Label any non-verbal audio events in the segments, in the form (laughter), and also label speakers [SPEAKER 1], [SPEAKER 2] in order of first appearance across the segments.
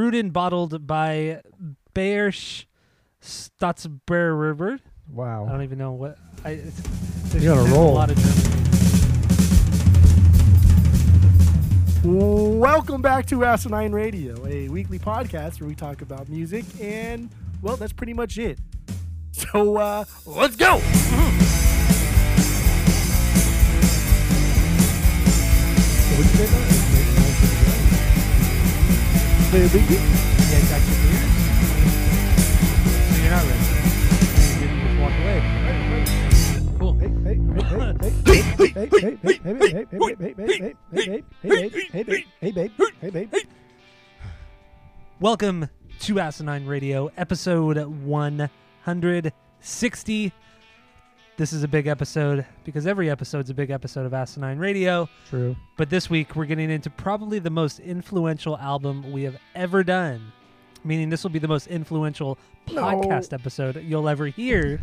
[SPEAKER 1] brewed and bottled by Bayersch. I
[SPEAKER 2] Wow.
[SPEAKER 1] I don't even know what. I, there's,
[SPEAKER 2] You're on a roll.
[SPEAKER 1] a lot of German.
[SPEAKER 3] Welcome back to Asinine Radio, a weekly podcast where we talk about music, and well, that's pretty much it. So uh, let's go.
[SPEAKER 2] What'd Baby.
[SPEAKER 1] Yeah, got your beer. So you're not ready. You didn't just walk away. Cool.
[SPEAKER 2] Hey, hey, hey, hey, hey, hey, hey, hey, hey, hey, hey, hey, hey, hey, hey, hey, hey, babe, hey, babe, hey, babe.
[SPEAKER 1] Welcome to Asinine Radio, episode 160. This is a big episode because every episode's a big episode of Asinine Radio.
[SPEAKER 2] True.
[SPEAKER 1] But this week we're getting into probably the most influential album we have ever done. Meaning this will be the most influential
[SPEAKER 2] No.
[SPEAKER 1] podcast episode you'll ever hear.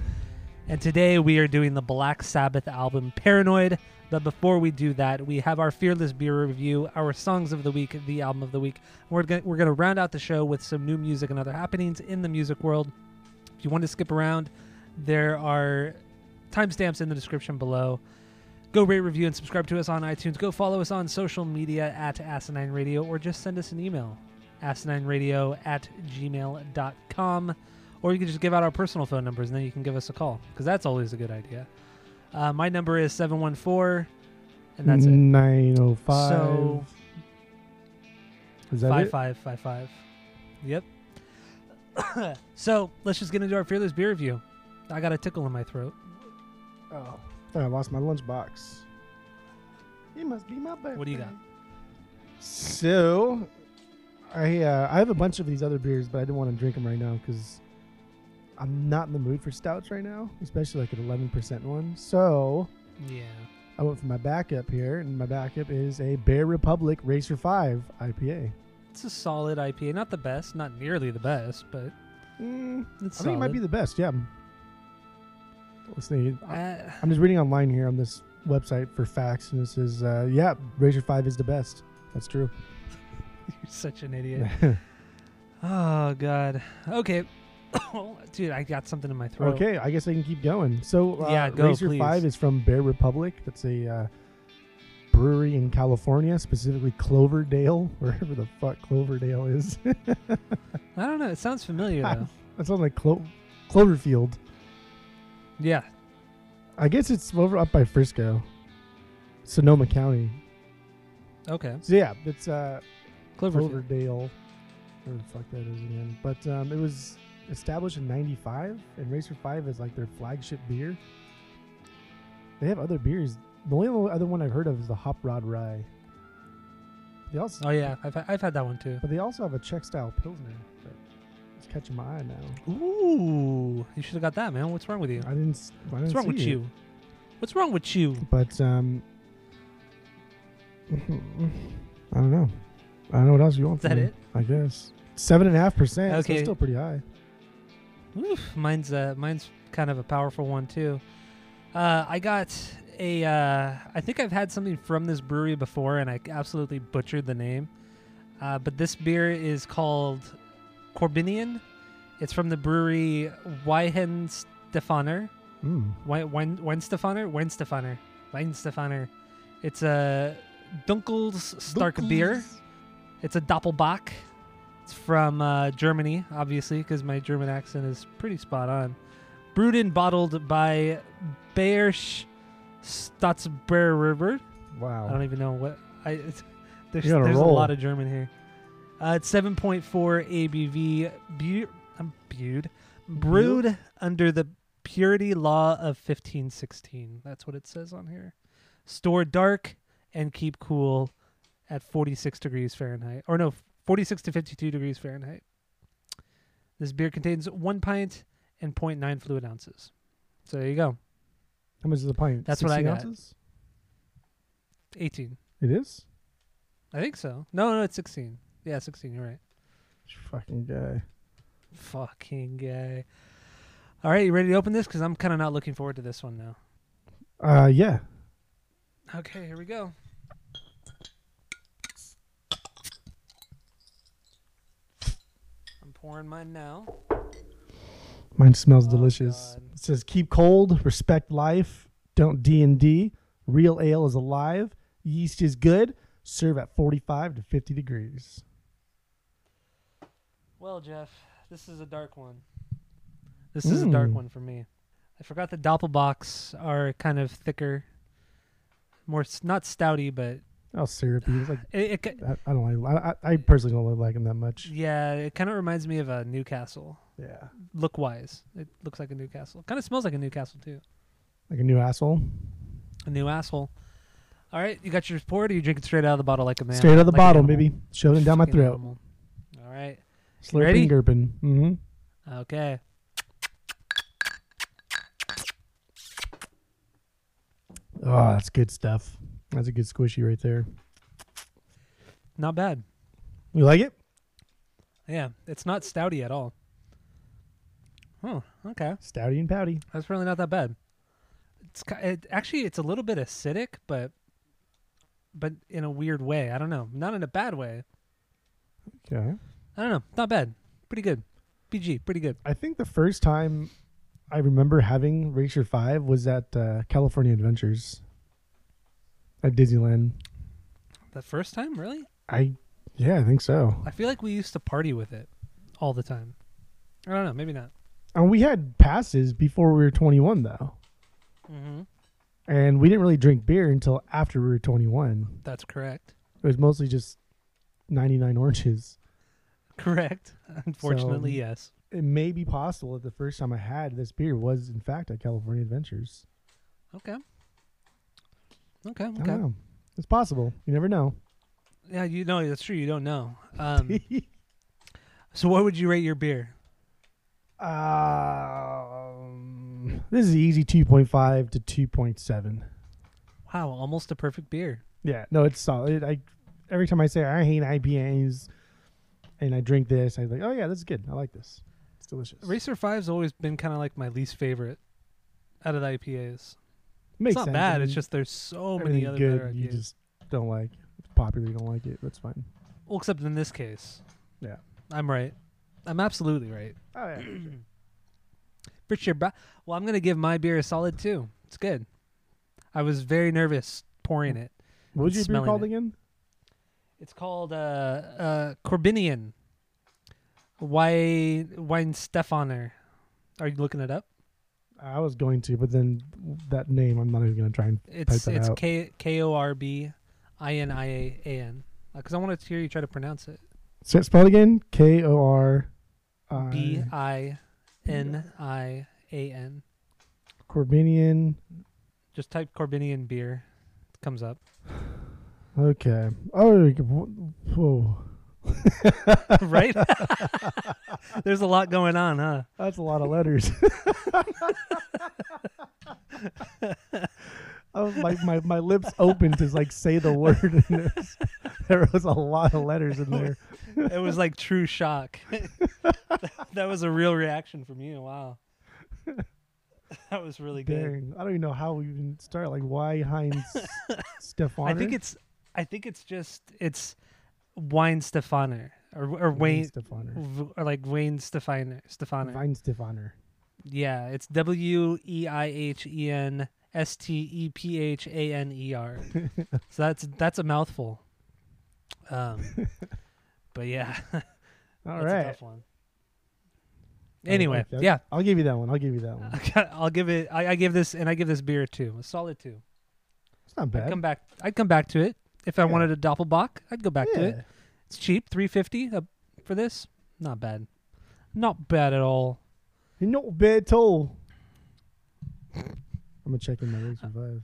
[SPEAKER 1] And today we are doing the Black Sabbath album Paranoid. But before we do that, we have our Fearless Beer review, our songs of the week, the album of the week. We're going we're going to round out the show with some new music and other happenings in the music world. If you want to skip around, there are timestamps in the description below. Go rate, review, and subscribe to us on iTunes. Go follow us on social media at Asinine Radio or just send us an email, asinineradio at gmail.com. Or you can just give out our personal phone numbers and then you can give us a call because that's always a good idea. Uh, my number is 714, and that's it.
[SPEAKER 2] 905.
[SPEAKER 1] So,
[SPEAKER 2] Is that
[SPEAKER 1] Five
[SPEAKER 2] it?
[SPEAKER 1] five five five. Yep. (coughs) so let's just get into our fearless beer review. I got a tickle in my throat.
[SPEAKER 2] Oh, I lost my lunchbox. It must be my birthday.
[SPEAKER 1] What do you got?
[SPEAKER 2] So, I uh, I have a bunch of these other beers, but I didn't want to drink them right now because I'm not in the mood for stouts right now, especially like an 11% one. So,
[SPEAKER 1] Yeah.
[SPEAKER 2] I went for my backup here, and my backup is a Bear Republic Racer 5 IPA.
[SPEAKER 1] It's a solid IPA. Not the best, not nearly the best, but
[SPEAKER 2] Mm, I think it might be the best. Yeah.
[SPEAKER 1] Uh,
[SPEAKER 2] I'm just reading online here on this website for facts, and it says, uh, "Yeah, Racer Five is the best." That's true. (laughs)
[SPEAKER 1] you're such an idiot. (laughs) oh god. Okay. (coughs) Dude, I got something in my throat.
[SPEAKER 2] okay, I guess I can keep going. So, uh,
[SPEAKER 1] Yeah, go,
[SPEAKER 2] Racer
[SPEAKER 1] please.
[SPEAKER 2] Five is from Bear Republic. That's a uh, brewery in California, specifically Cloverdale, (laughs) wherever the fuck Cloverdale is.
[SPEAKER 1] I don't know. It sounds familiar though.
[SPEAKER 2] that sounds like Clo- Cloverfield.
[SPEAKER 1] Yeah.
[SPEAKER 2] I guess it's over up by Frisco, Sonoma County.
[SPEAKER 1] Okay.
[SPEAKER 2] So yeah, it's uh,
[SPEAKER 1] Cloverfield.
[SPEAKER 2] Cloverdale. Where the fuck that is again? But um, it was established in '95, and Racer Five is like their flagship beer. They have other beers. The only other one I've heard of is the Hop Rod Rye. They also,
[SPEAKER 1] Oh yeah, I've I've had that one too.
[SPEAKER 2] but they also have a Czech style pilsner. Is catching my eye now.
[SPEAKER 1] Ooh, you should have got that, man. What's wrong with you?
[SPEAKER 2] I didn't. s- I didn't
[SPEAKER 1] What's wrong
[SPEAKER 2] see
[SPEAKER 1] with
[SPEAKER 2] it.
[SPEAKER 1] you? What's wrong with you?
[SPEAKER 2] But um, (laughs) I don't know. I don't know what else you want.
[SPEAKER 1] Is
[SPEAKER 2] from
[SPEAKER 1] that
[SPEAKER 2] me,
[SPEAKER 1] it?
[SPEAKER 2] I guess seven and a half percent.
[SPEAKER 1] Okay.
[SPEAKER 2] it's still pretty high.
[SPEAKER 1] Oof, mine's uh, mine's kind of a powerful one too. Uh, I got a. Uh, I think I've had something from this brewery before, and I absolutely butchered the name. Uh, but this beer is called Korbinian. It's from the brewery Weihenstephaner.
[SPEAKER 2] Mm.
[SPEAKER 1] Wein Weinstefaner. Weinstefaner. Weinstefaner. It's a Dunkels Stark beer. It's a Doppelbock. It's from uh, Germany, obviously, because my German accent is pretty spot on. Brewed and bottled by Bayersch Staatsbrewer.
[SPEAKER 2] Wow.
[SPEAKER 1] I don't even know what I. It's, there's there's a lot of German here. Uh, it's 7.4 ABV. Bu- I'm brewed, brewed under the purity law of 1516. That's what it says on here. Store dark and keep cool at 46 degrees Fahrenheit. Or no, 46 to 52 degrees Fahrenheit. This beer contains one pint and 0.9 fluid ounces. So there you go.
[SPEAKER 2] How much is a pint?
[SPEAKER 1] That's what I
[SPEAKER 2] 16
[SPEAKER 1] got.
[SPEAKER 2] Ounces?
[SPEAKER 1] 18.
[SPEAKER 2] It is.
[SPEAKER 1] I think so. No, no, it's 16. Yeah, 16. You're right.
[SPEAKER 2] Fucking guy.
[SPEAKER 1] Fucking guy. All right, you ready to open this? Because I'm kind of not looking forward to this one now.
[SPEAKER 2] Uh, yeah.
[SPEAKER 1] Okay, here we go. I'm pouring mine now.
[SPEAKER 2] Mine smells
[SPEAKER 1] Oh,
[SPEAKER 2] delicious.
[SPEAKER 1] God.
[SPEAKER 2] It says keep cold, respect life, don't D and D. Real ale is alive. Yeast is good. Serve at 45 to 50 degrees.
[SPEAKER 1] Well, Jeff, this is a dark one. This is a dark
[SPEAKER 2] Mm.
[SPEAKER 1] one for me. I forgot the Doppelbocks are kind of thicker, more s- not stouty, but
[SPEAKER 2] Oh, syrupy. It's like (sighs)
[SPEAKER 1] it, it ki-
[SPEAKER 2] I, I don't like. I, I I personally don't like them that much.
[SPEAKER 1] yeah, it kind of reminds me of a Newcastle
[SPEAKER 2] Yeah,
[SPEAKER 1] look wise. It looks like a Newcastle. Kind of smells like a Newcastle too.
[SPEAKER 2] like a new asshole.
[SPEAKER 1] A new asshole. All right, you got your poured, or you drink it straight out of the bottle like a man?
[SPEAKER 2] Straight out of the
[SPEAKER 1] Like an
[SPEAKER 2] bottle,
[SPEAKER 1] animal?
[SPEAKER 2] baby. Shoving it down my
[SPEAKER 1] Fucking
[SPEAKER 2] throat.
[SPEAKER 1] animal. All right.
[SPEAKER 2] Slurping,
[SPEAKER 1] ready?
[SPEAKER 2] Mm-hmm.
[SPEAKER 1] Okay.
[SPEAKER 2] Oh, that's good stuff. That's a good squishy right there.
[SPEAKER 1] Not bad.
[SPEAKER 2] You like it?
[SPEAKER 1] Yeah, it's not stouty at all. Oh, okay.
[SPEAKER 2] Stouty and pouty.
[SPEAKER 1] That's really not that bad. It's it, actually it's a little bit acidic, but but in a weird way. I don't know. Not in a bad way.
[SPEAKER 2] Okay.
[SPEAKER 1] I don't know. Not bad. Pretty good. PG. Pretty good.
[SPEAKER 2] I think the first time I remember having Racer Five was at uh, California Adventures at Disneyland.
[SPEAKER 1] The first time, really?
[SPEAKER 2] I, yeah, I think so.
[SPEAKER 1] I feel like we used to party with it all the time. I don't know. Maybe not.
[SPEAKER 2] And we had passes before we were 21, though,
[SPEAKER 1] Mm-hmm.
[SPEAKER 2] and we didn't really drink beer until after we were 21.
[SPEAKER 1] That's correct.
[SPEAKER 2] It was mostly just 99 oranges.
[SPEAKER 1] Correct. (laughs) Unfortunately,
[SPEAKER 2] So-
[SPEAKER 1] yes.
[SPEAKER 2] It may be possible that the first time I had this beer was, in fact, at California Adventures.
[SPEAKER 1] Okay. Okay.
[SPEAKER 2] I don't
[SPEAKER 1] Okay.
[SPEAKER 2] know. It's possible. You never know.
[SPEAKER 1] Yeah, you know that's true. You don't know. Um, (laughs) so, what would you rate your beer?
[SPEAKER 2] um, this is easy 2.5 to 2.7.
[SPEAKER 1] Wow, almost a perfect beer.
[SPEAKER 2] Yeah, no, it's solid. I every time I say I hate IPAs and I drink this, I'm like, oh yeah, this is good. I like this. It's delicious.
[SPEAKER 1] Racer Five's always been kind of like my least favorite out of the IPAs.
[SPEAKER 2] Makes
[SPEAKER 1] it's not
[SPEAKER 2] sense.
[SPEAKER 1] bad.
[SPEAKER 2] I
[SPEAKER 1] it's just there's so many other
[SPEAKER 2] good you just don't like. It's popular, you don't like it. That's fine.
[SPEAKER 1] well, except in this case.
[SPEAKER 2] Yeah.
[SPEAKER 1] I'm right. I'm absolutely right. (clears throat)
[SPEAKER 2] Oh yeah.
[SPEAKER 1] For sure. bro. Well, I'm gonna give my beer a solid two. It's good. I was very nervous pouring it.
[SPEAKER 2] what was your beer called
[SPEAKER 1] it.
[SPEAKER 2] again?
[SPEAKER 1] It's called uh, uh, Korbinian. Why Wine Stefaner. Are you looking it up?
[SPEAKER 2] I was going to, but then that name, I'm not even gonna try and.
[SPEAKER 1] It's
[SPEAKER 2] that
[SPEAKER 1] it's
[SPEAKER 2] out.
[SPEAKER 1] K K O R B I N I A A N. Because I want to hear you try to pronounce it.
[SPEAKER 2] So spell it again. K O R.
[SPEAKER 1] B I N I A N.
[SPEAKER 2] Korbinian.
[SPEAKER 1] Just type Korbinian beer. It comes up. (sighs) (laughs)
[SPEAKER 2] Okay. Oh, whoa. (laughs)
[SPEAKER 1] right? (laughs) There's a lot going on, huh?
[SPEAKER 2] That's a lot of letters. (laughs) Oh, was like my, my lips open to like say the word and there's, there was a lot of letters in there.
[SPEAKER 1] It was like true shock. that was a real reaction from you. Wow. That was really good.
[SPEAKER 2] Dang. I don't even know how we even start. Like why Heinz Stefan?
[SPEAKER 1] I think it's I think it's just it's Wine Stefaner or or Wayne
[SPEAKER 2] Stefaner.
[SPEAKER 1] or like Wayne Stefaner Stefaner.
[SPEAKER 2] Vine Stefaner.
[SPEAKER 1] Yeah, it's W E I H E N S T E P H A N E R. (laughs) So that's that's a mouthful. Um, (laughs) but yeah,
[SPEAKER 2] All (laughs)
[SPEAKER 1] that's a tough one. Anyway, yeah,
[SPEAKER 2] I'll give you that one. I'll give you that one.
[SPEAKER 1] I'll give it. I, I give this, and I give this beer a two, a solid two.
[SPEAKER 2] It's not bad.
[SPEAKER 1] I'd come back. I'd come back to it if I
[SPEAKER 2] Yeah.
[SPEAKER 1] wanted a Doppelbock. I'd go back to it. It's cheap, three fifty uh, for this. Not bad, not bad at all.
[SPEAKER 2] Not bad at all. I'm gonna check in my Racer Five.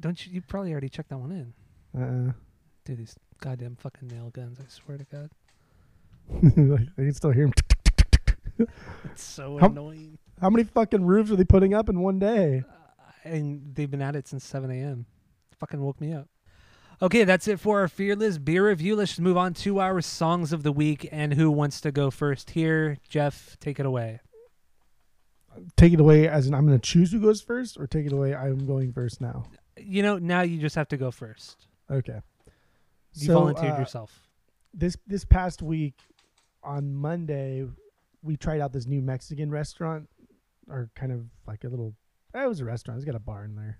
[SPEAKER 1] Don't you? You probably already checked that one in.
[SPEAKER 2] Uh-uh.
[SPEAKER 1] Dude, these goddamn fucking nail guns! I swear to God, (laughs)
[SPEAKER 2] I can still hear him.
[SPEAKER 1] it's so
[SPEAKER 2] How-
[SPEAKER 1] annoying.
[SPEAKER 2] How many fucking roofs are they putting up in one day?
[SPEAKER 1] and they've been at it since 7 a.m. Fucking woke me up. Okay, that's it for our fearless beer review. Let's just move on to our songs of the week. And who wants to go first here? Jeff, take it away.
[SPEAKER 2] Take it away as in I'm gonna choose who goes first, or take it away I'm going first now.
[SPEAKER 1] You know, now you just have to go first.
[SPEAKER 2] Okay.
[SPEAKER 1] You
[SPEAKER 2] So,
[SPEAKER 1] volunteered
[SPEAKER 2] uh,
[SPEAKER 1] yourself.
[SPEAKER 2] This this past week, on Monday we tried out this new Mexican restaurant, or kind of like a little. It was a restaurant. It's got a bar in there,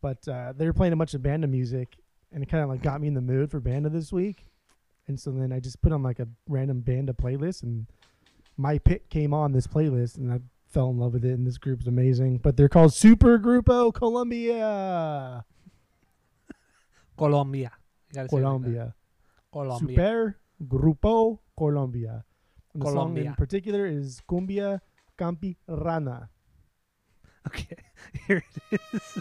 [SPEAKER 2] but uh, they were playing a bunch of banda music, and it kind of like got me in the mood for banda this week. And so then I just put on like a random banda playlist, and my pick came on this playlist, and I fell in love with it. And this group's amazing. But they're called Super Grupo Colombia. (laughs)
[SPEAKER 1] Colombia. You gotta say it like.
[SPEAKER 2] Colombia.
[SPEAKER 1] Colombia.
[SPEAKER 2] Super Grupo Colombia. And the song in particular is Cumbia Campirana. (laughs)
[SPEAKER 1] Okay, (laughs) here it is.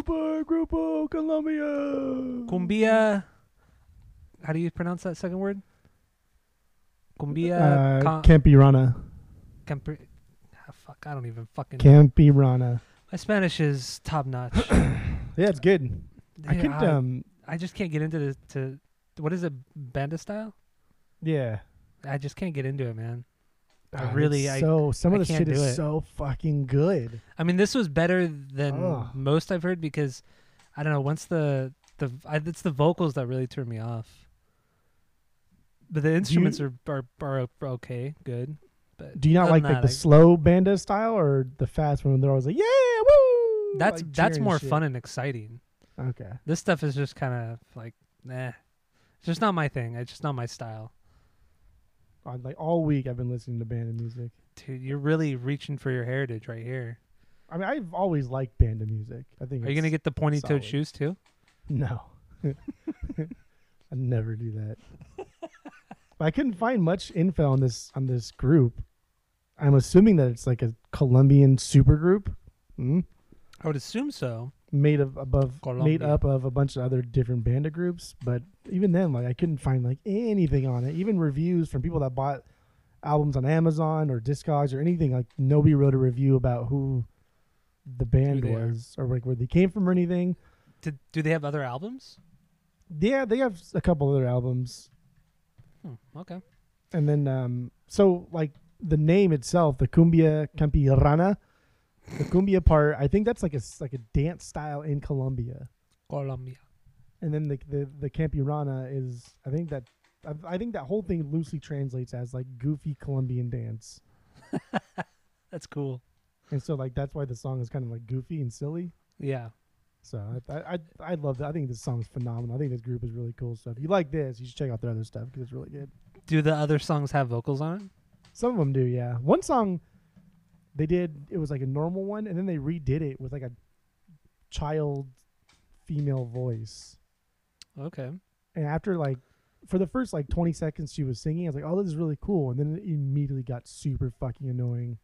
[SPEAKER 1] Super Grupo Colombia. Cumbia. How do you pronounce that second word? Cumbia.
[SPEAKER 2] Uh,
[SPEAKER 1] Ca-
[SPEAKER 2] Campirana.
[SPEAKER 1] Camper- ah, fuck, I don't even fucking.
[SPEAKER 2] Campirana.
[SPEAKER 1] My Spanish is top notch. (coughs)
[SPEAKER 2] Yeah, it's good. I
[SPEAKER 1] Yeah,
[SPEAKER 2] could
[SPEAKER 1] I,
[SPEAKER 2] um
[SPEAKER 1] I just can't get into the to what is it banda style?
[SPEAKER 2] yeah.
[SPEAKER 1] I just can't get into it, man. I really- I-
[SPEAKER 2] so some
[SPEAKER 1] I
[SPEAKER 2] of the shit is
[SPEAKER 1] it.
[SPEAKER 2] so fucking good.
[SPEAKER 1] I mean, this was better than
[SPEAKER 2] Ugh.
[SPEAKER 1] most I've heard because I don't know. Once the the I, it's the vocals that really turn me off. But the instruments are, are are okay, good. But
[SPEAKER 2] Do you not like
[SPEAKER 1] than
[SPEAKER 2] like the
[SPEAKER 1] I-
[SPEAKER 2] slow banda style or the fast one? They're always like, yeah, woo.
[SPEAKER 1] That's
[SPEAKER 2] like
[SPEAKER 1] that's more
[SPEAKER 2] shit?
[SPEAKER 1] fun and exciting.
[SPEAKER 2] Okay.
[SPEAKER 1] This stuff is just kind of like, nah. It's just not my thing. It's just not my style.
[SPEAKER 2] Like all week, I've been listening to banda music.
[SPEAKER 1] Dude, you're really reaching for your heritage right here.
[SPEAKER 2] I mean, I've always liked banda music. I think.
[SPEAKER 1] Are you gonna get the pointy toed shoes too?
[SPEAKER 2] No. (laughs) I never do that. but I couldn't find much info on this on this group. I'm assuming that it's like a Colombian supergroup mm,
[SPEAKER 1] I would assume so.
[SPEAKER 2] Made of above made up of a bunch of other different banda groups. But even then, like I couldn't find like anything on it. Even reviews from people that bought albums on Amazon or Discogs or anything. Like nobody wrote a review about who the band
[SPEAKER 1] are.
[SPEAKER 2] was or like where they came from or anything.
[SPEAKER 1] Did, do they have other albums?
[SPEAKER 2] Yeah, they have a couple other albums.
[SPEAKER 1] Hmm, okay.
[SPEAKER 2] And then, um, so like the name itself, the cumbia campirana, the cumbia part, I think that's like a like a dance style in Colombia.
[SPEAKER 1] Colombia.
[SPEAKER 2] And then the the the campirana is, I think that, I, I think that whole thing loosely translates as like goofy Colombian dance. (laughs)
[SPEAKER 1] That's cool.
[SPEAKER 2] And so like that's why the song is kind of like goofy and silly.
[SPEAKER 1] Yeah.
[SPEAKER 2] So I I I, I love that. I think this song is phenomenal. I think this group is really cool. So if you like this, you should check out their other stuff because it's really good.
[SPEAKER 1] Do the other songs have vocals on it?
[SPEAKER 2] Some of them do, yeah. One song they did it was like a normal one, and then they redid it with like a child female voice.
[SPEAKER 1] Okay.
[SPEAKER 2] And after like for the first like 20 seconds she was singing, I was like, "Oh, this is really cool." And then it immediately got super fucking annoying.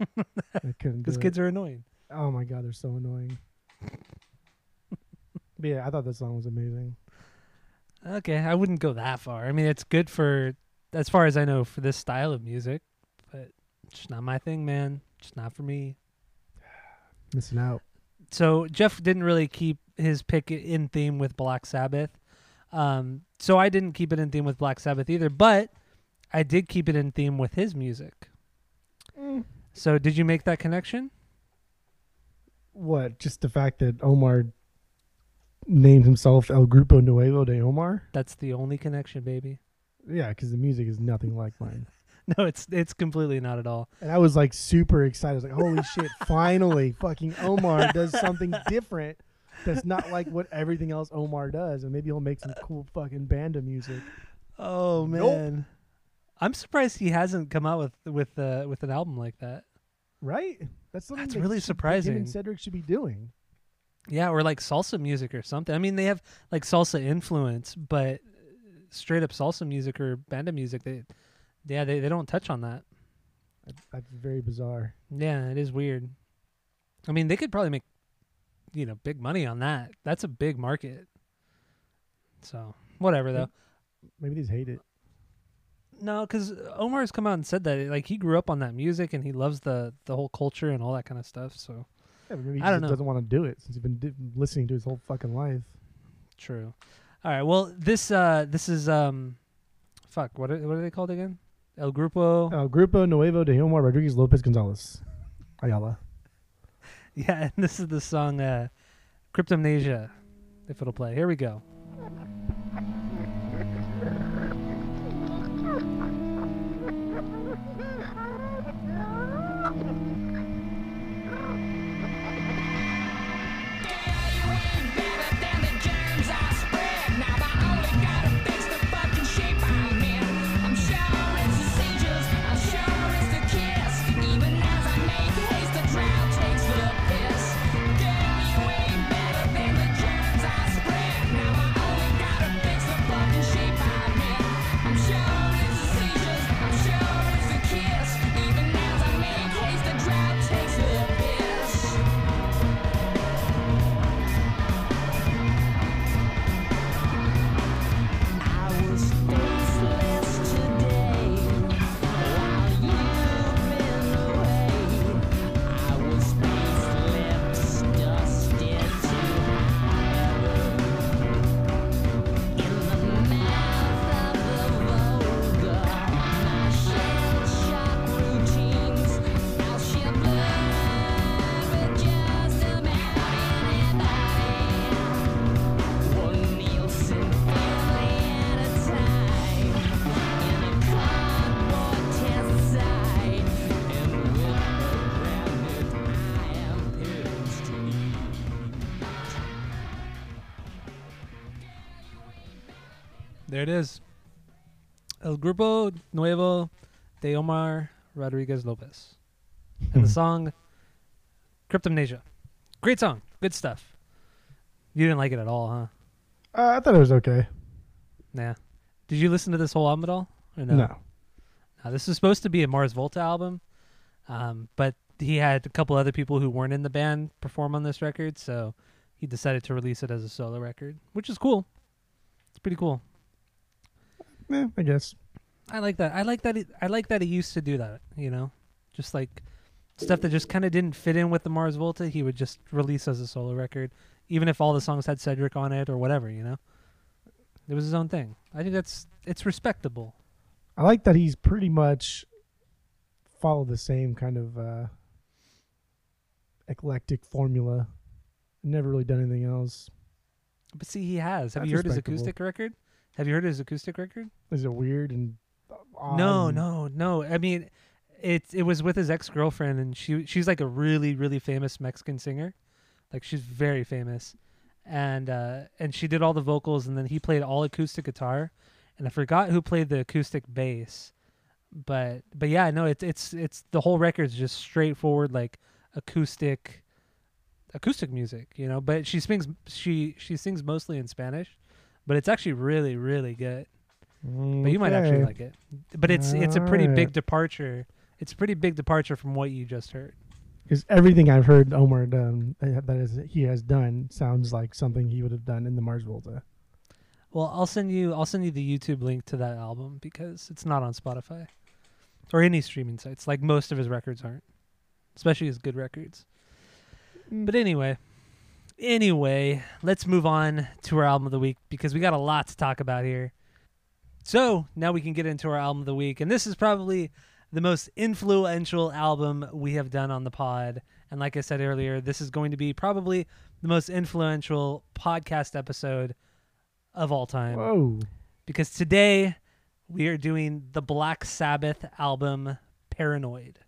[SPEAKER 2] (laughs) I couldn't
[SPEAKER 1] Because
[SPEAKER 2] it.
[SPEAKER 1] kids are annoying.
[SPEAKER 2] Oh my god, they're so annoying. but yeah, I thought that song was amazing.
[SPEAKER 1] Okay, I wouldn't go that far. I mean, it's good for, as far as I know, for this style of music, but it's not my thing, man. Just not for me.
[SPEAKER 2] Missing out.
[SPEAKER 1] So Jeff didn't really keep his pick in theme with Black Sabbath. Um, so I didn't keep it in theme with Black Sabbath either, but I did keep it in theme with his music. So did you make that connection?
[SPEAKER 2] What? Just the fact that Omar named himself El Grupo Nuevo de Omar?
[SPEAKER 1] That's the only connection, baby.
[SPEAKER 2] Yeah, because the music is nothing like mine. (laughs) (laughs)
[SPEAKER 1] No, it's it's completely not at all.
[SPEAKER 2] And I was like super excited. I was like, holy shit, (laughs) finally, fucking Omar does something (laughs) different that's not like what everything else Omar does. And maybe he'll make some cool fucking banda music.
[SPEAKER 1] Oh
[SPEAKER 2] Nope.
[SPEAKER 1] man. I'm surprised he hasn't come out with with uh, with an album like that.
[SPEAKER 2] Right? That's something
[SPEAKER 1] That's
[SPEAKER 2] that
[SPEAKER 1] really
[SPEAKER 2] should- that
[SPEAKER 1] surprising.
[SPEAKER 2] and Cedric should be doing.
[SPEAKER 1] Yeah, or like salsa music or something. I mean, they have like salsa influence, but straight up salsa music or banda music, they yeah, they, they don't touch on that.
[SPEAKER 2] That- That's very bizarre.
[SPEAKER 1] Yeah, it is weird. I mean, they could probably make you know, big money on that. That's a big market. So, whatever though.
[SPEAKER 2] Maybe they just hate it.
[SPEAKER 1] No, cuz Omar's come out and said that like he grew up on that music and he loves the the whole culture and all that kind of stuff. So,
[SPEAKER 2] Yeah, but maybe he
[SPEAKER 1] I don't
[SPEAKER 2] just
[SPEAKER 1] know.
[SPEAKER 2] doesn't want to do it since he's been di- listening to his whole fucking life.
[SPEAKER 1] True. All right. Well, this uh this is um fuck, what are, what are they called again? El Grupo.
[SPEAKER 2] El Grupo Nuevo de Omar Rodriguez Lopez Gonzalez. Ayala. (laughs)
[SPEAKER 1] Yeah, and this is the song uh Cryptomnesia if it'll play. Here we go. There it is. El Grupo Nuevo de Omar Rodriguez Lopez. And the song Cryptomnesia. Great song. Good stuff. You didn't like it at all, huh?
[SPEAKER 2] Uh, I thought it was okay.
[SPEAKER 1] Nah. Did you listen to this whole album at all? Or no?
[SPEAKER 2] No.
[SPEAKER 1] Now, this is supposed to be a Mars Volta album, um, but he had a couple other people who weren't in the band perform on this record, so he decided to release it as a solo record, which is cool. It's pretty cool.
[SPEAKER 2] Eh, I guess.
[SPEAKER 1] I like that. I like that. He, I like that he used to do that. You know, just like stuff that just kind of didn't fit in with the Mars Volta. He would just release as a solo record, even if all the songs had Cedric on it or whatever. You know, it was his own thing. I think that's it's respectable.
[SPEAKER 2] I like that he's pretty much followed the same kind of uh, eclectic formula. Never really done anything else.
[SPEAKER 1] But see, he has. Have
[SPEAKER 2] That's
[SPEAKER 1] you heard his acoustic record? Have you heard his acoustic record?
[SPEAKER 2] Is it weird and odd
[SPEAKER 1] No, no, no. I mean, it it was with his ex girlfriend, and she she's like a really really famous Mexican singer, like she's very famous, and uh, and she did all the vocals, and then he played all acoustic guitar, and I forgot who played the acoustic bass, but but yeah, no, it's it's it's the whole record's just straightforward like acoustic acoustic music, you know. But she sings she she sings mostly in Spanish, but it's actually really really good. But you might actually like it. But it's it's a pretty
[SPEAKER 2] Alright.
[SPEAKER 1] big departure. It's a pretty big departure from what you just heard.
[SPEAKER 2] Because everything I've heard Omar done uh, that is he has done sounds like something he would have done in the Mars Volta.
[SPEAKER 1] Well, I'll send you I'll send you the YouTube link to that album because it's not on Spotify or any streaming sites. Like most of his records aren't. especially his good records.
[SPEAKER 2] Mm.
[SPEAKER 1] But anyway, anyway, let's move on to our album of the week because we got a lot to talk about here. So now we can get into our album of the week, and this is probably the most influential album we have done on the pod. And like I said earlier, this is going to be probably the most influential podcast episode of all time
[SPEAKER 2] Whoa.
[SPEAKER 1] because today we are doing the Black Sabbath album Paranoid.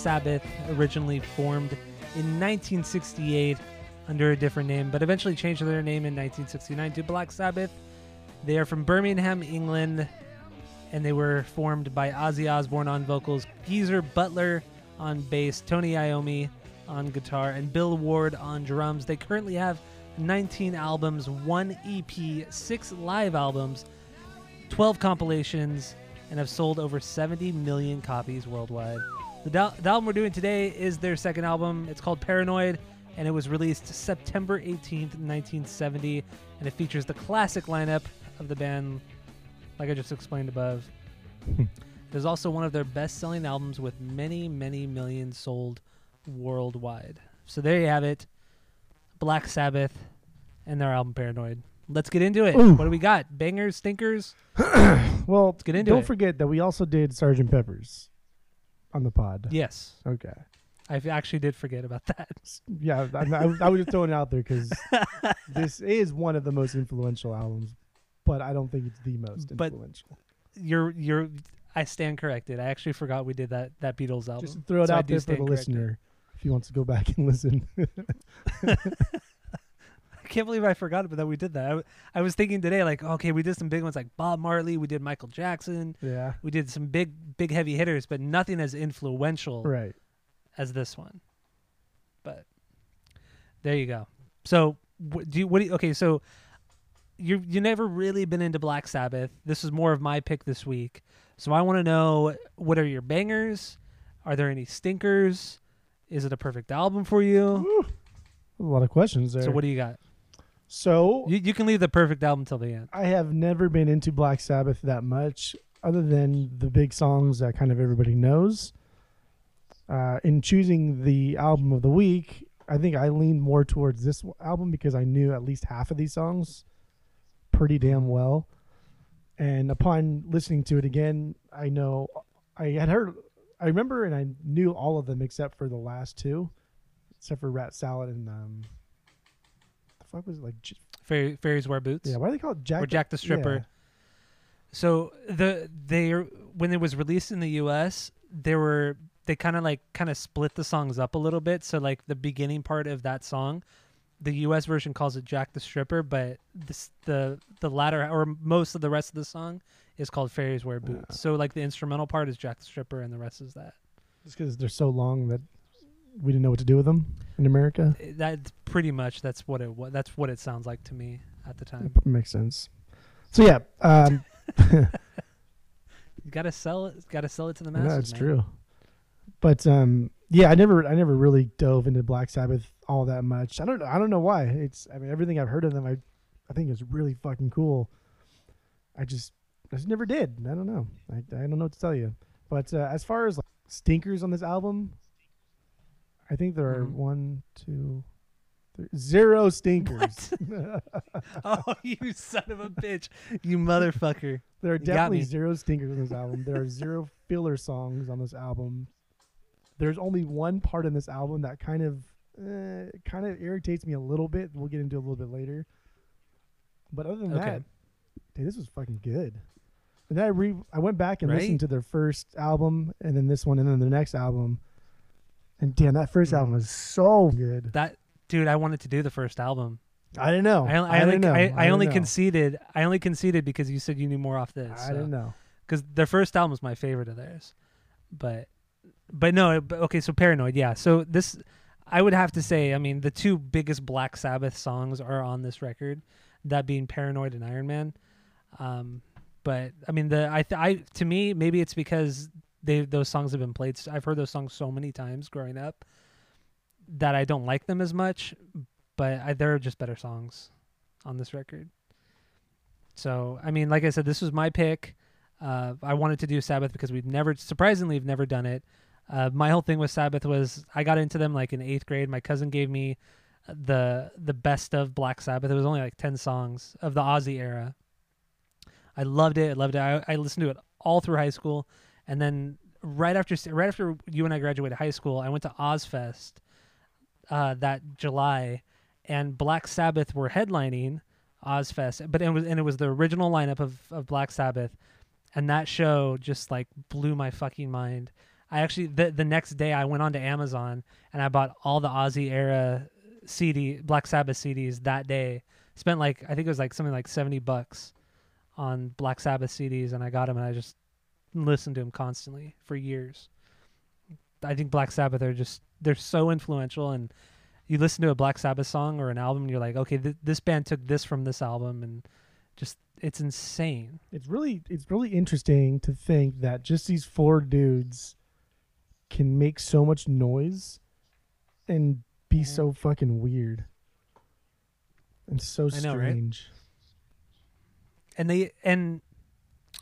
[SPEAKER 1] Sabbath originally formed in 1968 under a different name, but eventually changed their name in 1969 to Black Sabbath. They are from Birmingham, England, and they were formed by Ozzy Osbourne on vocals, Geezer Butler on bass, Tony Iommi on guitar, and Bill Ward on drums. They currently have 19 albums, one EP, six live albums, 12 compilations, and have sold over 70 million copies worldwide. The, the album we're doing today is their second album. It's called Paranoid, and it was released September 18th, 1970, and it features the classic lineup of the band, like I just explained above. Hmm. it is also one of their best-selling albums with many, many millions sold worldwide. So there you have it, Black Sabbath and their album Paranoid. Let's get into it.
[SPEAKER 2] Ooh.
[SPEAKER 1] What do we got? Bangers, stinkers? (coughs)
[SPEAKER 2] Well, let's
[SPEAKER 1] get into
[SPEAKER 2] don't
[SPEAKER 1] it.
[SPEAKER 2] forget that we also did Sergeant Pepper's on the pod.
[SPEAKER 1] Yes,
[SPEAKER 2] Okay.
[SPEAKER 1] I actually did forget about that.
[SPEAKER 2] Yeah, I, I, I was just throwing it out there because (laughs) this is one of the most influential albums, but I don't think it's the most
[SPEAKER 1] But-
[SPEAKER 2] influential.
[SPEAKER 1] You're you're. I stand corrected. I actually forgot we did that that Beatles album.
[SPEAKER 2] Just throw it
[SPEAKER 1] So
[SPEAKER 2] out there for the
[SPEAKER 1] corrected.
[SPEAKER 2] listener if he wants to go back and listen. (laughs) (laughs)
[SPEAKER 1] Can't believe I forgot about that we did that. I, w- I was thinking today, like, okay, we did some big ones like Bob Marley, we did Michael Jackson,
[SPEAKER 2] yeah.
[SPEAKER 1] we did some big big heavy hitters, but nothing as influential
[SPEAKER 2] Right.
[SPEAKER 1] as this one. But there you go. So wh- do you, what do you, okay? So you you never really been into Black Sabbath. This is more of my pick this week. So I want to know what are your bangers? Are there any stinkers? Is it a perfect album for you?
[SPEAKER 2] A lot of questions there.
[SPEAKER 1] So what do you got?
[SPEAKER 2] So
[SPEAKER 1] You, you can leave the perfect album till the end.
[SPEAKER 2] I have never been into Black Sabbath that much, other than the big songs that kind of everybody knows. Uh, in choosing the album of the week, I think I leaned more towards this album because I knew at least half of these songs pretty damn well. And upon listening to it again, I know I had heard, I remember, and I knew all of them except for the last two, except for Rat Salad and um, fuck was it like? J-
[SPEAKER 1] Fairy, Fairies wear boots.
[SPEAKER 2] Yeah, why do they call it Jack?
[SPEAKER 1] or Jack the Stripper.
[SPEAKER 2] Yeah.
[SPEAKER 1] So the they when it was released in the U.S., there were they kind of like kind of split the songs up a little bit. So like the beginning part of that song, the U.S. version calls it Jack the Stripper, but this, the the latter or most of the rest of the song is called Fairies Wear Boots.
[SPEAKER 2] Yeah.
[SPEAKER 1] So like the instrumental part is Jack the Stripper, and the rest is that.
[SPEAKER 2] Just because they're so long that we didn't know what to do with them in America.
[SPEAKER 1] Eh, That's pretty much that's what it that's what it sounds like to me at the time.
[SPEAKER 2] Makes sense. So yeah, um, (laughs)
[SPEAKER 1] You gotta sell it. Gotta sell it to the
[SPEAKER 2] no,
[SPEAKER 1] masses.
[SPEAKER 2] it's
[SPEAKER 1] man.
[SPEAKER 2] true. But um, yeah, I never, I never really dove into Black Sabbath all that much. I don't, I don't know why. It's, I mean, everything I've heard of them, I, I think is really fucking cool. I just, I just never did. I don't know. I, I don't know what to tell you. But uh, as far as like, stinkers on this album, I think there are
[SPEAKER 1] Mhm.
[SPEAKER 2] one, two, three, zero stinkers. (laughs)
[SPEAKER 1] oh, you son of a bitch! You motherfucker!
[SPEAKER 2] There are definitely zero stinkers on this album. There are zero filler songs on this album. There's only one part in this album that kind of uh, kind of irritates me a little bit. We'll get into a little bit later. But other than
[SPEAKER 1] Okay.
[SPEAKER 2] that, dude, this was fucking good. And then I re I went back and
[SPEAKER 1] Right?
[SPEAKER 2] listened to their first album and then this one and then the next album. And damn, that first
[SPEAKER 1] Mhm.
[SPEAKER 2] album was so good.
[SPEAKER 1] That dude, I wanted to do the first album.
[SPEAKER 2] I didn't know.
[SPEAKER 1] I,
[SPEAKER 2] I,
[SPEAKER 1] I, only,
[SPEAKER 2] know.
[SPEAKER 1] I, I only
[SPEAKER 2] know.
[SPEAKER 1] conceded. I only conceded because you said you knew more off this.
[SPEAKER 2] I didn't know.
[SPEAKER 1] because their first album was my favorite of theirs, but but no, but, okay. So Paranoid, yeah. So this, I would have to say, I mean, the two biggest Black Sabbath songs are on this record, that being Paranoid and Iron Man. Um, but I mean, the I th- I to me maybe it's because they those songs have been played. I've heard those songs so many times growing up that I don't like them as much. But I, they're just better songs on this record. So I mean, like I said, this was my pick. Uh, I wanted to do Sabbath because we've never, surprisingly, we've never done it. Uh, my whole thing with Sabbath was I got into them like in eighth grade. My cousin gave me the the best of Black Sabbath. It was only like ten songs of the Ozzy era. I loved it. I loved it. I, I listened to it all through high school, and then right after right after you and I graduated high school, I went to Ozzfest uh, that July, and Black Sabbath were headlining Ozzfest, but it was and it was the original lineup of, of Black Sabbath, and that show just like blew my fucking mind. I actually the the next day I went on to Amazon and I bought all the Ozzy era CD Black Sabbath CDs that day. Spent like I think it was like something like seventy bucks on Black Sabbath CDs, and I got them and I just listened to them constantly for years. I think Black Sabbath are just they're so influential and you listen to a Black Sabbath song or an album and you're like, okay, th- this band took this from this album and just it's insane.
[SPEAKER 2] It's really it's really interesting to think that just these four dudes can make so much noise and be
[SPEAKER 1] Yeah.
[SPEAKER 2] so fucking weird and so
[SPEAKER 1] know, right?
[SPEAKER 2] strange.
[SPEAKER 1] And they and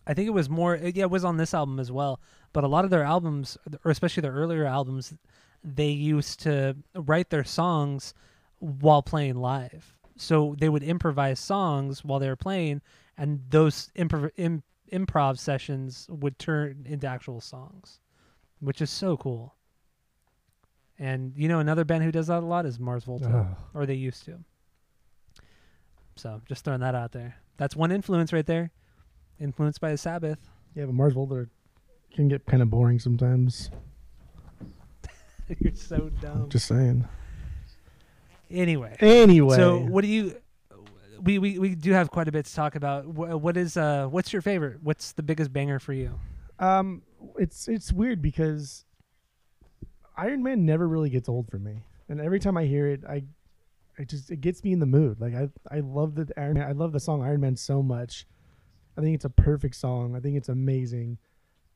[SPEAKER 1] I think it was more yeah, it was on this album as well, but a lot of their albums or especially their earlier albums they used to write their songs while playing live. So they would improvise songs while they were playing and those improv im- improv sessions would turn into actual songs, which is so cool. And you know another band who does that a lot is Mars Volta,
[SPEAKER 2] Ugh.
[SPEAKER 1] or they used to. So just throwing that out there. That's one influence right there. Influenced by the Sabbath.
[SPEAKER 2] Yeah, but Mars Volta can get kind of boring sometimes. (laughs)
[SPEAKER 1] You're so dumb.
[SPEAKER 2] Just saying.
[SPEAKER 1] anyway,
[SPEAKER 2] Anyway,
[SPEAKER 1] so what do you? We, we we do have quite a bit to talk about. What is uh? What's your favorite? What's the biggest banger for you?
[SPEAKER 2] Um, it's it's weird because Iron Man never really gets old for me, and every time I hear it, I it just it gets me in the mood. Like I I love the Iron Man. I love the song Iron Man so much. I think it's a perfect song. I think it's amazing.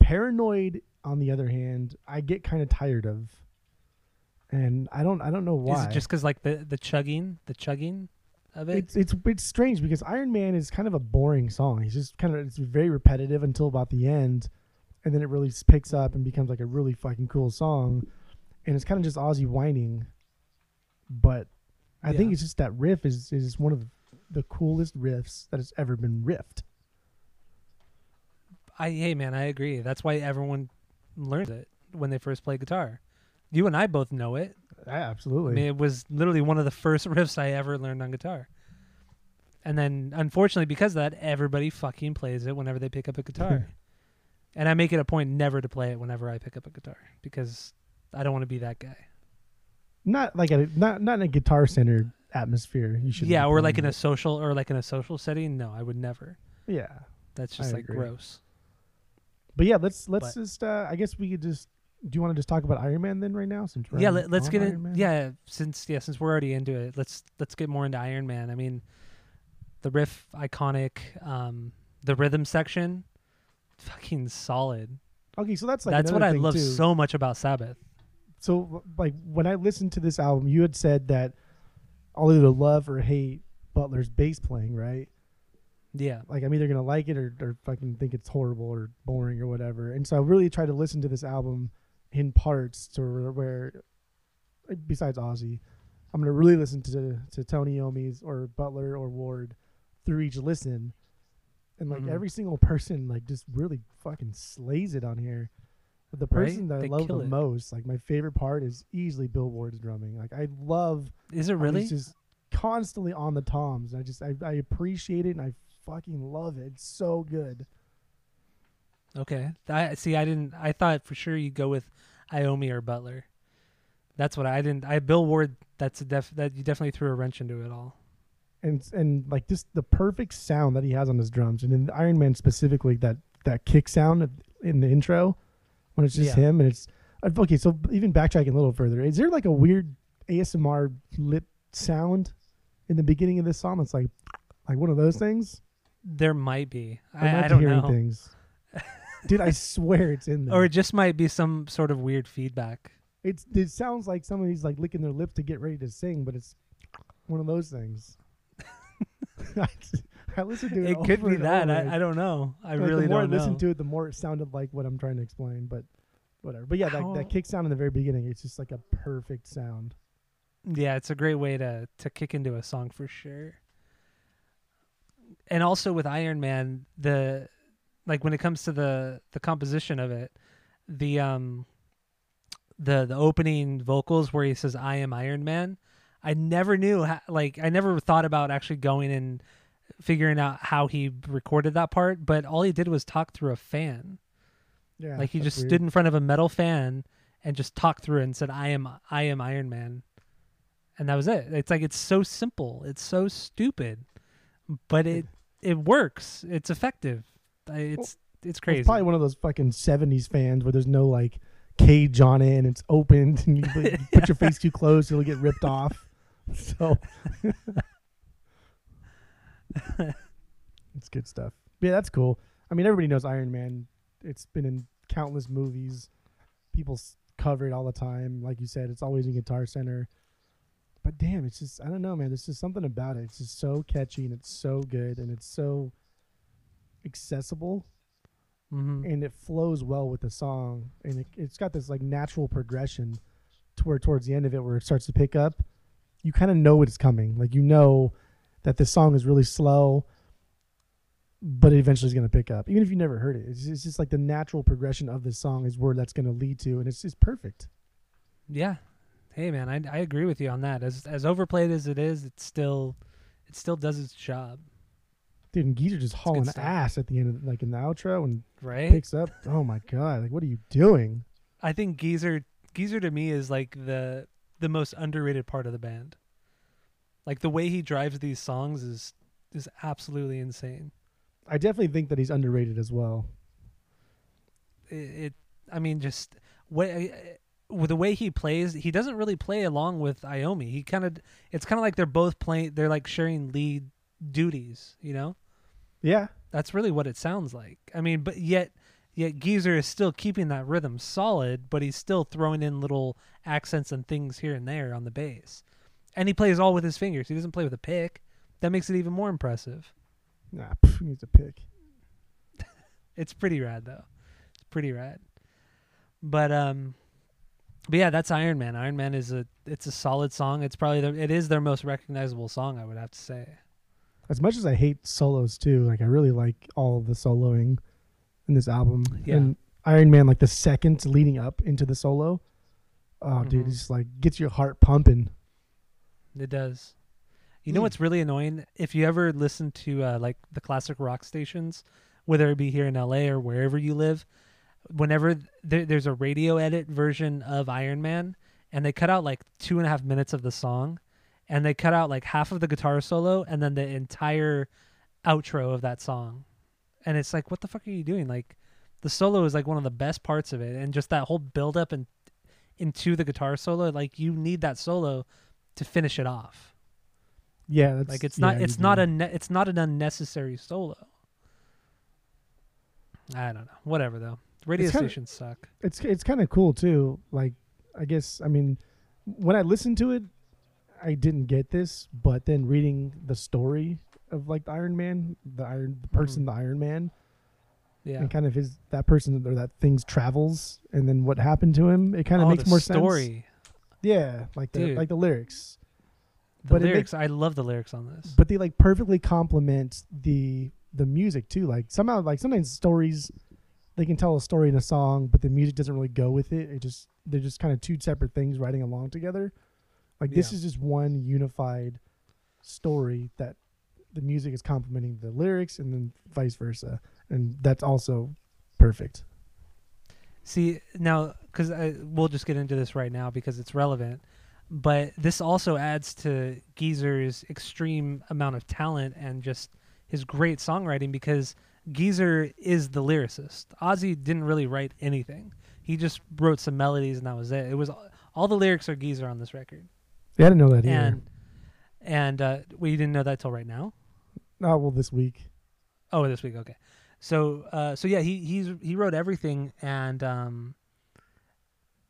[SPEAKER 2] Paranoid, on the other hand, I get kind of tired of, and I don't I don't know why.
[SPEAKER 1] Is it just because like the the chugging, the chugging? of it.
[SPEAKER 2] It's it's it's strange because Iron Man is kind of a boring song. He's just kind of it's very repetitive until about the end, and then it really picks up and becomes like a really fucking cool song, and it's kind of just Ozzy whining. But I think it's just that riff is is one of the coolest riffs that has ever been riffed.
[SPEAKER 1] I hey man, I agree. That's why everyone learns it when they first play guitar. You and I both know it.
[SPEAKER 2] Yeah,
[SPEAKER 1] I
[SPEAKER 2] absolutely.
[SPEAKER 1] mean, it was literally one of the first (laughs) riffs I ever learned on guitar. And then, unfortunately, because of that, everybody fucking plays it whenever they pick up a guitar. (laughs) and I make it a point never to play it whenever I pick up a guitar because I don't want to be that guy.
[SPEAKER 2] not like a not not in a guitar centered atmosphere. You should
[SPEAKER 1] Yeah, or like in a social or like in a social setting. No, I would never.
[SPEAKER 2] yeah.
[SPEAKER 1] That's just
[SPEAKER 2] I
[SPEAKER 1] like
[SPEAKER 2] agree.
[SPEAKER 1] gross.
[SPEAKER 2] But yeah, let's let's
[SPEAKER 1] But-
[SPEAKER 2] just. Uh, I guess we could just. Do you want to just talk about Iron Man then right now? Since
[SPEAKER 1] yeah, let, let's get in. Yeah, since yeah, since we're already into it, let's let's get more into Iron Man. I mean, the riff iconic, um, the rhythm section, fucking solid.
[SPEAKER 2] Okay, so that's like
[SPEAKER 1] That's what I love
[SPEAKER 2] too.
[SPEAKER 1] so much about Sabbath.
[SPEAKER 2] So like when I listened to this album, you had said that I'll either love or hate Butler's bass playing, right?
[SPEAKER 1] Yeah,
[SPEAKER 2] Like I'm either gonna like it or, or fucking think it's horrible or boring or whatever. And so I really tried to listen to this album in parts to where, where besides Ozzy, I'm gonna really listen to to Tony Iommi's or Butler or Ward through each listen. And like
[SPEAKER 1] Mhm.
[SPEAKER 2] every single person like just really fucking slays it on here. But the
[SPEAKER 1] Right?
[SPEAKER 2] person that
[SPEAKER 1] They
[SPEAKER 2] I love the
[SPEAKER 1] it.
[SPEAKER 2] most, like my favorite part is easily Bill Ward's drumming. Like I love
[SPEAKER 1] is it really?
[SPEAKER 2] just constantly on the toms. I just I, I appreciate it and I fucking love it. It's so good.
[SPEAKER 1] Okay. I see. I didn't. I thought for sure you'd go with Iommi or Butler. That's what I didn't. I Bill Ward. That's a def. That you definitely threw a wrench into it all.
[SPEAKER 2] And and like just the perfect sound that he has on his drums. And in Iron Man specifically that that kick sound in the intro when it's just
[SPEAKER 1] Yeah.
[SPEAKER 2] him and it's okay, so even backtracking a little further, is there like a weird ASMR lip sound in the beginning of this song that's like like one of those things?
[SPEAKER 1] There might be.
[SPEAKER 2] I'm
[SPEAKER 1] I,
[SPEAKER 2] not
[SPEAKER 1] I don't
[SPEAKER 2] hearing
[SPEAKER 1] know.
[SPEAKER 2] things. (laughs) Dude, I swear it's in there.
[SPEAKER 1] Or it just might be some sort of weird feedback.
[SPEAKER 2] It's it sounds like somebody's like licking their lips to get ready to sing, but it's one of those things. (laughs) I, I listened to it.
[SPEAKER 1] It could be that. I, I don't know. I
[SPEAKER 2] Like,
[SPEAKER 1] really don't know.
[SPEAKER 2] the more I listened to it, the more it sounded like what I'm trying to explain. But whatever. But yeah, that, that kick sound in the very beginning, it's just like a perfect sound.
[SPEAKER 1] Yeah, it's a great way to to kick into a song for sure. And also with Iron Man, the like when it comes to the the composition of it, the um the the opening vocals where he says I am Iron Man, I never knew how, like I never thought about actually going and figuring out how he recorded that part, but all he did was talk through a fan.
[SPEAKER 2] Yeah,
[SPEAKER 1] like he just
[SPEAKER 2] weird.
[SPEAKER 1] stood in front of a metal fan and just talked through it and said i am i am iron man and that was it it's like it's so simple it's so stupid but it it works it's effective it's it's crazy
[SPEAKER 2] It's probably one of those fucking '70s fans where there's no like cage on it and it's opened (laughs) and you put, you put your face (laughs) too close, it'll get ripped off. So (laughs) it's good stuff. Yeah, that's cool. I mean, everybody knows Iron Man. It's been in countless movies. People cover it all the time. Like you said, it's always in Guitar Center. But damn, it's just I don't know, man. There's just something about it. It's just so catchy and it's so good and it's so accessible
[SPEAKER 1] hmm
[SPEAKER 2] and it flows well with the song. And it, it's got this like natural progression to where towards the end of it where it starts to pick up you kind of know it's coming. Like you know that this song is really slow but it eventually is going to pick up even if you never heard it. It's, it's just like the natural progression of this song is where that's going to lead to and it's just perfect.
[SPEAKER 1] Yeah hey man I, I agree with you on that. As as overplayed as it is it still it still does its job.
[SPEAKER 2] Dude and geezer just hauling ass at the end of like in the outro and
[SPEAKER 1] right?
[SPEAKER 2] picks up. Oh my god like what are you doing?
[SPEAKER 1] I think geezer geezer to me is like the the most underrated part of the band. Like the way he drives these songs is is absolutely insane.
[SPEAKER 2] I definitely think that he's underrated as well.
[SPEAKER 1] It, it I mean, just way with the way he plays, he doesn't really play along with Iommi. He kind of, it's kind of like they're both playing. They're like sharing lead duties. You know,
[SPEAKER 2] yeah
[SPEAKER 1] that's really what it sounds like. I mean, but yet, yet Geezer is still keeping that rhythm solid, but he's still throwing in little accents and things here and there on the bass. And he plays all with his fingers. He doesn't play with a pick. that makes it even more impressive.
[SPEAKER 2] Nah, pff, he needs a pick. (laughs)
[SPEAKER 1] It's pretty rad though. It's pretty rad. But um but yeah, that's Iron Man. Iron Man is a it's a solid song. It's probably the, it is their most recognizable song, I would have to say.
[SPEAKER 2] As much as I hate solos too, like I really like all of the soloing in this album.
[SPEAKER 1] Yeah.
[SPEAKER 2] And Iron Man, like the seconds leading up into the solo, oh dude,
[SPEAKER 1] Mhm.
[SPEAKER 2] it's like gets your heart pumping.
[SPEAKER 1] It does. You know
[SPEAKER 2] Mm.
[SPEAKER 1] what's really annoying? If you ever listen to uh, like the classic rock stations, whether it be here in LA or wherever you live, whenever there, there's a radio edit version of Iron Man, and they cut out like two and a half minutes of the song, and they cut out like half of the guitar solo and then the entire outro of that song, and it's like, what the fuck are you doing? Like, the solo is like one of the best parts of it, and just that whole build up and into the guitar solo, like you need that solo to finish it off.
[SPEAKER 2] Yeah, that's
[SPEAKER 1] Like it's not
[SPEAKER 2] you
[SPEAKER 1] it's not a ne- it's not an unnecessary solo. I don't know. Whatever though. Radio
[SPEAKER 2] It's kinda-
[SPEAKER 1] stations suck.
[SPEAKER 2] it's it's kind of cool too. Like I guess I mean when I listened to it, I didn't get this, but then reading the story of like the Iron Man, the Iron the mm-hmm. person, the Iron Man,
[SPEAKER 1] Yeah.
[SPEAKER 2] and kind of his that person or that thing's travels, and then what happened to him, it kind of
[SPEAKER 1] oh,
[SPEAKER 2] makes
[SPEAKER 1] the
[SPEAKER 2] more sense.
[SPEAKER 1] story.
[SPEAKER 2] Yeah, like the
[SPEAKER 1] Dude.
[SPEAKER 2] like the lyrics,
[SPEAKER 1] The
[SPEAKER 2] But
[SPEAKER 1] lyrics. I love the lyrics on this.
[SPEAKER 2] but they like perfectly complement the the music too. Like somehow, like sometimes stories, they can tell a story in a song, but the music doesn't really go with it. It just they're just kind of two separate things riding along together. Like this
[SPEAKER 1] Yeah.
[SPEAKER 2] is just one unified story that the music is complementing the lyrics, and then vice versa, and that's also perfect.
[SPEAKER 1] See now, because we'll just get into this right now because it's relevant. But this also adds to Geezer's extreme amount of talent and just his great songwriting because Geezer is the lyricist. Ozzy didn't really write anything. He just wrote some melodies and that was it. It was all the lyrics are Geezer on this record.
[SPEAKER 2] Yeah, I didn't know that either.
[SPEAKER 1] And and uh, well, didn't know that till right now.
[SPEAKER 2] oh well, this week.
[SPEAKER 1] Oh, this week. Okay. So, uh, so yeah, he he's he wrote everything, and um,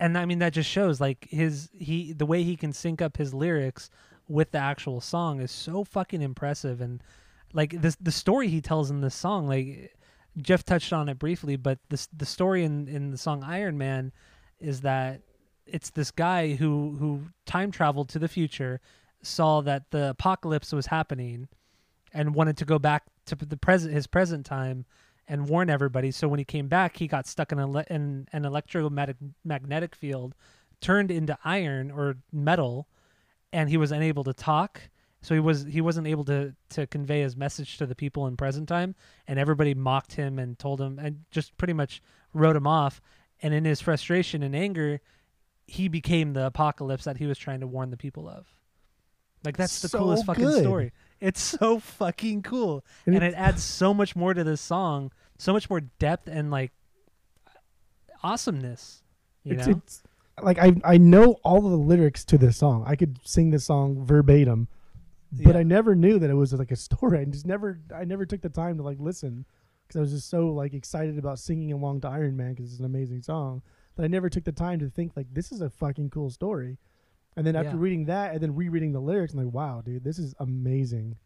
[SPEAKER 1] and I mean that just shows like his he the way he can sync up his lyrics with the actual song is so fucking impressive, and like this the story he tells in this song, like Jeff touched on it briefly, but this the story in in the song Iron Man is that it's this guy who who time traveled to the future, saw that the apocalypse was happening, and wanted to go back to the present his present time and warn everybody. So when he came back, he got stuck in, a, in an electromagnetic magnetic field, turned into iron or metal, and he was unable to talk. So he was he wasn't able to to convey his message to the people in present time, and everybody mocked him and told him and just pretty much wrote him off. And in his frustration and anger, he became the apocalypse that he was trying to warn the people of. Like that's the
[SPEAKER 2] So
[SPEAKER 1] coolest fucking
[SPEAKER 2] good.
[SPEAKER 1] story. It's (laughs) so fucking cool
[SPEAKER 2] And
[SPEAKER 1] and, it adds so much more to this song, so much more depth and like awesomeness. You
[SPEAKER 2] it's,
[SPEAKER 1] know,
[SPEAKER 2] it's like I I know all of the lyrics to this song. I could sing this song verbatim, but
[SPEAKER 1] Yeah.
[SPEAKER 2] I never knew that it was like a story. I just never I never took the time to like listen because I was just so like excited about singing along to Iron Man because it's an amazing song that I never took the time to think like this is a fucking cool story. And then after
[SPEAKER 1] Yeah.
[SPEAKER 2] reading that and then rereading the lyrics, I'm like, wow, dude, this is amazing.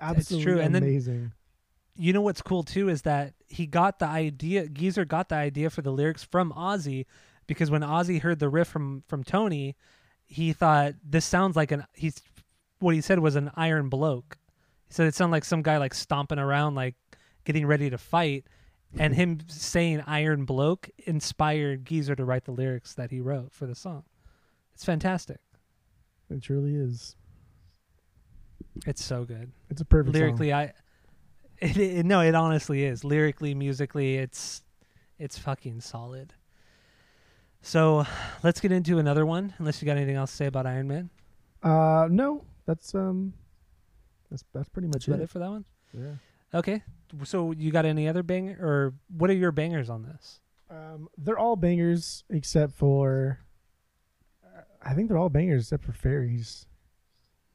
[SPEAKER 2] Absolutely
[SPEAKER 1] true, and then-
[SPEAKER 2] amazing.
[SPEAKER 1] you know what's cool too is that he got the idea. Geezer got the idea for the lyrics from Ozzy because when Ozzy heard the riff from from Tony, he thought this sounds like an he's what he said was an iron bloke. He said it sounded like some guy like stomping around like getting ready to fight. And (laughs) him saying iron bloke inspired Geezer to write the lyrics that he wrote for the song. It's fantastic.
[SPEAKER 2] It truly is.
[SPEAKER 1] It's so good.
[SPEAKER 2] It's a perfect song.
[SPEAKER 1] Lyrically, I (laughs) it, it, no, it honestly is. Lyrically, musically, it's it's fucking solid. So let's get into another one. Unless you got anything else to say about Iron Man,
[SPEAKER 2] Uh, no, that's um, that's that's pretty much
[SPEAKER 1] that's
[SPEAKER 2] it.
[SPEAKER 1] it for that one.
[SPEAKER 2] Yeah.
[SPEAKER 1] Okay. So you got any other banger or what are your bangers on this?
[SPEAKER 2] Um, they're all bangers except for. I think they're all bangers except for fairies.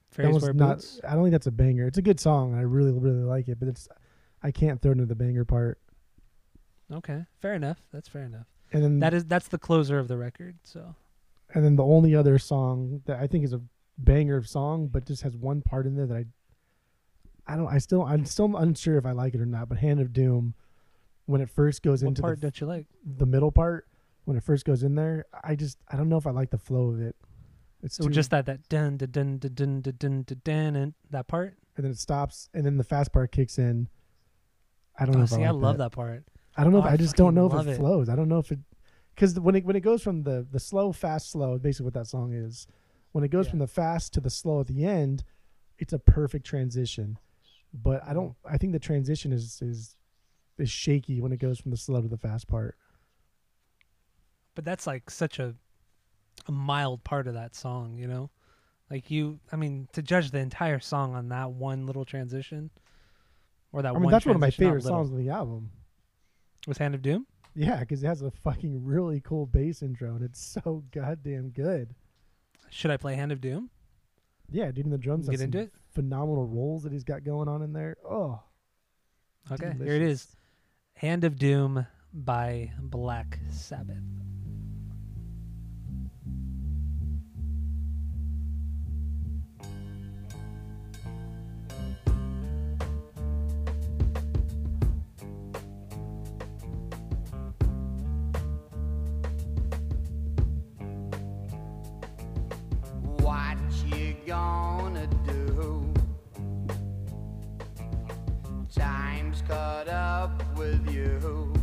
[SPEAKER 2] That
[SPEAKER 1] Fairies
[SPEAKER 2] was
[SPEAKER 1] wear
[SPEAKER 2] not.
[SPEAKER 1] boots.
[SPEAKER 2] I don't think that's a banger. It's a good song. I really really like it, but it's. I can't throw it into the banger part.
[SPEAKER 1] Okay, fair enough. That's fair enough.
[SPEAKER 2] And then
[SPEAKER 1] That is that's the closer of the record. So
[SPEAKER 2] and then the only other song that I think is a banger of song, but just has one part in there that I I don't I still I'm still unsure if I like it or not, but Hand of Doom when it first goes
[SPEAKER 1] what
[SPEAKER 2] into
[SPEAKER 1] part
[SPEAKER 2] the,
[SPEAKER 1] that you like?
[SPEAKER 2] The middle part when it first goes in there, I just I don't know if I like the flow of it. It's
[SPEAKER 1] so just that that dun dun dun dun dun dun dun and that part,
[SPEAKER 2] and then it stops, and then the fast part kicks in. I don't
[SPEAKER 1] oh,
[SPEAKER 2] know.
[SPEAKER 1] See,
[SPEAKER 2] I, like I
[SPEAKER 1] love
[SPEAKER 2] that.
[SPEAKER 1] that. part.
[SPEAKER 2] I don't know.
[SPEAKER 1] Oh,
[SPEAKER 2] if,
[SPEAKER 1] I,
[SPEAKER 2] I just don't know if it,
[SPEAKER 1] it,
[SPEAKER 2] flows. I don't know if it because when it when it goes from the the slow fast slow, basically what that song is, when it goes
[SPEAKER 1] Yeah.
[SPEAKER 2] from the fast to the slow at the end, it's a perfect transition. But I don't. I think the transition is is is shaky when it goes from the slow to the fast part.
[SPEAKER 1] But that's like such a a mild part of that song, you know? Like you I mean, to judge the entire song on that one little transition or that
[SPEAKER 2] I
[SPEAKER 1] one
[SPEAKER 2] mean, that's one of my favorite songs on the album.
[SPEAKER 1] Was Hand of Doom?
[SPEAKER 2] Yeah, because it has a fucking really cool bass intro, and it's so (laughs) goddamn good.
[SPEAKER 1] Should I play Hand of Doom?
[SPEAKER 2] Yeah, dude, and the drums
[SPEAKER 1] Get into it?
[SPEAKER 2] phenomenal rolls that he's got going on in there. Oh,
[SPEAKER 1] Okay, here it is. Hand of Doom by Black Sabbath.
[SPEAKER 4] Caught up with you.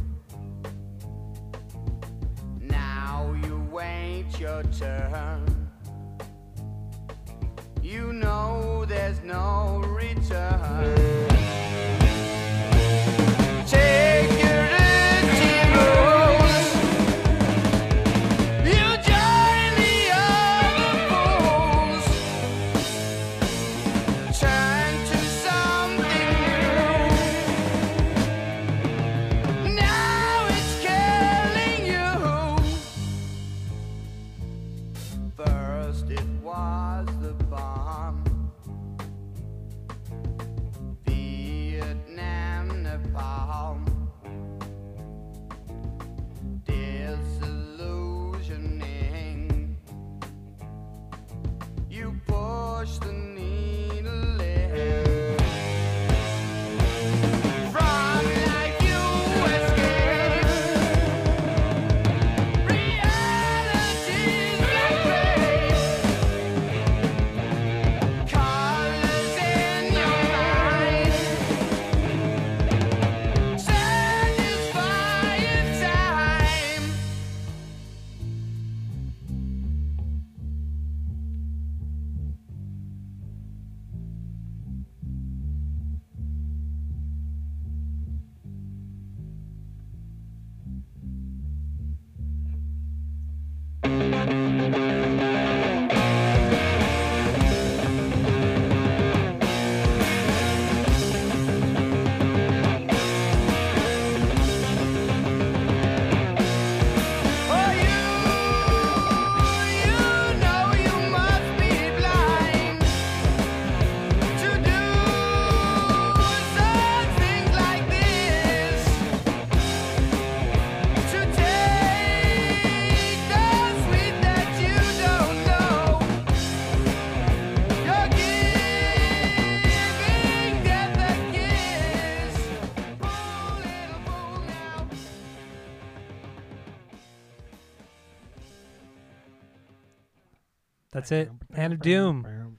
[SPEAKER 4] Now you wait your turn. You know there's no return.
[SPEAKER 1] That's it. Hand of Doom.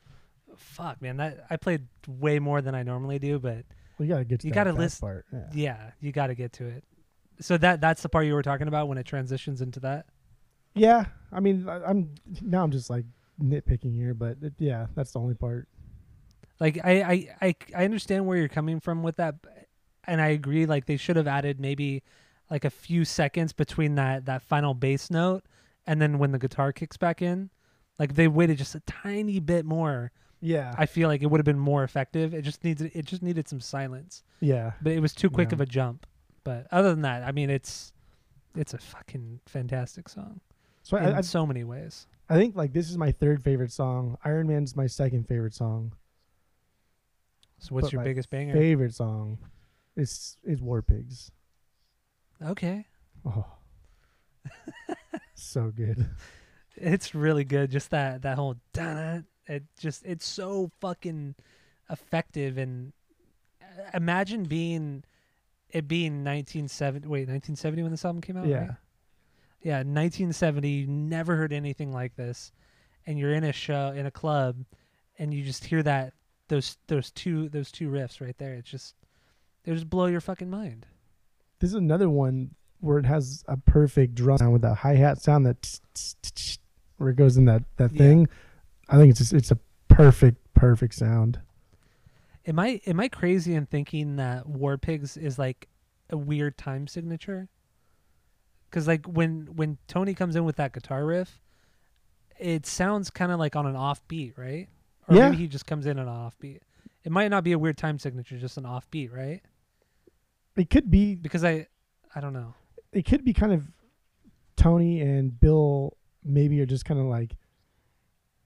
[SPEAKER 1] Fuck, man, that I played way more than I normally do, but
[SPEAKER 2] Well, you gotta get to
[SPEAKER 1] You
[SPEAKER 2] that
[SPEAKER 1] gotta list-
[SPEAKER 2] part. Yeah.
[SPEAKER 1] yeah, you got to get to it. So that that's the part you were talking about when it transitions into that.
[SPEAKER 2] Yeah, I mean, I, I'm now I'm just like nitpicking here, but it, yeah, that's the only part.
[SPEAKER 1] Like I, I I I understand where you're coming from with that, and I agree. Like they should have added maybe like a few seconds between that that final bass note and then when the guitar kicks back in. Like they waited just a tiny bit more.
[SPEAKER 2] Yeah,
[SPEAKER 1] I feel like it would have been more effective. It just needs it just needed some silence,
[SPEAKER 2] yeah,
[SPEAKER 1] but it was too quick
[SPEAKER 2] Yeah.
[SPEAKER 1] of a jump. But other than that, I mean, it's it's a fucking fantastic song
[SPEAKER 2] so
[SPEAKER 1] in
[SPEAKER 2] I, I,
[SPEAKER 1] so many ways.
[SPEAKER 2] I think like this is my third favorite song. Iron Man's my second favorite song.
[SPEAKER 1] So what's
[SPEAKER 2] But
[SPEAKER 1] your biggest banger?
[SPEAKER 2] Favorite song is is War Pigs.
[SPEAKER 1] okay,
[SPEAKER 2] Oh, (laughs) so good. (laughs)
[SPEAKER 1] it's really good. Just that that whole dun It just it's so fucking effective and uh, imagine being it being 1970 wait 1970 when this album came out
[SPEAKER 2] yeah.
[SPEAKER 1] right? yeah 1970 you never heard anything like this and you're in a show in a club and you just hear that those those two those two riffs right there it's just they just blow your fucking mind
[SPEAKER 2] This is another one where it has a perfect drum sound with a hi hat sound that tss, tss, tss, tss, where it goes in that that thing. I think it's just, it's a perfect perfect sound.
[SPEAKER 1] Am I am I crazy in thinking that War Pigs is like a weird time signature? Because like when when Tony comes in with that guitar riff, it sounds kind of like on an off beat, right? Or
[SPEAKER 2] Yeah.
[SPEAKER 1] maybe he just comes in on an off beat. It might not be a weird time signature, just an off beat, right?
[SPEAKER 2] It could be
[SPEAKER 1] Because I I don't know.
[SPEAKER 2] It could be kind of Tony and Bill maybe are just kind of like,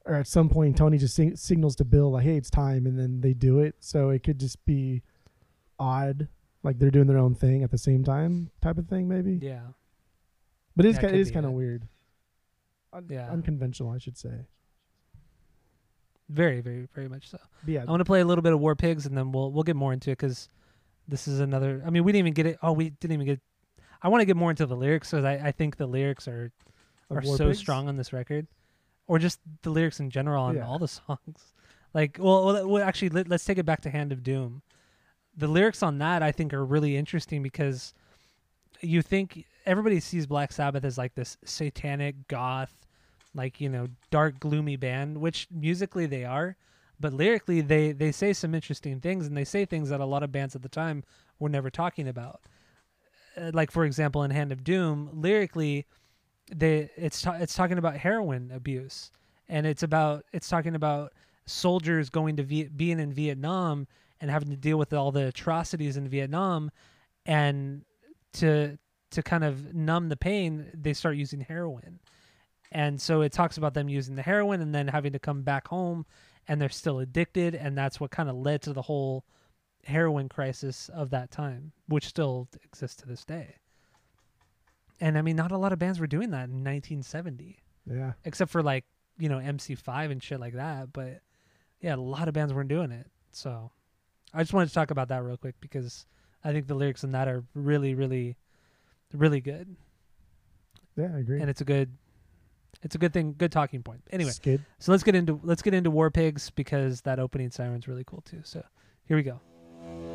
[SPEAKER 2] or at some point Tony just sing- signals to Bill like, "Hey, it's time," and then they do it. So it could just be odd, like they're doing their own thing at the same time, type of thing, maybe.
[SPEAKER 1] Yeah.
[SPEAKER 2] But it's kind, it is kind of weird. Un-
[SPEAKER 1] Yeah.
[SPEAKER 2] unconventional, I should say.
[SPEAKER 1] Very, very, very much so.
[SPEAKER 2] But yeah,
[SPEAKER 1] I want to play a little bit of War Pigs, and then we'll we'll get more into it because this is another. I mean, we didn't even get it. Oh, we didn't even get. I want to get more into the lyrics because I, I think the lyrics are are so
[SPEAKER 2] Pigs.
[SPEAKER 1] strong on this record, or just the lyrics in general on
[SPEAKER 2] Yeah.
[SPEAKER 1] all the (laughs) songs. Like, well, well, well actually, let, let's take it back to Hand of Doom. The lyrics on that I think are really interesting because you think everybody sees Black Sabbath as like this satanic goth, like you know, dark, gloomy band, which musically they are, but lyrically they they say some interesting things and they say things that a lot of bands at the time were never talking about. Uh, like for example, in Hand of Doom, lyrically, they it's ta- it's talking about heroin abuse. And it's about it's talking about soldiers going to v- being in Vietnam and having to deal with all the atrocities in Vietnam. And to to kind of numb the pain they start using heroin. And so it talks about them using the heroin and then having to come back home and they're still addicted. And that's what kind of led to the whole heroin crisis of that time which still exists to this day and i mean not a lot of bands were doing that in 1970
[SPEAKER 2] Yeah,
[SPEAKER 1] except for like you know MC5 and shit like that. But yeah, a lot of bands weren't doing it. So I just wanted to talk about that real quick because I think the lyrics in that are really, really, really good,
[SPEAKER 2] yeah, I agree.
[SPEAKER 1] and it's a good, it's a good thing, good talking point. Anyway,
[SPEAKER 2] Skid.
[SPEAKER 1] so let's get into let's get into War Pigs because that opening siren's really cool too. So here we go.
[SPEAKER 4] Thank you.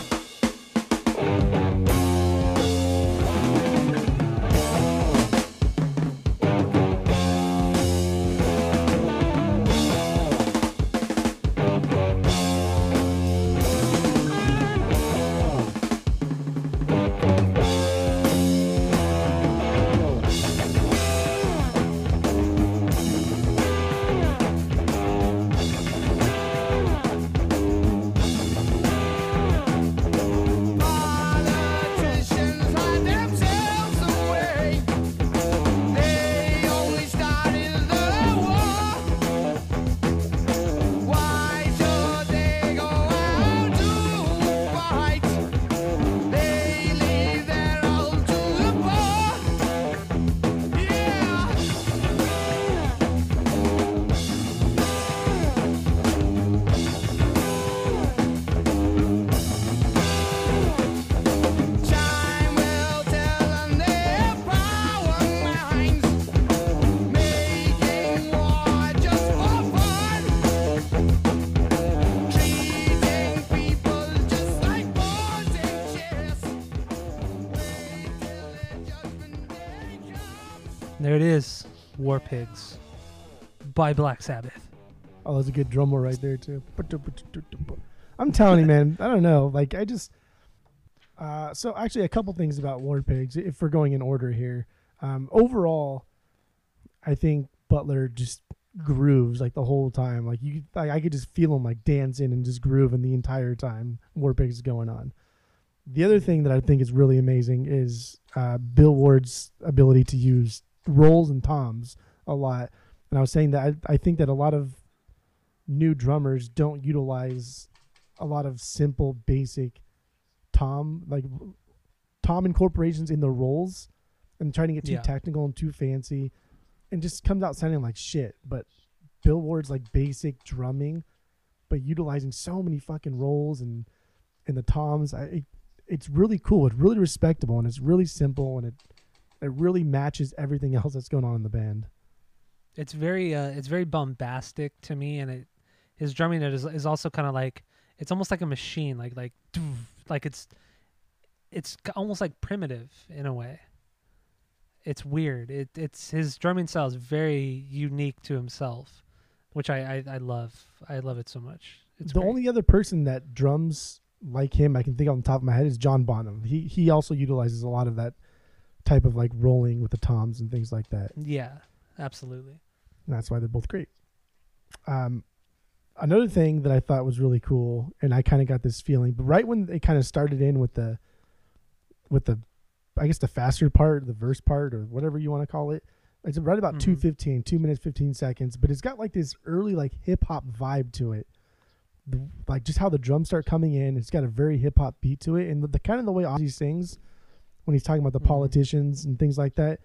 [SPEAKER 1] There it is. War Pigs by Black Sabbath.
[SPEAKER 2] Oh, there's a good drum roll right there too. I'm telling you, man. I don't know. Like I just. Uh, so actually, a couple things about War Pigs. If we're going in order here, um, overall, I think Butler just grooves like the whole time. Like you, like, I could just feel him like dancing and just grooving the entire time War Pigs is going on. The other thing that I think is really amazing is uh, Bill Ward's ability to use rolls and toms a lot. And I was saying that I, I think that a lot of new drummers don't utilize a lot of simple, basic tom like tom incorporations in the rolls and trying to get too
[SPEAKER 1] Yeah.
[SPEAKER 2] technical and too fancy and just comes out sounding like shit. But Bill Ward's like basic drumming, but utilizing so many fucking rolls and and the toms. I it, it's really cool. It's really respectable and it's really simple and it it really matches everything else that's going on in the band.
[SPEAKER 1] It's very uh, it's very bombastic to me, and it his drumming is is also kind of like it's almost like a machine, like like like it's it's almost like primitive in a way. It's weird. It it's his drumming style is very unique to himself, which I I, I love. I love it so much. It's
[SPEAKER 2] the
[SPEAKER 1] great.
[SPEAKER 2] only other person that drums like him I can think on the top of my head is John Bonham. He he also utilizes a lot of that type of like rolling with the toms and things like that.
[SPEAKER 1] yeah, absolutely.
[SPEAKER 2] And that's why they're both great. Um, another thing that I thought was really cool, and I kind of got this feeling, but right when they kind of started in with the, with the, I guess the faster part, the verse part, or whatever you want to call it, it's right about
[SPEAKER 1] Mhm.
[SPEAKER 2] two fifteen, two minutes fifteen seconds, but it's got like this early like hip hop vibe to it. The, like just how the drums start coming in, it's got a very hip hop beat to it, and the, the kind of the way Ozzy sings when he's talking about the
[SPEAKER 1] Mhm.
[SPEAKER 2] politicians and things like that.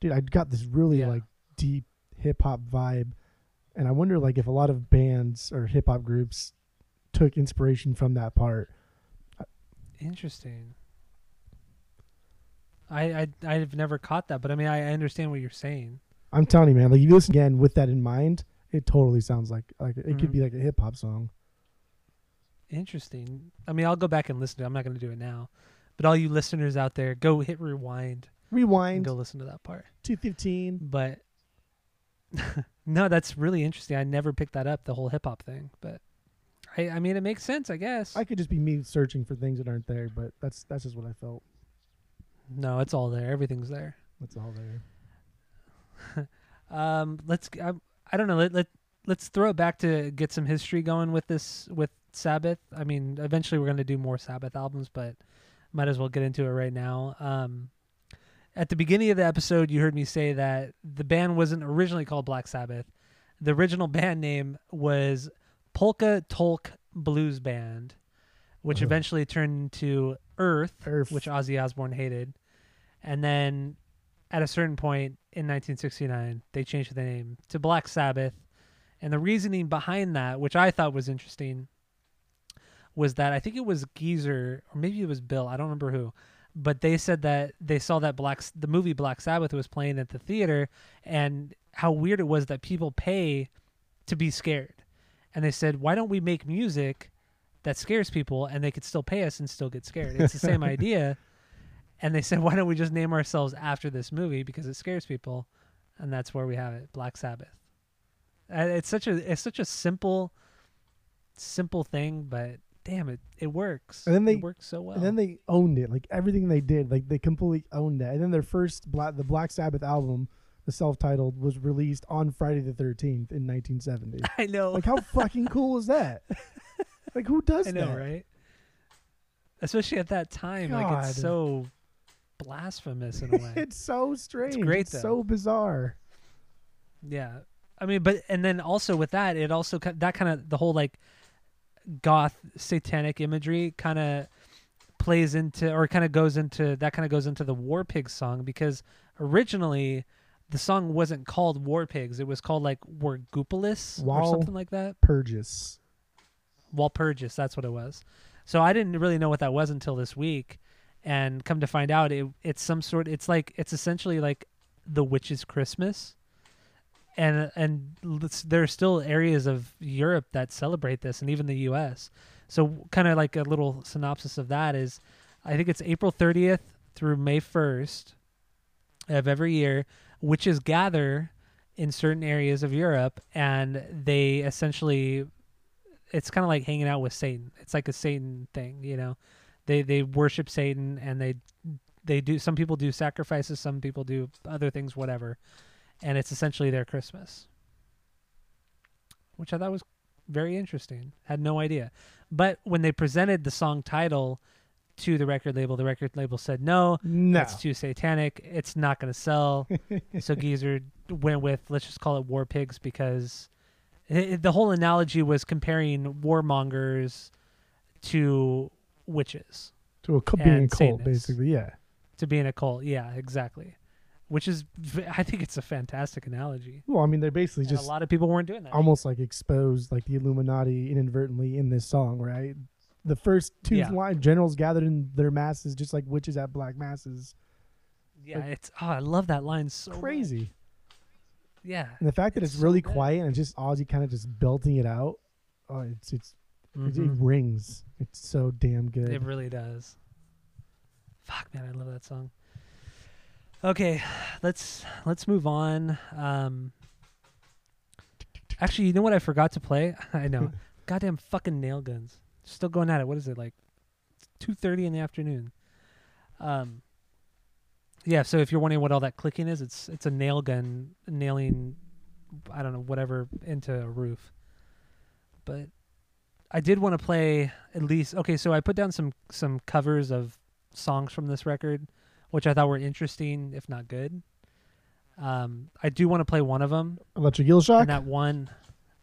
[SPEAKER 2] Dude, I got this really
[SPEAKER 1] Yeah.
[SPEAKER 2] like deep hip hop vibe, and I wonder like if a lot of bands or hip hop groups took inspiration from that part.
[SPEAKER 1] Interesting. I I I've never caught that, but I mean I, I understand what you're saying.
[SPEAKER 2] I'm telling you, man. Like if you listen again with that in mind, it totally sounds like like it could
[SPEAKER 1] Mhm.
[SPEAKER 2] be like a hip hop song.
[SPEAKER 1] Interesting. I mean, I'll go back and listen to it. I'm not going to do it now. But all you listeners out there, go hit rewind and
[SPEAKER 2] Rewind
[SPEAKER 1] go listen to that part.
[SPEAKER 2] two fifteen.
[SPEAKER 1] But (laughs) no, that's really interesting. I never picked that up, the whole hip hop thing. But I, I mean, it makes sense, I guess.
[SPEAKER 2] I could just be me searching for things that aren't there, but that's that's just what I felt.
[SPEAKER 1] no, it's all there. Everything's there.
[SPEAKER 2] It's all there. (laughs)
[SPEAKER 1] Um, let's. I, I don't know. Let let let's throw it back to get some history going with this with Sabbath. I mean, eventually we're going to do more Sabbath albums, but might as well get into it right now. Um, at the beginning of the episode, you heard me say that the band wasn't originally called Black Sabbath. The original band name was Polka Tulk Blues Band, which
[SPEAKER 2] Uh-huh.
[SPEAKER 1] eventually turned into Earth,
[SPEAKER 2] Earth.
[SPEAKER 1] which Ozzy Osbourne hated. And then at a certain point in 1969, they changed the name to Black Sabbath. And the reasoning behind that, which I thought was interesting, was that I think it was Geezer or maybe it was Bill, I don't remember who, but they said that they saw that Black the movie Black Sabbath was playing at the theater and how weird it was that people pay to be scared. And they said, "Why don't we make music that scares people and they could still pay us and still get scared?" It's the same (laughs) idea. And they said, "Why don't we just name ourselves after this movie because it scares people?" And that's where we have it, Black Sabbath. It's such a it's such a simple simple thing, but damn it, it works.
[SPEAKER 2] And then they-
[SPEAKER 1] it works so well.
[SPEAKER 2] And then they owned it, like everything they did, like they completely owned it. And then their first Black, the Black Sabbath album, the self-titled, was released on Friday the Thirteenth in 1970. (laughs)
[SPEAKER 1] I know.
[SPEAKER 2] like how fucking cool is that? (laughs) Like who does
[SPEAKER 1] I know,
[SPEAKER 2] that?
[SPEAKER 1] right? Especially at that time, like it's so blasphemous in a (laughs) way.
[SPEAKER 2] it's so strange.
[SPEAKER 1] It's great,
[SPEAKER 2] It's
[SPEAKER 1] though.
[SPEAKER 2] so bizarre.
[SPEAKER 1] yeah, I mean, but and then also with that, it also that kind of the whole like goth satanic imagery kind of plays into or kind of goes into that kind of goes into the War Pigs song because originally the song wasn't called War Pigs; it was called like Wargoopolis or something like that.
[SPEAKER 2] Purges.
[SPEAKER 1] Walpurgis, that's what it was. So I didn't really know what that was until this week, and come to find out, it, it's some sort. It's like it's essentially like the witch's Christmas, and and there are still areas of Europe that celebrate this, and even the U.S. So kind of like a little synopsis of that is, I think it's April 30th through May 1st of every year witches gather in certain areas of Europe, and they essentially, it's kind of like hanging out with Satan. It's like a Satan thing, you know. They they worship Satan, and they they do. Some people do sacrifices, some people do other things, whatever, and it's essentially their Christmas, which I thought was very interesting. Had no idea, but when they presented the song title to the record label, the record label said no,
[SPEAKER 2] No.
[SPEAKER 1] it's too satanic. It's not going to sell. (laughs) so Geezer went with let's just call it War Pigs because i the whole analogy was comparing warmongers to witches
[SPEAKER 2] to a cult, being a cult,
[SPEAKER 1] Satanists.
[SPEAKER 2] basically. Yeah.
[SPEAKER 1] to being a cult. Yeah, exactly. Which is, (laughs) I think it's a fantastic analogy.
[SPEAKER 2] Well, I mean, they're basically
[SPEAKER 1] And
[SPEAKER 2] just
[SPEAKER 1] a lot of people weren't doing that.
[SPEAKER 2] almost like exposed like the Illuminati inadvertently in this song, right? The first two
[SPEAKER 1] Yeah.
[SPEAKER 2] line generals gathered in their masses, just like witches at black masses.
[SPEAKER 1] yeah,
[SPEAKER 2] like-
[SPEAKER 1] it's oh, I love that line so much.
[SPEAKER 2] Crazy.
[SPEAKER 1] Yeah,
[SPEAKER 2] And the fact that
[SPEAKER 1] It's
[SPEAKER 2] it's, really
[SPEAKER 1] good.
[SPEAKER 2] quiet and just Ozzy kind of just belting it out, oh, it's it's it, it
[SPEAKER 1] mm-hmm.
[SPEAKER 2] rings. It's so damn good.
[SPEAKER 1] It really does. Fuck man, I love that song. Okay, let's let's move on. Um Actually, you know what I forgot to play? (laughs) I know. (laughs) Goddamn fucking nail guns. Still going at it. What is it like 2:30 in the afternoon? Um Yeah, so if you're wondering what all that clicking is, it's it's a nail gun nailing I don't know, whatever into a roof. But I did want to play at least okay, so I put down some some covers of songs from this record, which I thought were interesting, if not good. Um, I do want to play one of them,
[SPEAKER 2] Electric Eel Shock.
[SPEAKER 1] and that one,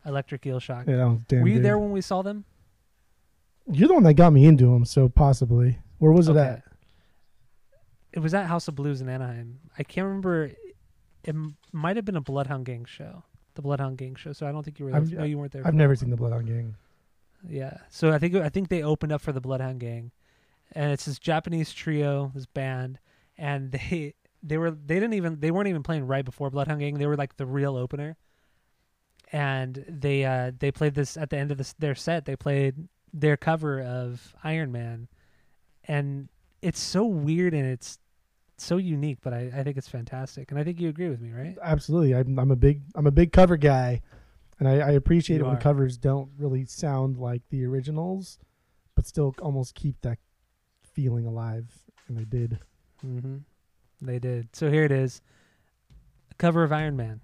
[SPEAKER 1] Electric Eel Shock.
[SPEAKER 2] yeah, that was damn
[SPEAKER 1] Were you
[SPEAKER 2] good.
[SPEAKER 1] there when we saw them?
[SPEAKER 2] You're the one that got me into them, so possibly. Where was it
[SPEAKER 1] Okay.
[SPEAKER 2] at?
[SPEAKER 1] It was at House of Blues in Anaheim. I can't remember. It m- might have been a Bloodhound Gang show, the Bloodhound Gang show. So I don't think you were there.
[SPEAKER 2] I've-
[SPEAKER 1] no, you weren't there.
[SPEAKER 2] I've never seen the Bloodhound Gang.
[SPEAKER 1] Yeah. So I think I think they opened up for the Bloodhound Gang, and it's this Japanese trio, this band, and (laughs) they they were they didn't even they weren't even playing right before Bloodhound Gang. They were like the real opener, and they uh they played this at the end of this their set. They played their cover of Iron Man, and it's so weird and it's so unique, but I, I think it's fantastic, and I think you agree with me, right?
[SPEAKER 2] Absolutely. I'm, I'm a big I'm a big cover guy, and I, I appreciate
[SPEAKER 1] You
[SPEAKER 2] it when
[SPEAKER 1] are.
[SPEAKER 2] covers don't really sound like the originals, but still almost keep that feeling alive. And they did.
[SPEAKER 1] Mm-hmm. They did. So here it is, a cover of Iron Man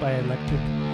[SPEAKER 1] by Electric.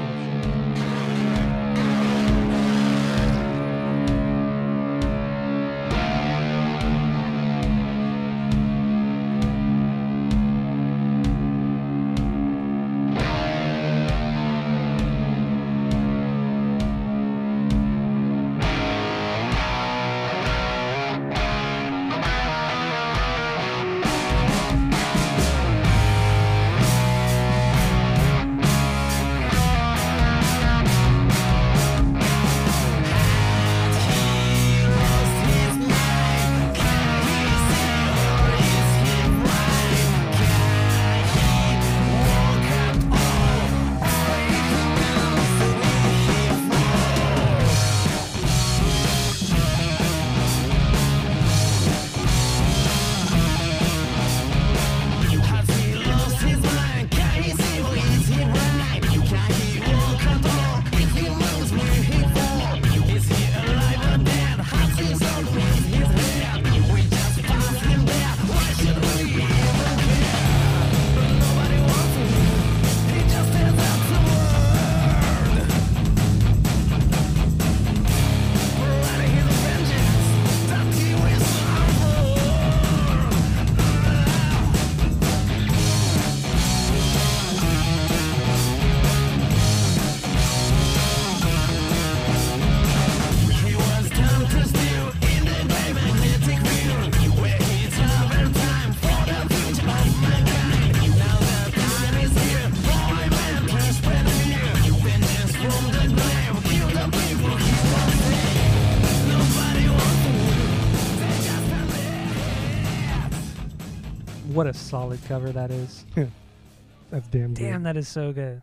[SPEAKER 1] A solid cover that is. (laughs)
[SPEAKER 2] That's damn good.
[SPEAKER 1] Damn, that is so good.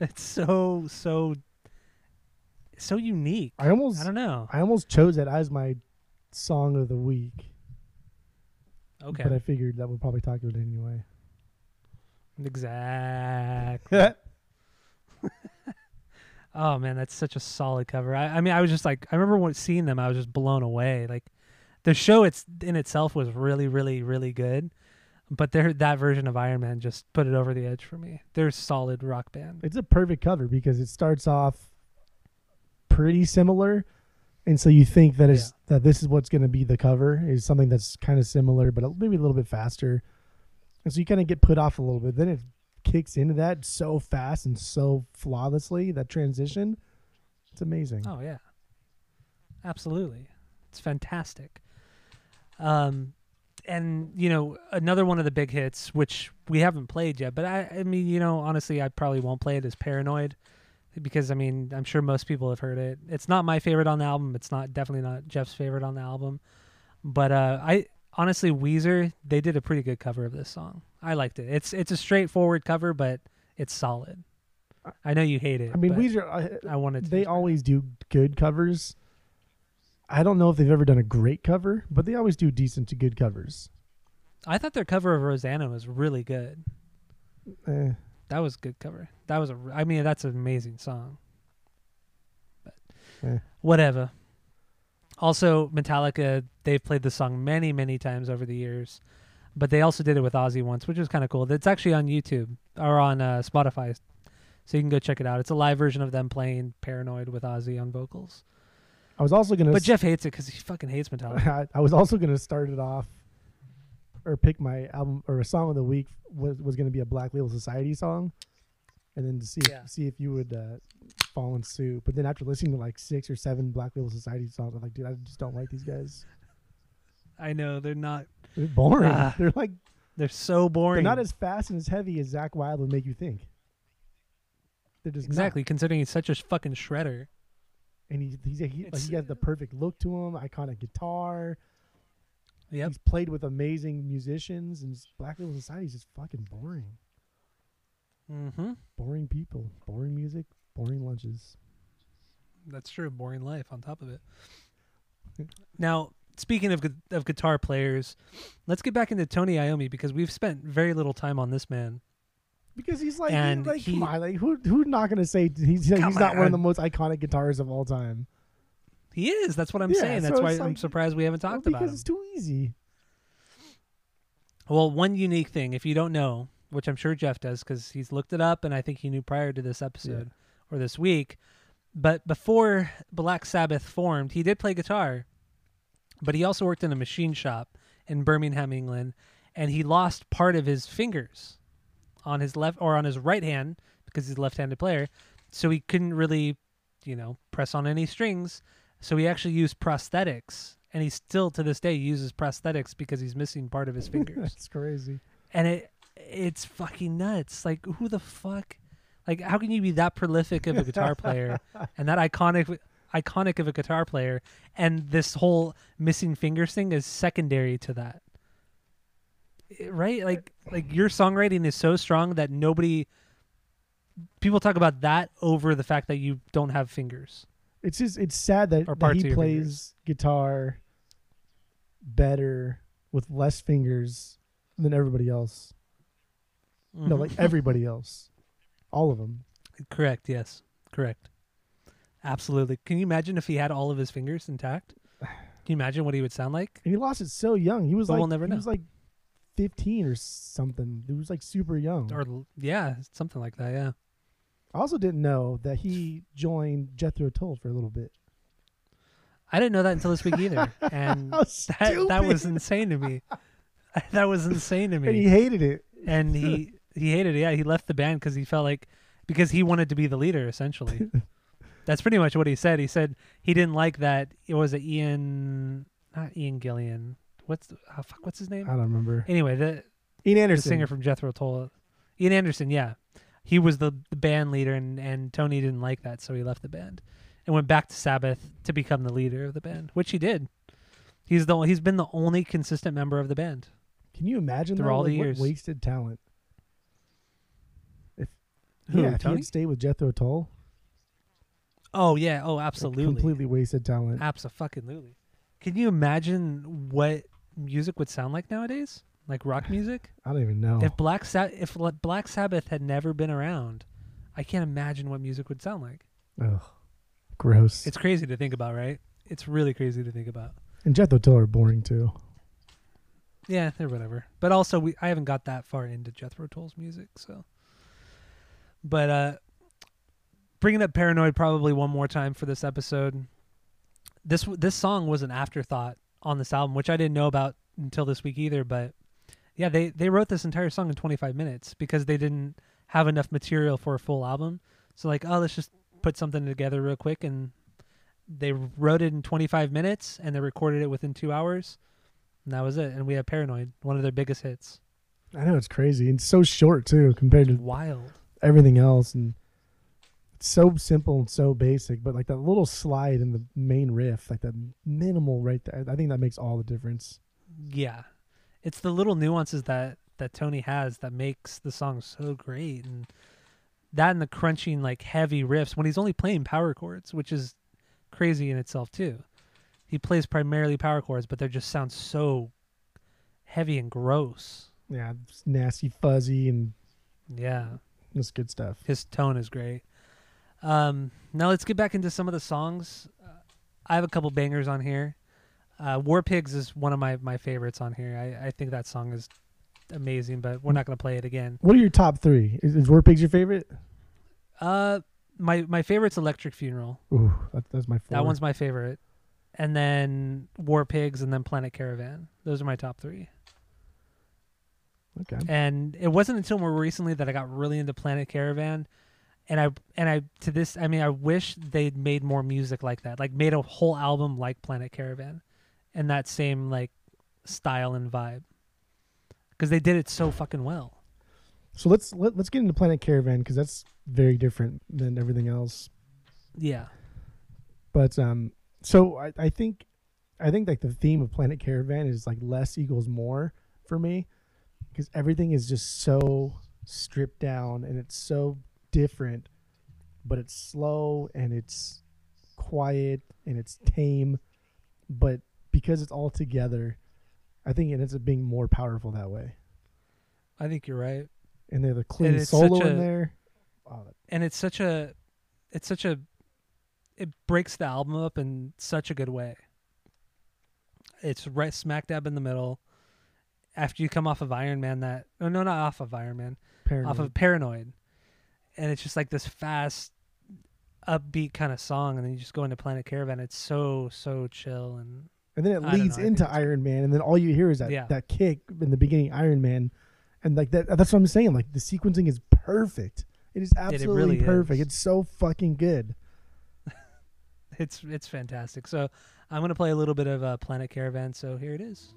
[SPEAKER 1] It's so so so unique.
[SPEAKER 2] I almost
[SPEAKER 1] I don't know.
[SPEAKER 2] I almost chose that as my song of the week,
[SPEAKER 1] Okay.
[SPEAKER 2] but I figured that would probably talk about it anyway.
[SPEAKER 1] Exactly. (laughs) (laughs) oh man, that's such a solid cover. I, I mean, I was just like, I remember when seeing them, I was just blown away. Like, the show it's in itself was really, really, really good, but their that version of Iron Man just put it over the edge for me. They're a solid rock band.
[SPEAKER 2] it's a perfect cover because it starts off pretty similar, and so you think that is that this is what's going to be the cover is something that's kind of similar, but maybe a little bit faster, and so you kind of get put off a little bit. Then it kicks into that so fast and so flawlessly that transition. It's amazing.
[SPEAKER 1] Oh yeah, absolutely, it's fantastic. Um, and you know another one of the big hits, which we haven't played yet, but I, I mean, you know, honestly, I probably won't play it as Paranoid, because I mean, I'm sure most people have heard it. It's not my favorite on the album. It's not definitely not Jeff's favorite on the album, but uh, I honestly, Weezer they did a pretty good cover of this song. I liked it. It's it's a straightforward cover, but it's solid. I know you hate it.
[SPEAKER 2] I mean, Weezer. I,
[SPEAKER 1] I wanted to
[SPEAKER 2] they always do good covers. I don't know if they've ever done a great cover, but they always do decent to good covers.
[SPEAKER 1] I thought their cover of Rosanna was really good.
[SPEAKER 2] Eh.
[SPEAKER 1] That was a good cover. That was a. I mean, that's an amazing song. But
[SPEAKER 2] Eh.
[SPEAKER 1] whatever. Also, Metallica. They've played the song many, many times over the years, but they also did it with Ozzy once, which was kind of cool. It's actually on YouTube or on uh, Spotify, so you can go check it out. It's a live version of them playing "Paranoid" with Ozzy on vocals.
[SPEAKER 2] I was also gonna.
[SPEAKER 1] But Jeff hates it because he fucking hates Metallica. (laughs)
[SPEAKER 2] I, I was also gonna start it off, or pick my album or a song of the week was was gonna be a Black Label Society song, and then to see
[SPEAKER 1] Yeah.
[SPEAKER 2] if, see if you would uh, fall in suit. But then after listening to like six or seven Black Label Society songs, I'm like, dude, I just don't like these guys.
[SPEAKER 1] I know they're not.
[SPEAKER 2] They're boring.
[SPEAKER 1] Ah,
[SPEAKER 2] they're like
[SPEAKER 1] They're so boring.
[SPEAKER 2] they're not as fast and as heavy as Zakk Wylde would make you think. They're just not.
[SPEAKER 1] exactly considering he's such a fucking shredder.
[SPEAKER 2] And he he's, he, like, he has the perfect look to him, iconic guitar.
[SPEAKER 1] Yep.
[SPEAKER 2] He's played with amazing musicians, and Black Label Society is just fucking boring.
[SPEAKER 1] Mm-hmm.
[SPEAKER 2] Boring people, boring music, boring lunches.
[SPEAKER 1] That's true. Boring life on top of it. (laughs) now, speaking of of guitar players, let's get back into Tony Iommi because we've spent very little time on this man.
[SPEAKER 2] Because he's like,
[SPEAKER 1] And
[SPEAKER 2] like
[SPEAKER 1] he-
[SPEAKER 2] come on, like who who's not gonna say he's he's not one of the most iconic guitarists of all time?
[SPEAKER 1] He is. That's what I'm
[SPEAKER 2] Yeah,
[SPEAKER 1] saying.
[SPEAKER 2] so
[SPEAKER 1] That's why I'm surprised we haven't
[SPEAKER 2] Well,
[SPEAKER 1] talked
[SPEAKER 2] because
[SPEAKER 1] about him.
[SPEAKER 2] it's too easy.
[SPEAKER 1] Well, one unique thing, if you don't know, which I'm sure Jeff does because he's looked it up and I think he knew prior to this episode or this week. But before Black Sabbath formed, he did play guitar, but he also worked in a machine shop in Birmingham, England, and he lost part of his fingers on his left or on his right hand because he's a left-handed player, so he couldn't really, you know, press on any strings. So he actually used prosthetics, and he still to this day uses prosthetics because he's missing part of his (laughs) fingers
[SPEAKER 2] That's crazy.
[SPEAKER 1] and it it's fucking nuts. Like who the fuck? Like how can you be that prolific of a guitar player (laughs) and that iconic iconic of a guitar player and this whole missing fingers thing is secondary to that. Right? Like like your songwriting is so strong that nobody people talk about that over the fact that you don't have fingers.
[SPEAKER 2] It's just it's sad that, that he plays
[SPEAKER 1] fingers.
[SPEAKER 2] guitar better with less fingers than everybody else. No,
[SPEAKER 1] Mhm.
[SPEAKER 2] like everybody else, all of them.
[SPEAKER 1] Correct, yes. Correct. Absolutely. Can you imagine if he had all of his fingers intact? Can you imagine what he would sound like?
[SPEAKER 2] And he lost it so young. He was
[SPEAKER 1] But
[SPEAKER 2] like
[SPEAKER 1] we'll never
[SPEAKER 2] he
[SPEAKER 1] know.
[SPEAKER 2] was like fifteen or something. He was like super young.
[SPEAKER 1] Or yeah, something like that. Yeah.
[SPEAKER 2] I also didn't know that he joined Jethro Tull for a little bit.
[SPEAKER 1] I didn't know that until this week either, (laughs) and that that was insane to me. (laughs) that was insane to me.
[SPEAKER 2] and he hated it.
[SPEAKER 1] And he (laughs) he hated it. Yeah, he left the band because he felt like because he wanted to be the leader. Essentially, that's pretty much what he said. He said he didn't like that. It was a Ian, not Ian Gillan. What's the, oh, fuck? What's his name?
[SPEAKER 2] I don't remember.
[SPEAKER 1] Anyway, the
[SPEAKER 2] Ian Anderson, the
[SPEAKER 1] singer from Jethro Tull, Ian Anderson. Yeah, he was the, the band leader, and and Tony didn't like that, so he left the band and went back to Sabbath to become the leader of the band, which he did. He's the he's been the only consistent member of the band.
[SPEAKER 2] Can you imagine
[SPEAKER 1] Through
[SPEAKER 2] though,
[SPEAKER 1] all the
[SPEAKER 2] like, what
[SPEAKER 1] years.
[SPEAKER 2] wasted talent? If
[SPEAKER 1] Who,
[SPEAKER 2] yeah, if
[SPEAKER 1] Tony?
[SPEAKER 2] had stayed with Jethro Tull,
[SPEAKER 1] Oh yeah, oh
[SPEAKER 2] like,
[SPEAKER 1] absolutely,
[SPEAKER 2] completely wasted talent.
[SPEAKER 1] absolutely. Can you imagine what music would sound like nowadays? like rock (sighs) music.
[SPEAKER 2] I don't even know.
[SPEAKER 1] If Black Sa- if Black Sabbath had never been around, I can't imagine what music would sound like.
[SPEAKER 2] Ugh, gross.
[SPEAKER 1] It's crazy to think about, right? It's really crazy to think about.
[SPEAKER 2] and Jethro Tull are boring too.
[SPEAKER 1] Yeah, they're whatever. But also, we I haven't got that far into Jethro Tull's music, so. But uh, bringing up "Paranoid" probably one more time for this episode. This this song was an afterthought on this album, which I didn't know about until this week either. But yeah, they they wrote this entire song in 25 minutes because they didn't have enough material for a full album. So like, oh, let's just put something together real quick, and they wrote it in 25 minutes, and they recorded it within two hours. And that was it. And we have Paranoid, one of their biggest hits.
[SPEAKER 2] I know it's crazy and so short too compared to
[SPEAKER 1] Wild.
[SPEAKER 2] everything else, and it's so simple and so basic. But like that little slide in the main riff, like that minimal right there, I think that makes all the difference.
[SPEAKER 1] Yeah. It's the little nuances that that Tony has that makes the song so great and that and the crunching like heavy riffs when he's only playing power chords, which is crazy in itself too. He plays primarily power chords, but they just sound so heavy and gross.
[SPEAKER 2] Yeah, nasty, fuzzy, and
[SPEAKER 1] Yeah.
[SPEAKER 2] it's good stuff.
[SPEAKER 1] His tone is great. Um, now let's get back into some of the songs. Uh, I have a couple bangers on here. Uh, War Pigs is one of my, my favorites on here. I, I think that song is amazing, but we're not going to play it again.
[SPEAKER 2] What are your top three? Is, is War Pigs your favorite?
[SPEAKER 1] Uh, my my favorite's Electric Funeral.
[SPEAKER 2] Ooh, that, that's my. Four.
[SPEAKER 1] That one's my favorite. And then War Pigs, and then Planet Caravan. Those are my top three.
[SPEAKER 2] okay.
[SPEAKER 1] and it wasn't until more recently that I got really into Planet Caravan, and I and I to this I mean I wish they'd made more music like that, like made a whole album like Planet Caravan, and that same like style and vibe, because they did it so fucking well.
[SPEAKER 2] So let's let, let's get into Planet Caravan because that's very different than everything else.
[SPEAKER 1] Yeah,
[SPEAKER 2] But um, so I, I think, I think like the theme of Planet Caravan is like less equals more for me, because everything is just so stripped down and it's so different, but it's slow and it's quiet and it's tame, but because it's all together, I think it ends up being more powerful that way.
[SPEAKER 1] I think you're right,
[SPEAKER 2] And they have a clean solo
[SPEAKER 1] such
[SPEAKER 2] in there. Oh, that-
[SPEAKER 1] and it's such a, it's such a, it breaks the album up in such a good way. It's right smack dab in the middle. After you come off of Iron Man, that no, no, not off of Iron Man.
[SPEAKER 2] paranoid.
[SPEAKER 1] off of Paranoid, and it's just like this fast, upbeat kind of song, and then you just go into Planet Caravan. It's so so chill and
[SPEAKER 2] And then it
[SPEAKER 1] I
[SPEAKER 2] leads
[SPEAKER 1] know,
[SPEAKER 2] into Iron Man, and then all you hear is that
[SPEAKER 1] Yeah.
[SPEAKER 2] that kick in the beginning, Iron Man, and like that. That's what I'm saying. Like the sequencing is perfect. It is absolutely
[SPEAKER 1] really
[SPEAKER 2] perfect.
[SPEAKER 1] is.
[SPEAKER 2] It's so fucking good. (laughs)
[SPEAKER 1] it's it's fantastic. So I'm gonna play a little bit of uh, Planet Caravan. So here it is.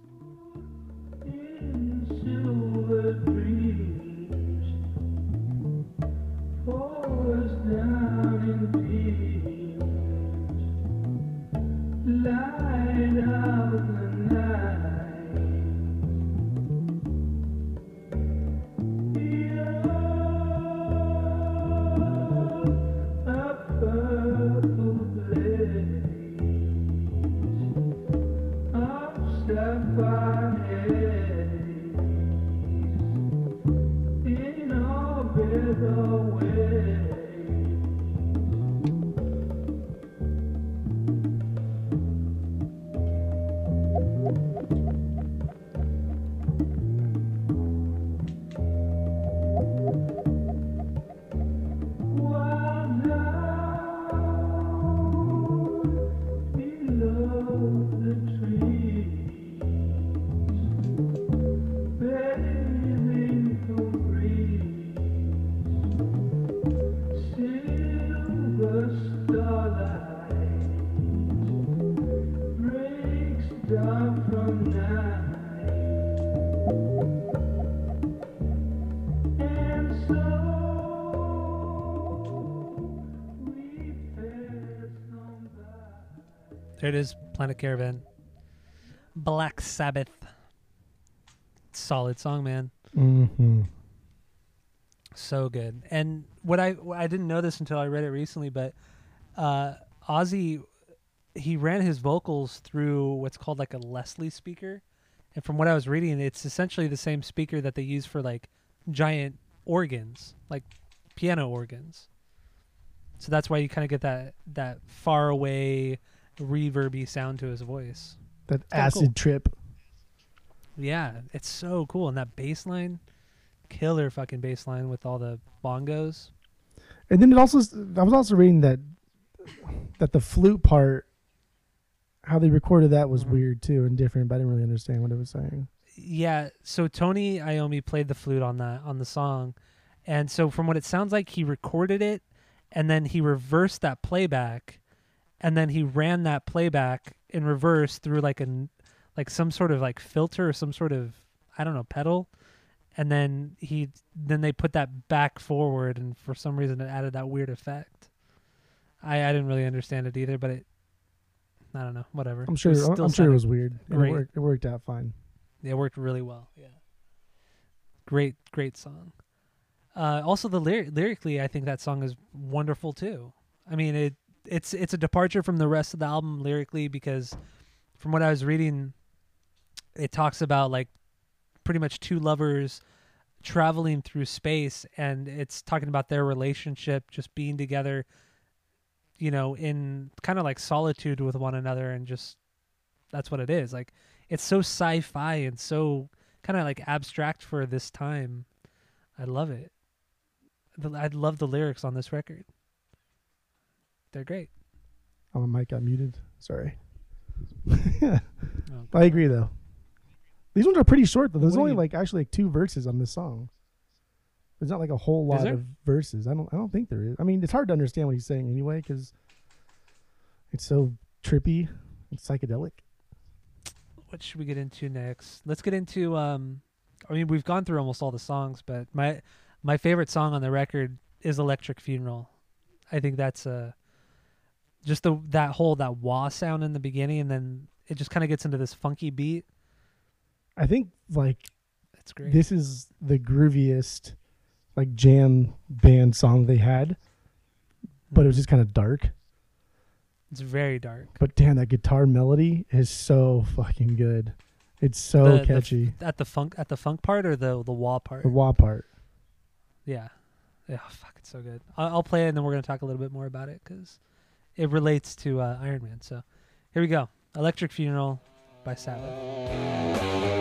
[SPEAKER 1] There it is, Planet Caravan. Black Sabbath. Solid song, man.
[SPEAKER 2] Mm-hmm.
[SPEAKER 1] So good. And what I I didn't know this until I read it recently, but uh, Ozzy he ran his vocals through what's called like a Leslie speaker, And from what I was reading, it's essentially the same speaker that they use for like giant organs, like piano organs. So that's why you kind of get that that far away reverby sound to his voice.
[SPEAKER 2] That acid
[SPEAKER 1] cool.
[SPEAKER 2] trip.
[SPEAKER 1] Yeah, it's so cool. And that bass line, killer fucking bass line with all the bongos.
[SPEAKER 2] And then it also I was also reading that that the flute part how they recorded that was
[SPEAKER 1] Mhm.
[SPEAKER 2] weird too and different, but I didn't really understand what it was saying.
[SPEAKER 1] Yeah, so Tony Iommi played the flute on that on the song. And so from what it sounds like he recorded it and then he reversed that playback and then he ran that playback in reverse through like an like some sort of like filter or some sort of I don't know, pedal. And then he then they put that back forward and for some reason it added that weird effect. I I didn't really understand it either, but it I don't know, whatever.
[SPEAKER 2] I'm sure
[SPEAKER 1] was
[SPEAKER 2] I'm sure it was weird.
[SPEAKER 1] great.
[SPEAKER 2] It worked it worked out fine.
[SPEAKER 1] it worked really well. Yeah. Great, great song. Uh, also, the lyri- lyrically, I think that song is wonderful too. I mean, it it's it's a departure from the rest of the album lyrically because, from what I was reading, it talks about like pretty much two lovers traveling through space, and it's talking about their relationship, just being together, you know, in kind of like solitude with one another, and just that's what it is. Like it's so sci-fi and so kind of like abstract for this time. I love it. I love the lyrics on this record. They're great.
[SPEAKER 2] Oh, my mic got muted. Sorry. (laughs)
[SPEAKER 1] Oh,
[SPEAKER 2] I agree though. These ones are pretty short though. There's
[SPEAKER 1] What do
[SPEAKER 2] only
[SPEAKER 1] you-
[SPEAKER 2] like actually like two verses on this song. There's not like a whole lot
[SPEAKER 1] there?
[SPEAKER 2] of verses. I don't. I don't think there is. I mean, it's hard to understand what he's saying anyway because it's so trippy and psychedelic.
[SPEAKER 1] What should we get into next? Let's get into. Um, I mean, we've gone through almost all the songs, but my my favorite song on the record is "Electric Funeral." I think that's uh just the that whole that wah sound in the beginning, and then it just kind of gets into this funky beat.
[SPEAKER 2] I think like
[SPEAKER 1] that's great.
[SPEAKER 2] this is the grooviest like jam band song they had, but it was mm-hmm. just kind of dark.
[SPEAKER 1] It's very dark.
[SPEAKER 2] But damn, that guitar melody is so fucking good. It's so
[SPEAKER 1] The- the-
[SPEAKER 2] catchy.
[SPEAKER 1] At the funk, at the funk part or the the wah part.
[SPEAKER 2] The wah part.
[SPEAKER 1] Yeah. Yeah, fuck, it's so good. I'll, I'll play it and then we're going to talk a little bit more about it because it relates to uh, Iron Man. So here we go Electric Funeral by Sabbath.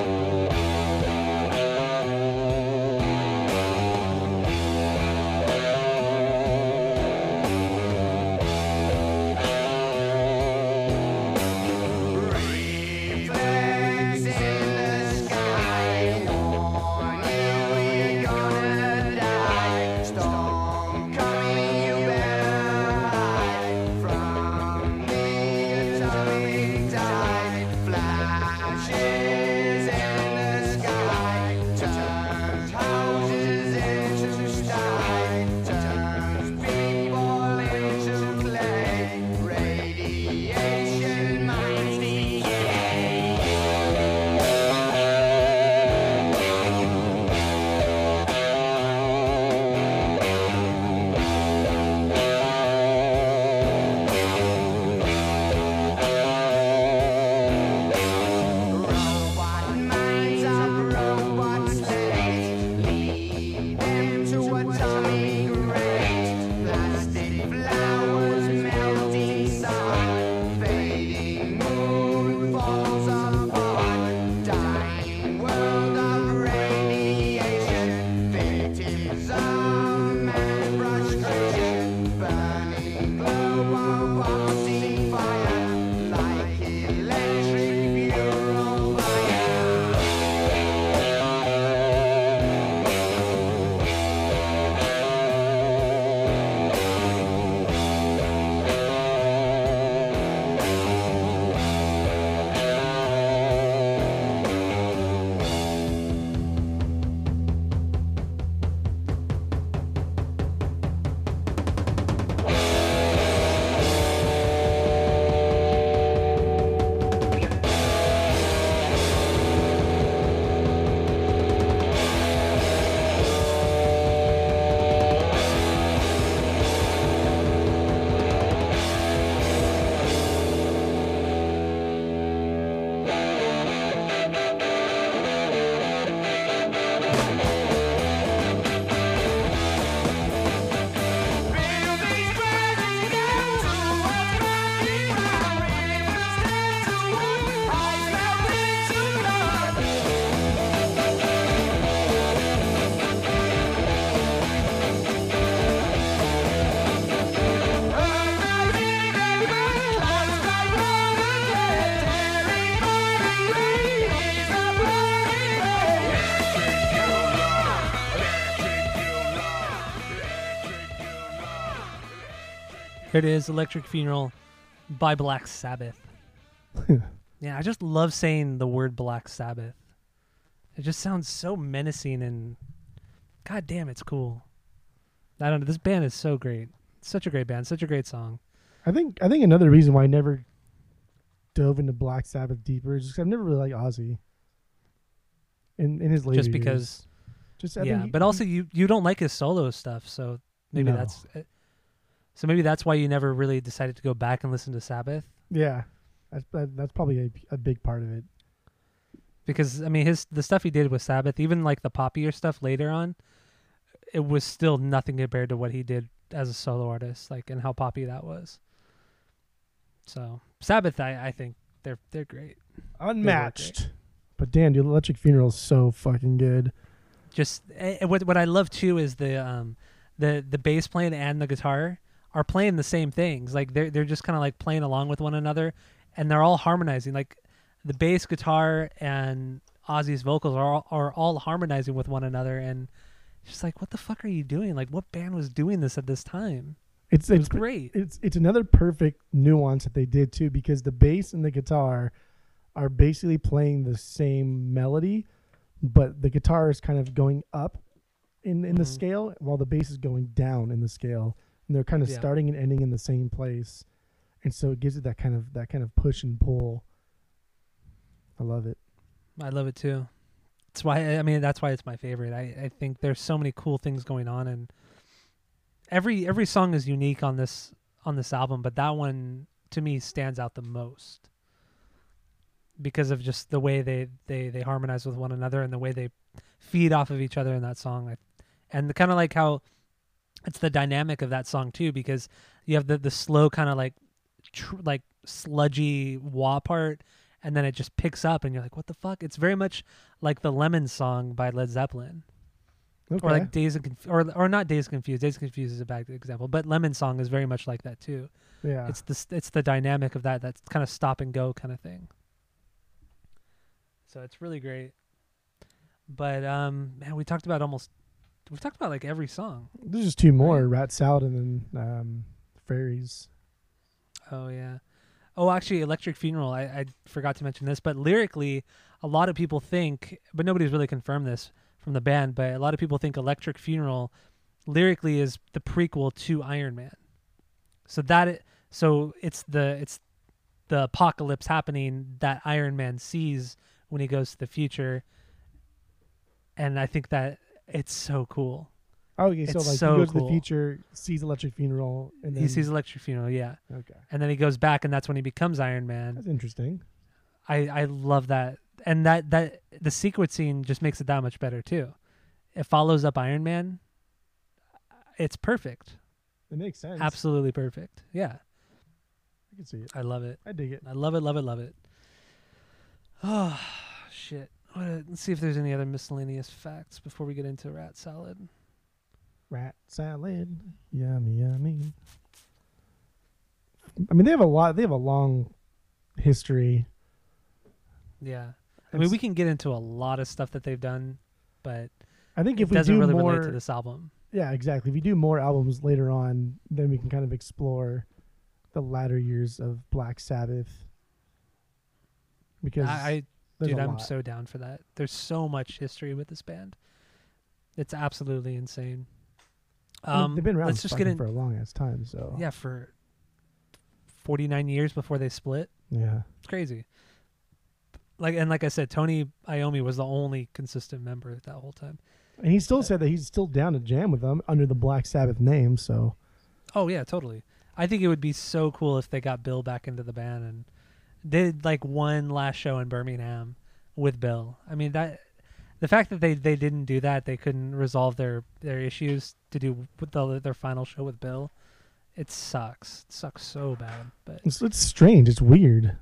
[SPEAKER 1] Here it is, Electric Funeral by Black Sabbath. (laughs) yeah, I just love saying the word Black Sabbath. It just sounds so menacing and god damn, it's cool. I don't know. This band is so great. Such a great band. Such a great song.
[SPEAKER 2] I think I think another reason why I never dove into Black Sabbath deeper is just I've never really liked Ozzy. In in his later
[SPEAKER 1] just
[SPEAKER 2] years.
[SPEAKER 1] because,
[SPEAKER 2] just I
[SPEAKER 1] yeah.
[SPEAKER 2] he-
[SPEAKER 1] But also, you you don't like his solo stuff, so maybe
[SPEAKER 2] No.
[SPEAKER 1] that's uh, so maybe that's why you never really decided to go back and listen to Sabbath.
[SPEAKER 2] yeah, that's that's probably a, a big part of it.
[SPEAKER 1] because I mean his the stuff he did with Sabbath, even like the poppier stuff later on, it was still nothing compared to what he did as a solo artist, like and how poppy that was. So Sabbath, I, I think they're they're great.
[SPEAKER 2] Unmatched. But Dan, dude, Electric Funeral is so fucking good.
[SPEAKER 1] Just eh, eh, what what I love too is the um the the bass playing and the guitar are playing the same things. Like they're they're just kind of like playing along with one another, and they're all harmonizing. Like the bass guitar and Ozzy's vocals are all, are all harmonizing with one another, and it's just like what the fuck are you doing? Like what band was doing this at this time?
[SPEAKER 2] It's
[SPEAKER 1] It
[SPEAKER 2] it's
[SPEAKER 1] great.
[SPEAKER 2] it's it's another perfect nuance that they did too because the bass and the guitar are basically playing the same melody, but the guitar is kind of going up in in the
[SPEAKER 1] Mhm.
[SPEAKER 2] scale while the bass is going down in the scale, and they're kind of
[SPEAKER 1] Yeah.
[SPEAKER 2] starting and ending in the same place, and so it gives it that kind of that kind of push and pull. I love it.
[SPEAKER 1] I love it too. That's why I mean that's why it's my favorite. I, I think there's so many cool things going on and every every song is unique on this on this album, but that one to me stands out the most. Because of just the way they, they, they harmonize with one another and the way they feed off of each other in that song. And kind of like how it's the dynamic of that song too, because you have the, the slow kind of like tr- like sludgy wah part and then it just picks up and you're like what the fuck? It's very much like the lemon song by led zeppelin.
[SPEAKER 2] Okay.
[SPEAKER 1] or like Dazed and Conf- or or not Dazed confused Dazed confused is a bad example but lemon song is very much like that too.
[SPEAKER 2] Yeah.
[SPEAKER 1] it's the it's the dynamic of that that's kind of stop and go kind of thing. So it's really great. But um man we talked about almost we talked about like every song
[SPEAKER 2] There's just two more: Rat Salad and then um, Fairies.
[SPEAKER 1] Oh yeah. Oh, actually, Electric Funeral. I, I forgot to mention this, but lyrically, a lot of people think, but nobody's really confirmed this from the band. But a lot of people think Electric Funeral, lyrically, is the prequel to Iron Man. So that it, so it's the it's the apocalypse happening that Iron Man sees when he goes to the future, and I think that it's so cool.
[SPEAKER 2] Oh, okay. So
[SPEAKER 1] It's
[SPEAKER 2] like
[SPEAKER 1] so
[SPEAKER 2] he goes to the future, sees Electric Funeral, and then
[SPEAKER 1] he sees Electric Funeral, yeah,
[SPEAKER 2] Okay,
[SPEAKER 1] and then he goes back, and that's when he becomes Iron Man.
[SPEAKER 2] that's interesting.
[SPEAKER 1] I I love that, and that that the secret scene just makes it that much better too. It follows up Iron Man. It's perfect,
[SPEAKER 2] It makes sense.
[SPEAKER 1] absolutely perfect. Yeah,
[SPEAKER 2] I can see it.
[SPEAKER 1] I love it.
[SPEAKER 2] I dig it.
[SPEAKER 1] I love it, love it, love it. Oh (sighs) shit! What a- let's see if there's any other miscellaneous facts before we get into Rat Salad.
[SPEAKER 2] Rat salad, yummy, yummy. I mean, they have a lot. They have a long history.
[SPEAKER 1] Yeah, I mean we can get into a lot of stuff that they've done, but
[SPEAKER 2] I think
[SPEAKER 1] it
[SPEAKER 2] if we
[SPEAKER 1] doesn't
[SPEAKER 2] do
[SPEAKER 1] really
[SPEAKER 2] more,
[SPEAKER 1] relate to this album.
[SPEAKER 2] yeah, exactly. If we do more albums later on, then we can kind of explore the latter years of Black Sabbath. Because
[SPEAKER 1] I, I
[SPEAKER 2] there's
[SPEAKER 1] Dude, I'm
[SPEAKER 2] lot.
[SPEAKER 1] so down for that. There's so much history with this band. It's absolutely insane. Um,
[SPEAKER 2] they've been around
[SPEAKER 1] let's just get in.
[SPEAKER 2] for a long ass time. So
[SPEAKER 1] Yeah, for 49 years before they split.
[SPEAKER 2] yeah.
[SPEAKER 1] It's crazy. Like and like I said, Tony Iommi was the only consistent member that whole time.
[SPEAKER 2] And he still said that he's still down to jam with them under the Black Sabbath name. So
[SPEAKER 1] Oh yeah, totally. I think it would be so cool if they got Bill back into the band and did like one last show in Birmingham with Bill. I mean that the fact that they, they didn't do that, they couldn't resolve their, their issues to do with the, their final show with Bill. It sucks. It sucks so bad. But
[SPEAKER 2] it's, it's strange. It's weird.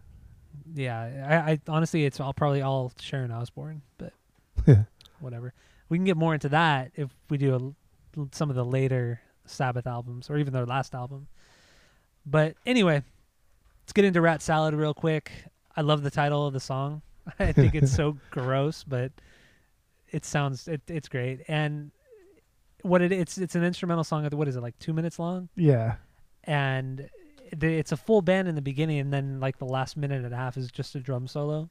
[SPEAKER 1] yeah, I, I honestly it's all probably all Sharon Osbourne, but (laughs) whatever. We can get more into that if we do a, some of the later Sabbath albums or even their last album. But anyway, let's get into Rat Salad real quick. I love the title of the song. (laughs) I think it's so (laughs) gross, but it sounds it, it's great. And what it it's it's an instrumental song. What is it like two minutes long?
[SPEAKER 2] Yeah.
[SPEAKER 1] and it's a full band in the beginning, and then like the last minute and a half is just a drum solo.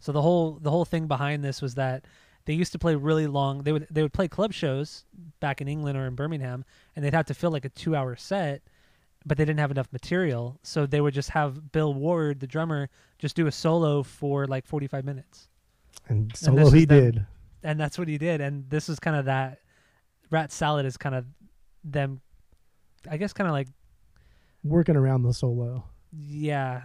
[SPEAKER 1] So the whole the whole thing behind this was that they used to play really long. They would they would play club shows back in England or in Birmingham, and they'd have to fill like a two hour set, but they didn't have enough material, so they would just have Bill Ward, the drummer, just do a solo for like forty five minutes
[SPEAKER 2] And solo
[SPEAKER 1] is
[SPEAKER 2] he did.
[SPEAKER 1] and that's what he did. And this is kind of that. Rat Salad is kind of them. I guess kind of like
[SPEAKER 2] Working around the solo.
[SPEAKER 1] yeah.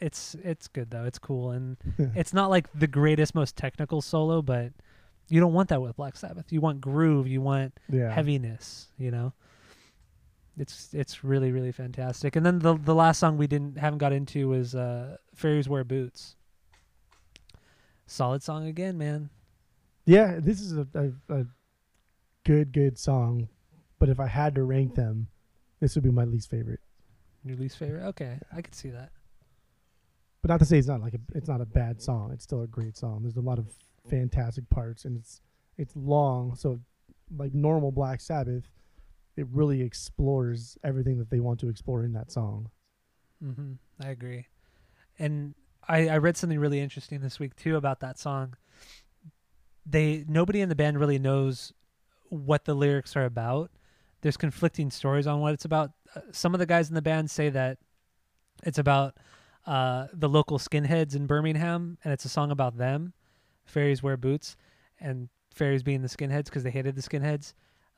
[SPEAKER 1] It's it's good though. It's cool and (laughs) it's not like the greatest, most technical solo, but you don't want that with Black Sabbath. You want groove. You want
[SPEAKER 2] Yeah.
[SPEAKER 1] heaviness. You know. It's it's really really fantastic. And then the the last song we didn't haven't got into was uh, "Fairies Wear Boots." Solid song again, man.
[SPEAKER 2] Yeah, this is a, a, a good, good song. But if I had to rank them, this would be my least favorite.
[SPEAKER 1] Your least favorite? Okay, I could see that.
[SPEAKER 2] But not to say it's not like a, it's not a bad song. It's still a great song. There's a lot of fantastic parts, and it's it's long. So, like normal Black Sabbath, it really explores everything that they want to explore in that song.
[SPEAKER 1] hmm I agree. And I, I read something really interesting this week too about that song. They nobody in the band really knows what the lyrics are about. There's conflicting stories on what it's about. Uh, some of the guys in the band say that it's about uh, the local skinheads in Birmingham, and it's a song about them. Fairies wear boots, and fairies being the skinheads because they hated the skinheads.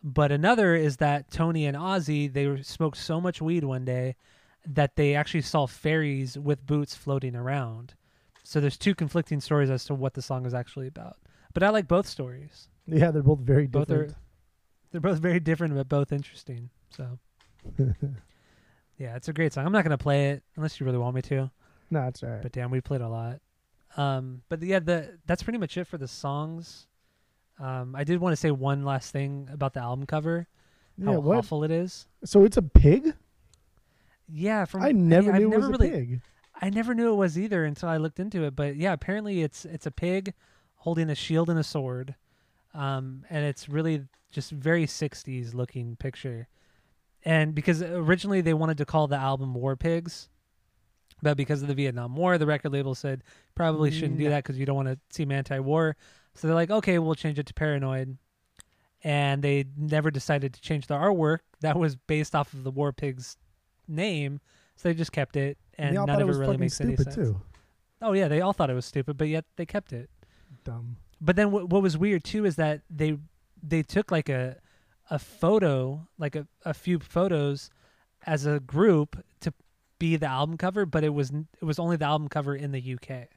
[SPEAKER 1] But another is that Tony and Ozzy they smoked so much weed one day that they actually saw fairies with boots floating around. So there's two conflicting stories as to what the song is actually about. But I like both stories.
[SPEAKER 2] Yeah, they're both very
[SPEAKER 1] Both
[SPEAKER 2] different.
[SPEAKER 1] are they're both very different but both interesting. So (laughs) yeah, it's a great song. I'm not gonna play it unless you really want me to.
[SPEAKER 2] no, it's all right.
[SPEAKER 1] But damn, we played a lot. Um, but yeah, the that's pretty much it for the songs. Um, I did want to say one last thing about the album cover.
[SPEAKER 2] yeah,
[SPEAKER 1] How
[SPEAKER 2] what?
[SPEAKER 1] awful it is.
[SPEAKER 2] So it's a pig?
[SPEAKER 1] Yeah, from
[SPEAKER 2] I never
[SPEAKER 1] I've
[SPEAKER 2] knew it
[SPEAKER 1] never
[SPEAKER 2] was
[SPEAKER 1] really,
[SPEAKER 2] a pig.
[SPEAKER 1] I never knew it was either until I looked into it. But yeah, apparently it's it's a pig holding a shield and a sword, um, and it's really just very '60s looking picture. And because originally they wanted to call the album War Pigs, but because of the Vietnam War, the record label said probably shouldn't do that because you don't want to seem anti-war. So they're like, okay, we'll change it to Paranoid. And they never decided to change the artwork. That was based off of the War Pigs name, so they just kept it, and
[SPEAKER 2] all
[SPEAKER 1] none
[SPEAKER 2] it
[SPEAKER 1] of it really makes any
[SPEAKER 2] stupid
[SPEAKER 1] sense.
[SPEAKER 2] too.
[SPEAKER 1] Oh yeah, they all thought it was stupid, but yet they kept it.
[SPEAKER 2] Dumb.
[SPEAKER 1] But then what, what was weird too is that they they took like a a photo, like a, a few photos as a group to be the album cover, but it was it was only the album cover in the UK.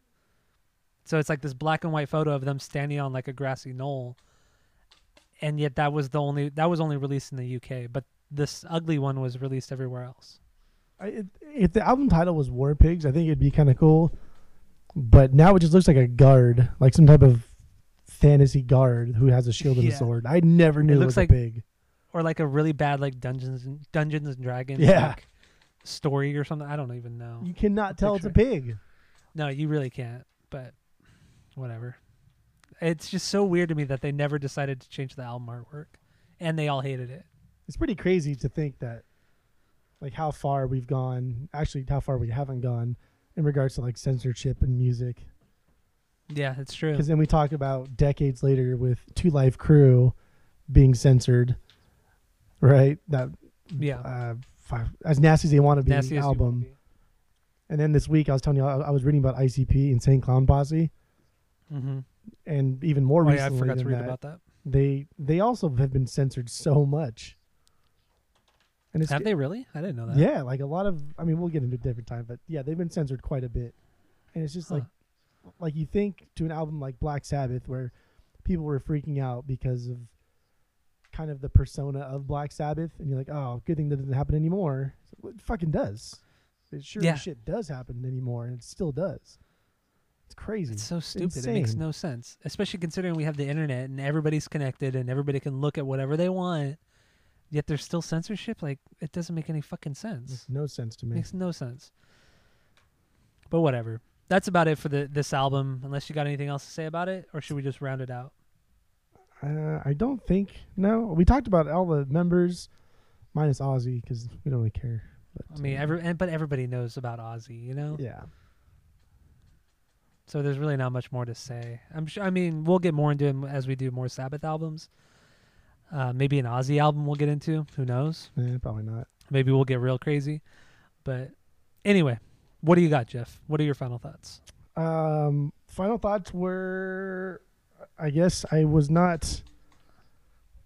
[SPEAKER 1] So it's like this black and white photo of them standing on like a grassy knoll. And yet that was the only that was only released in the UK, but this ugly one was released everywhere else.
[SPEAKER 2] I, it, if the album title was War Pigs, I think it'd be kind of cool. But now it just looks like a guard, like some type of fantasy guard who has a shield and
[SPEAKER 1] Yeah.
[SPEAKER 2] a sword. I never knew it,
[SPEAKER 1] looks
[SPEAKER 2] was
[SPEAKER 1] like-
[SPEAKER 2] a pig.
[SPEAKER 1] Or like a really bad like Dungeons and Dungeons and Dragons
[SPEAKER 2] Yeah.
[SPEAKER 1] like, story or something. I don't even know.
[SPEAKER 2] You cannot tell it's a pig.
[SPEAKER 1] No, you really can't. But whatever. It's just so weird to me that they never decided to change the album artwork, and they all hated it.
[SPEAKER 2] It's pretty crazy to think that, like, how far we've gone. Actually, how far we haven't gone in regards to like censorship and music.
[SPEAKER 1] Yeah, it's true.
[SPEAKER 2] Because then we talk about decades later with 2 Live Crew being censored, right? That
[SPEAKER 1] Yeah.
[SPEAKER 2] uh, five, as nasty as they want to be
[SPEAKER 1] Nasty
[SPEAKER 2] album.
[SPEAKER 1] Be.
[SPEAKER 2] And then this week I was telling you I, I was reading about ICP Insane Clown Posse,
[SPEAKER 1] Mm-hmm.
[SPEAKER 2] and even more
[SPEAKER 1] Oh yeah, I
[SPEAKER 2] recently
[SPEAKER 1] forgot to read
[SPEAKER 2] that,
[SPEAKER 1] about that.
[SPEAKER 2] they they also have been censored so much. And it's
[SPEAKER 1] Have they really? I didn't know that.
[SPEAKER 2] yeah, like a lot of I mean we'll get into a different time, but yeah, they've been censored quite a bit. And it's just
[SPEAKER 1] Huh.
[SPEAKER 2] like like you think to an album like Black Sabbath where people were freaking out because of kind of the persona of Black Sabbath and you're like, "Oh, good thing that doesn't happen anymore." Well, it fucking does. It sure
[SPEAKER 1] Yeah.
[SPEAKER 2] shit does happen anymore and it still does. It's crazy.
[SPEAKER 1] It's so stupid. It makes no sense, especially considering we have the internet and everybody's connected and everybody can look at whatever they want. Yet there's still censorship. Like it doesn't make any fucking sense.
[SPEAKER 2] Makes no sense to me.
[SPEAKER 1] Makes no sense. But whatever. That's about it for the this album. Unless you got anything else to say about it, or should we just round it out?
[SPEAKER 2] Uh, I don't think no. We talked about all the members. minus Ozzy because we don't really care. But,
[SPEAKER 1] I mean,
[SPEAKER 2] uh,
[SPEAKER 1] every and, but everybody knows about Ozzy, you know.
[SPEAKER 2] yeah,
[SPEAKER 1] So there's really not much more to say. I'm sure. I mean, we'll get more into him as we do more Sabbath albums. Uh, maybe an Ozzy album we'll get into. Who knows?
[SPEAKER 2] eh, probably not.
[SPEAKER 1] Maybe we'll get real crazy. But anyway, what do you got, Jeff? What are your final thoughts?
[SPEAKER 2] Um, final thoughts were, I guess I was not,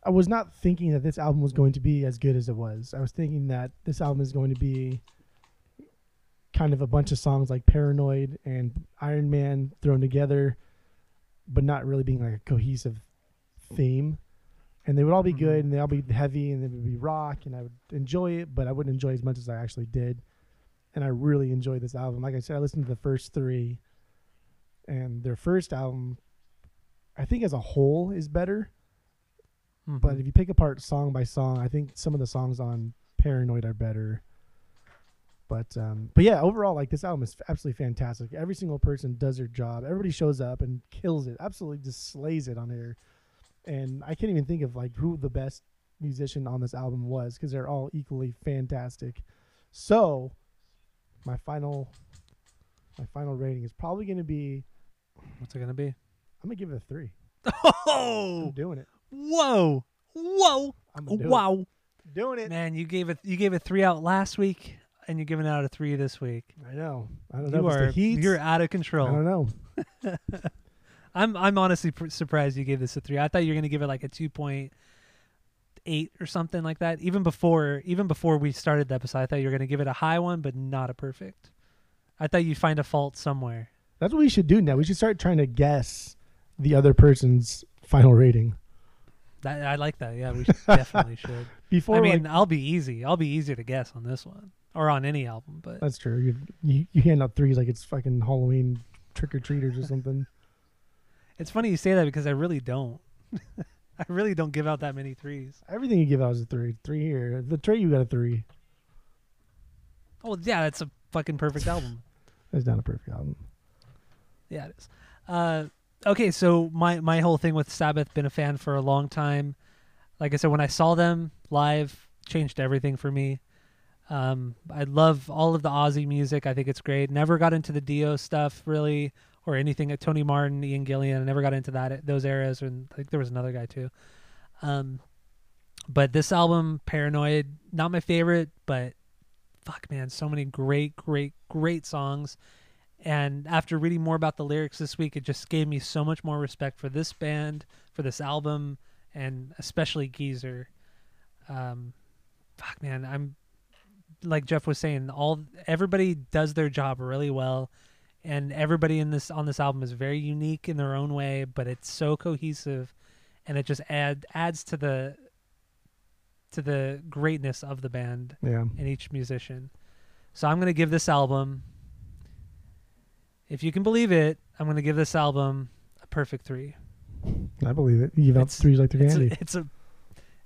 [SPEAKER 2] I was not thinking that this album was going to be as good as it was. I was thinking that this album is going to be kind of a bunch of songs like Paranoid and Iron Man thrown together, but not really being like a cohesive theme. And they would all be
[SPEAKER 1] Mhm.
[SPEAKER 2] good and they all be heavy and they would be rock and I would enjoy it, but I wouldn't enjoy as much as I actually did. And I really enjoyed this album. Like I said, I listened to the first three and their first album I think as a whole is better. But
[SPEAKER 1] Mhm.
[SPEAKER 2] if you pick apart song by song, I think some of the songs on Paranoid are better. But um, but yeah, overall, like this album is absolutely fantastic. Every single person does their job. Everybody shows up and kills it. Absolutely just slays it on here. And I can't even think of like who the best musician on this album was because they're all equally fantastic. So my final my final rating is probably going to be
[SPEAKER 1] What's it gonna be?
[SPEAKER 2] I'm gonna give it a three. I'm
[SPEAKER 1] Oh,
[SPEAKER 2] doing it.
[SPEAKER 1] whoa, whoa,
[SPEAKER 2] I'm do
[SPEAKER 1] wow,
[SPEAKER 2] it. doing it.
[SPEAKER 1] man! You gave it you gave it three out last week, and you're giving out a three this week.
[SPEAKER 2] I know. I don't know
[SPEAKER 1] You are,
[SPEAKER 2] the heat.
[SPEAKER 1] you're out of control.
[SPEAKER 2] I don't know. (laughs)
[SPEAKER 1] I'm I'm honestly pr- surprised you gave this a three. I thought you were gonna give it like a two point eight or something like that. Even before even before we started the episode, I thought you were gonna give it a high one, but not a perfect. I thought you'd find a fault somewhere.
[SPEAKER 2] That's what we should do now. We should start trying to guess the other person's final rating
[SPEAKER 1] That I like that. Yeah, we should, (laughs) definitely should.
[SPEAKER 2] before.
[SPEAKER 1] I mean,
[SPEAKER 2] like,
[SPEAKER 1] I'll be easy. I'll be easier to guess on this one or on any album. But
[SPEAKER 2] that's true. You, you you hand out threes like it's fucking Halloween trick or treaters or something.
[SPEAKER 1] it's funny you say that because I really don't. (laughs) I really don't give out that many threes.
[SPEAKER 2] Everything you give out is a three. Three here. The tray you got a three.
[SPEAKER 1] Oh yeah, that's a fucking perfect album. (laughs)
[SPEAKER 2] It's not a perfect album.
[SPEAKER 1] Yeah, it is. Uh, okay, so my my whole thing with Sabbath, been a fan for a long time. Like I said, when I saw them live, changed everything for me. Um, I love all of the Ozzy music. I think it's great. Never got into the Dio stuff really, or anything at Tony Martin, Ian Gillan. I never got into that those eras, and I think there was another guy too. Um, but this album, Paranoid, not my favorite, but fuck, man, so many great, great, great songs. And after reading more about the lyrics this week, it just gave me so much more respect for this band, for this album, and especially Geezer. Um, fuck, man, I'm like Jeff was saying, all everybody does their job really well, and everybody in this on this album is very unique in their own way, but it's so cohesive, and it just add adds to the to the greatness of the band
[SPEAKER 2] Yeah.
[SPEAKER 1] and each musician. So I'm gonna give this album, if you can believe it, I'm gonna give this album a perfect three.
[SPEAKER 2] I believe it. You give out
[SPEAKER 1] It's-
[SPEAKER 2] threes like they're
[SPEAKER 1] It's
[SPEAKER 2] candy.
[SPEAKER 1] a, it's a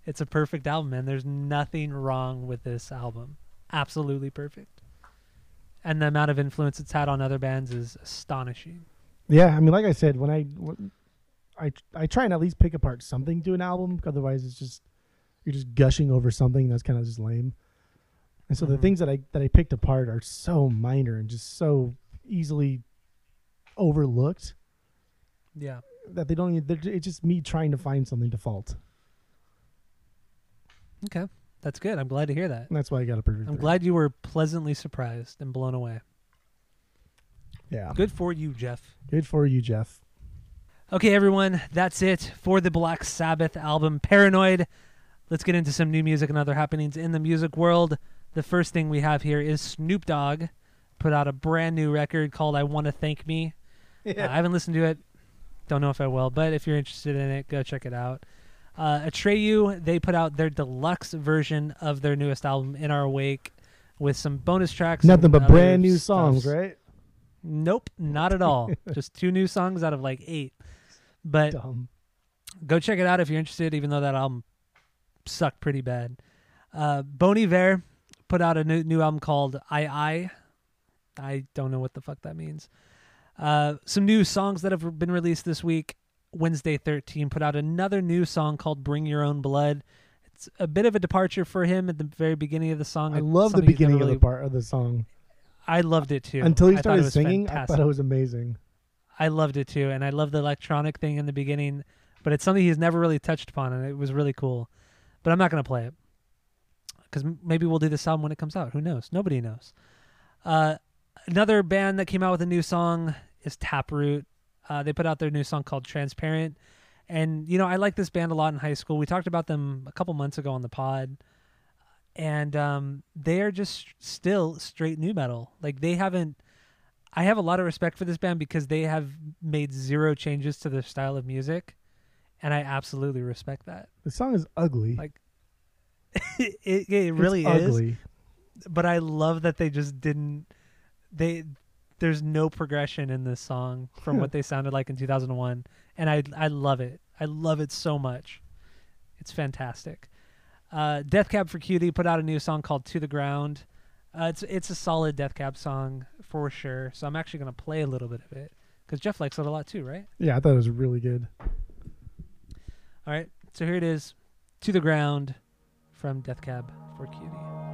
[SPEAKER 1] it's a perfect album, man. There's nothing wrong with this album. Absolutely perfect. And the amount of influence it's had on other bands is astonishing.
[SPEAKER 2] Yeah, I mean, like I said, when I, when I, I try and at least pick apart something to an album. Otherwise, it's just you're just gushing over something that's kind of just lame. And so the
[SPEAKER 1] Mhm.
[SPEAKER 2] things that I that I picked apart are so minor and just so easily overlooked
[SPEAKER 1] Yeah.
[SPEAKER 2] that they don't. Even, they're- it's just me trying to find something to fault,
[SPEAKER 1] Okay. That's good. I'm glad to hear that.
[SPEAKER 2] and that's why I got a perfect.
[SPEAKER 1] I'm
[SPEAKER 2] three.
[SPEAKER 1] glad you were pleasantly surprised and blown away.
[SPEAKER 2] Yeah,
[SPEAKER 1] Good for you, Jeff.
[SPEAKER 2] good for you, Jeff.
[SPEAKER 1] Okay, everyone, that's it for the Black Sabbath album Paranoid. Let's get into some new music and other happenings in the music world. The first thing we have here is Snoop Dogg put out a brand new record called I Want to Thank Me. (laughs) Uh, I haven't listened to it. Don't know if I will, but if you're interested in it, go check it out. Uh, Atreyu, they put out their deluxe version of their newest album, In Our Wake, with some bonus tracks.
[SPEAKER 2] Nothing but brand new songs, right?
[SPEAKER 1] Nope, not at all. (laughs) Just two new songs out of like eight. But
[SPEAKER 2] Dumb.
[SPEAKER 1] go check it out if you're interested, even though that album sucked pretty bad. Uh, Bon Iver put out a new, new album called I I. I don't know what the fuck that means. Uh, some new songs that have been released this week. Wednesday 13 put out another new song called Bring Your Own Blood. It's a bit of a departure for him at the very beginning of the song.
[SPEAKER 2] I love the
[SPEAKER 1] something he's never
[SPEAKER 2] beginning of the part of the song.
[SPEAKER 1] I loved it too.
[SPEAKER 2] Until he
[SPEAKER 1] I
[SPEAKER 2] started
[SPEAKER 1] was
[SPEAKER 2] singing, I thought it was amazing.
[SPEAKER 1] I loved it too, and I love the electronic thing in the beginning. But it's something he's never really touched upon, and it was really cool. But I'm not gonna play it because maybe we'll do this album when it comes out. Who knows? Nobody knows. Uh, another band that came out with a new song is Taproot. Uh, they put out their new song called Transparent, and you know I like this band a lot in high school. We talked about them a couple months ago on the pod, and um, they are just still straight nu metal. Like they haven't. I have a lot of respect for this band because they have made zero changes to their style of music, and I absolutely respect that.
[SPEAKER 2] The song is ugly.
[SPEAKER 1] Like, (laughs) it, it, it
[SPEAKER 2] It's
[SPEAKER 1] really is
[SPEAKER 2] ugly.
[SPEAKER 1] but I love that they just didn't they there's no progression in this song from what they sounded like in 2001 and I I love it. I love it so much. It's fantastic. Uh, Death Cab for Cutie put out a new song called To the Ground. Uh, it's it's a solid Death Cab song for sure. So I'm actually going to play a little bit of it cuz Jeff likes it a lot too, right?
[SPEAKER 2] Yeah, I thought it was really good.
[SPEAKER 1] All right. So here it is. To the Ground from Death Cab for Cutie.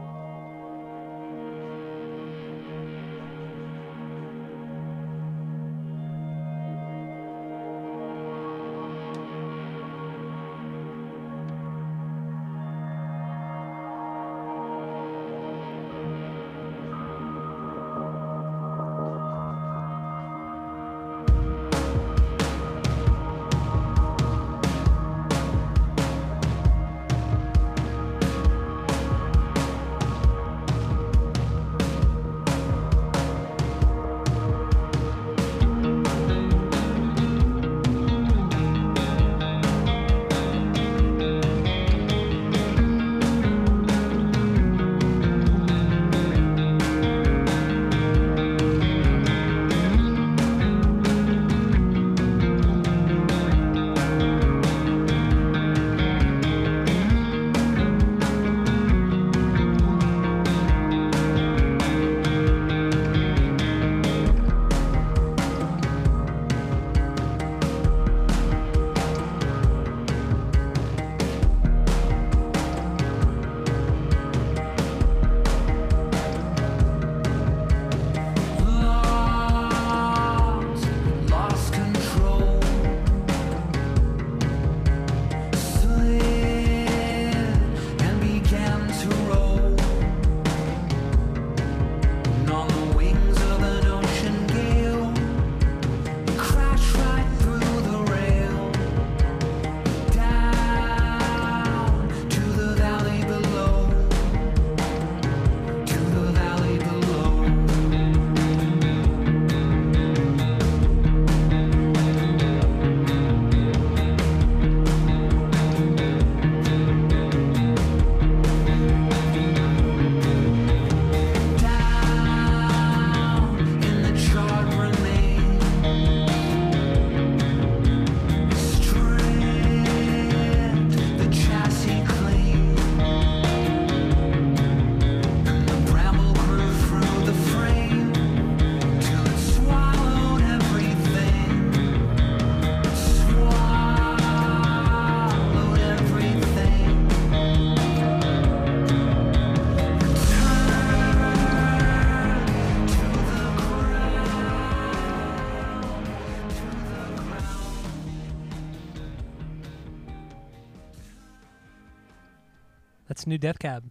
[SPEAKER 1] New Death Cab.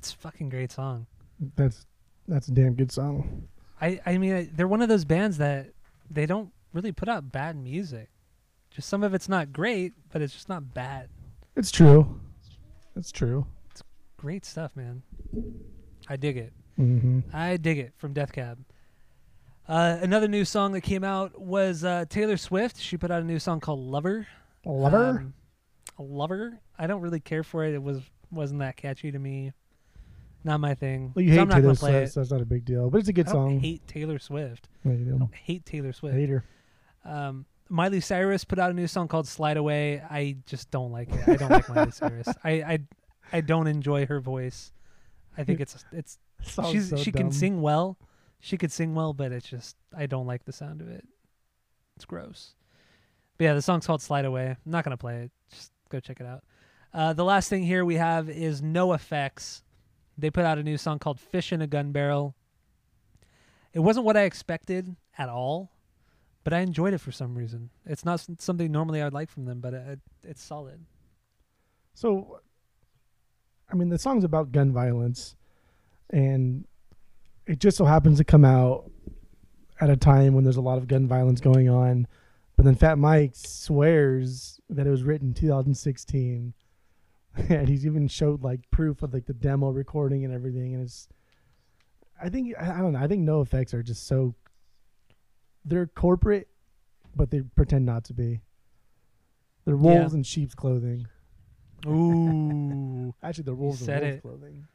[SPEAKER 1] It's a fucking great song.
[SPEAKER 2] That's that's a damn good song.
[SPEAKER 1] I I mean I- they're one of those bands that they don't really put out bad music. Just some of it's not great, but it's just not bad.
[SPEAKER 2] It's true. It's true.
[SPEAKER 1] It's great stuff, man. I dig it.
[SPEAKER 2] hmm
[SPEAKER 1] I dig it from Death Cab. Uh, another new song that came out was uh, Taylor Swift. She put out a new song called "Lover."
[SPEAKER 2] Lover.
[SPEAKER 1] Um, Lover. I don't really care for it. It was wasn't that catchy to me. Not my thing.
[SPEAKER 2] well, you
[SPEAKER 1] So
[SPEAKER 2] hate
[SPEAKER 1] I'm not
[SPEAKER 2] Taylor
[SPEAKER 1] gonna play
[SPEAKER 2] Swift,
[SPEAKER 1] it.
[SPEAKER 2] so it's not a big deal. But it's a good
[SPEAKER 1] I don't
[SPEAKER 2] song.
[SPEAKER 1] hate Taylor Swift.
[SPEAKER 2] No, you
[SPEAKER 1] I
[SPEAKER 2] don't.
[SPEAKER 1] don't hate Taylor Swift.
[SPEAKER 2] Hate her.
[SPEAKER 1] Um, Miley Cyrus put out a new song called "Slide Away." I just don't like it. I don't like Miley Cyrus. (laughs) I, I I don't enjoy her voice. I think it's it's she's
[SPEAKER 2] so
[SPEAKER 1] she
[SPEAKER 2] dumb.
[SPEAKER 1] can sing well. She could sing well, but it's just I don't like the sound of it. It's gross. But yeah, the song's called "Slide Away." I'm not gonna play it. Just go check it out. Uh, the last thing here we have is NoFX. They put out a new song called "Fish in a Gun Barrel." It wasn't what I expected at all, but I enjoyed it for some reason. It's not something normally I'd like from them, but it, it's solid.
[SPEAKER 2] So, I mean, the song's about gun violence, and it just so happens to come out at a time when there's a lot of gun violence going on. But then Fat Mike swears that it was written in 2016, (laughs) and he's even showed like proof of like the demo recording and everything. And it's, I think I don't know. I think NoFX are just so. They're corporate, but they pretend not to be. They're
[SPEAKER 1] Yeah.
[SPEAKER 2] wolves in sheep's clothing.
[SPEAKER 1] Ooh, (laughs)
[SPEAKER 2] Actually, the wolves
[SPEAKER 1] said
[SPEAKER 2] in wolves
[SPEAKER 1] it.
[SPEAKER 2] clothing.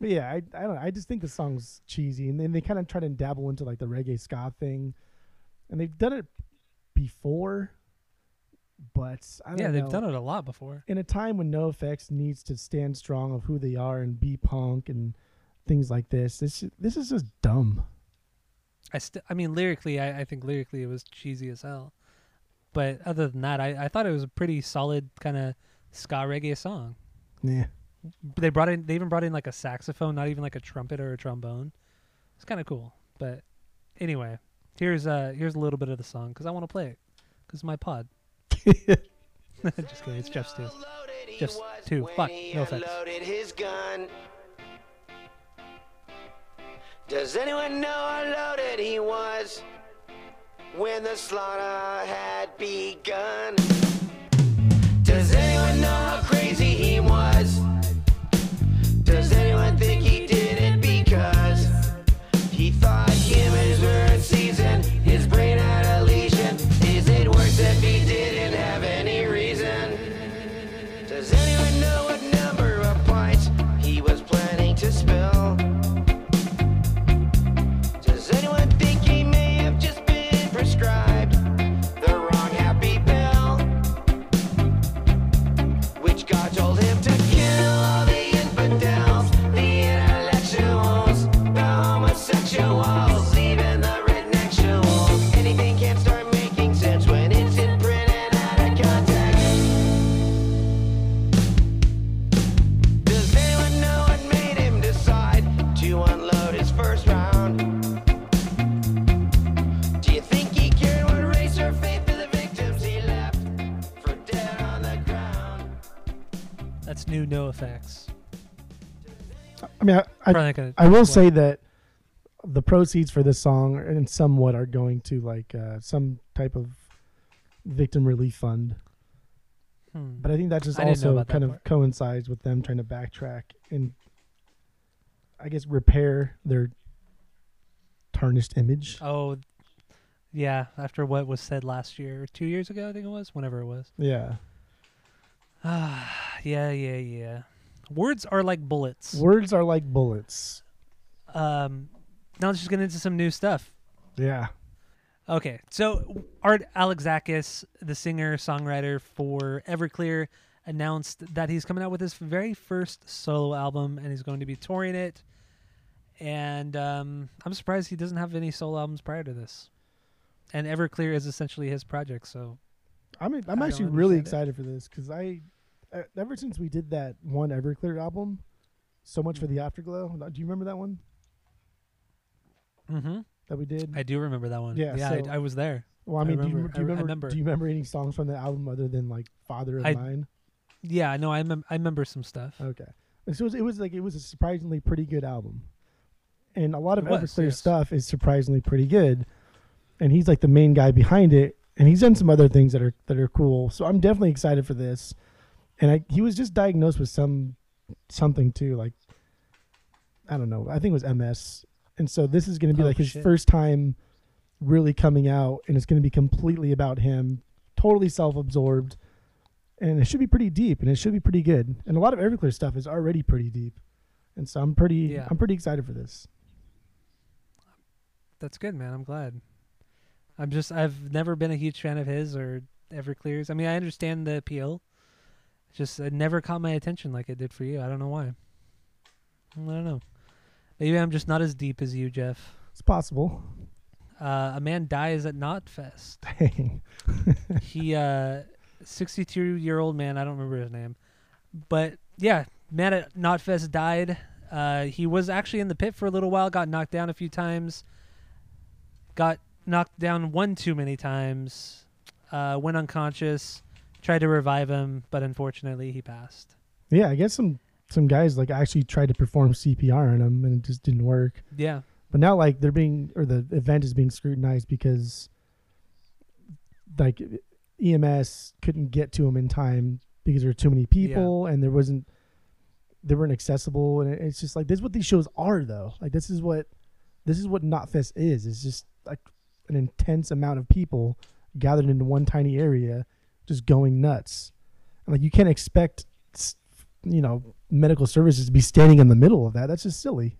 [SPEAKER 2] but yeah, I I don't know. I just think the song's cheesy, and then they kind of try to dabble into like the reggae ska thing, and they've done it before, but I don't
[SPEAKER 1] yeah, they've done it a lot before.
[SPEAKER 2] in a time when NoFX needs to stand strong of who they are and be punk and things like this. This this is just dumb.
[SPEAKER 1] I st- I mean, lyrically, I, I think lyrically it was cheesy as hell. But other than that, I, I thought it was a pretty solid kind of ska reggae song.
[SPEAKER 2] Yeah.
[SPEAKER 1] They brought in, they even brought in like a saxophone, not even like a trumpet or a trombone. It's kind of cool. But anyway, here's uh here's a little bit of the song because I want to play it because my pod. (laughs) Just kidding, it's Jeff's too. Just two. Fuck, no offense.
[SPEAKER 4] Loaded his gun. Does anyone know how loaded he was when the slaughter had begun?
[SPEAKER 1] NoFX.
[SPEAKER 2] I mean, I, I,
[SPEAKER 1] not gonna.
[SPEAKER 2] I will say that the proceeds for this song and somewhat are going to like uh, some type of victim relief fund.
[SPEAKER 1] Hmm.
[SPEAKER 2] But I think that just
[SPEAKER 1] I didn't know
[SPEAKER 2] also
[SPEAKER 1] about that
[SPEAKER 2] kind of
[SPEAKER 1] part.
[SPEAKER 2] coincides with them trying to backtrack and I guess repair their tarnished image.
[SPEAKER 1] Oh, yeah. After what was said last year, or two years ago, I think it was. Whenever it was.
[SPEAKER 2] Yeah.
[SPEAKER 1] Ah, (sighs) yeah, yeah, yeah. Words are like bullets.
[SPEAKER 2] Words are like bullets.
[SPEAKER 1] Um, now let's just get into some new stuff.
[SPEAKER 2] Yeah.
[SPEAKER 1] Okay, so Art Alexakis, the singer songwriter for Everclear, announced that he's coming out with his very first solo album, and he's going to be touring it. And um, I'm surprised he doesn't have any solo albums prior to this. And Everclear is essentially his project, so
[SPEAKER 2] I'm I'm
[SPEAKER 1] I
[SPEAKER 2] actually really excited for this cuz I uh, ever since we did that one Everclear album, so much for the Afterglow. Do you remember that one
[SPEAKER 1] hmm
[SPEAKER 2] that we did?
[SPEAKER 1] I do remember that one.
[SPEAKER 2] Yeah,
[SPEAKER 1] yeah,
[SPEAKER 2] so-
[SPEAKER 1] I, I was there.
[SPEAKER 2] well, I
[SPEAKER 1] I
[SPEAKER 2] mean, do you,
[SPEAKER 1] remember-
[SPEAKER 2] do you
[SPEAKER 1] I- I
[SPEAKER 2] remember,
[SPEAKER 1] remember.
[SPEAKER 2] do you remember any songs from the album other than like Father of
[SPEAKER 1] I-
[SPEAKER 2] Mine?
[SPEAKER 1] Yeah, no, I, mem- I remember some stuff.
[SPEAKER 2] Okay. So it was, it was like it was a surprisingly pretty good album, and a lot of
[SPEAKER 1] was,
[SPEAKER 2] Everclear
[SPEAKER 1] yes.
[SPEAKER 2] stuff is surprisingly pretty good, and he's like the main guy behind it, and he's done some other things that are that are cool. So I'm definitely excited for this, and I he was just diagnosed with some something too, like I don't know, I think it was MS, and so this is going to be
[SPEAKER 1] Oh,
[SPEAKER 2] like his
[SPEAKER 1] shit.
[SPEAKER 2] first time really coming out, and it's going to be completely about him, totally self-absorbed. And it should be pretty deep, and it should be pretty good. And a lot of Everclear stuff is already pretty deep, and so I'm pretty,
[SPEAKER 1] Yeah.
[SPEAKER 2] I'm pretty excited for this.
[SPEAKER 1] That's good, man. I'm glad. I'm just I've never been a huge fan of his or Everclear's. I mean, I understand the appeal. Just it never caught my attention like it did for you. I don't know why. I don't know. Maybe I'm just not as deep as you, Jeff.
[SPEAKER 2] It's possible.
[SPEAKER 1] Uh, a man dies at Knotfest. (laughs)
[SPEAKER 2] Dang.
[SPEAKER 1] he uh 62 year old man. I don't remember his name, but yeah, man at Knotfest died. Uh, he was actually in the pit for a little while. Got knocked down a few times. Got knocked down one too many times. Uh, went unconscious. Tried to revive him, but unfortunately he passed.
[SPEAKER 2] Yeah, I guess some some guys like actually tried to perform CPR on him and it just didn't work.
[SPEAKER 1] Yeah,
[SPEAKER 2] But now like they're being or the event is being scrutinized because like EMS couldn't get to him in time because there were too many people and there wasn't they weren't accessible and it's just like this is what these shows are though. Like this is what this is what Knotfest is. It's just like an intense amount of people gathered into one tiny area just going nuts. And like you can't expect you know medical services to be standing in the middle of that. That's just silly.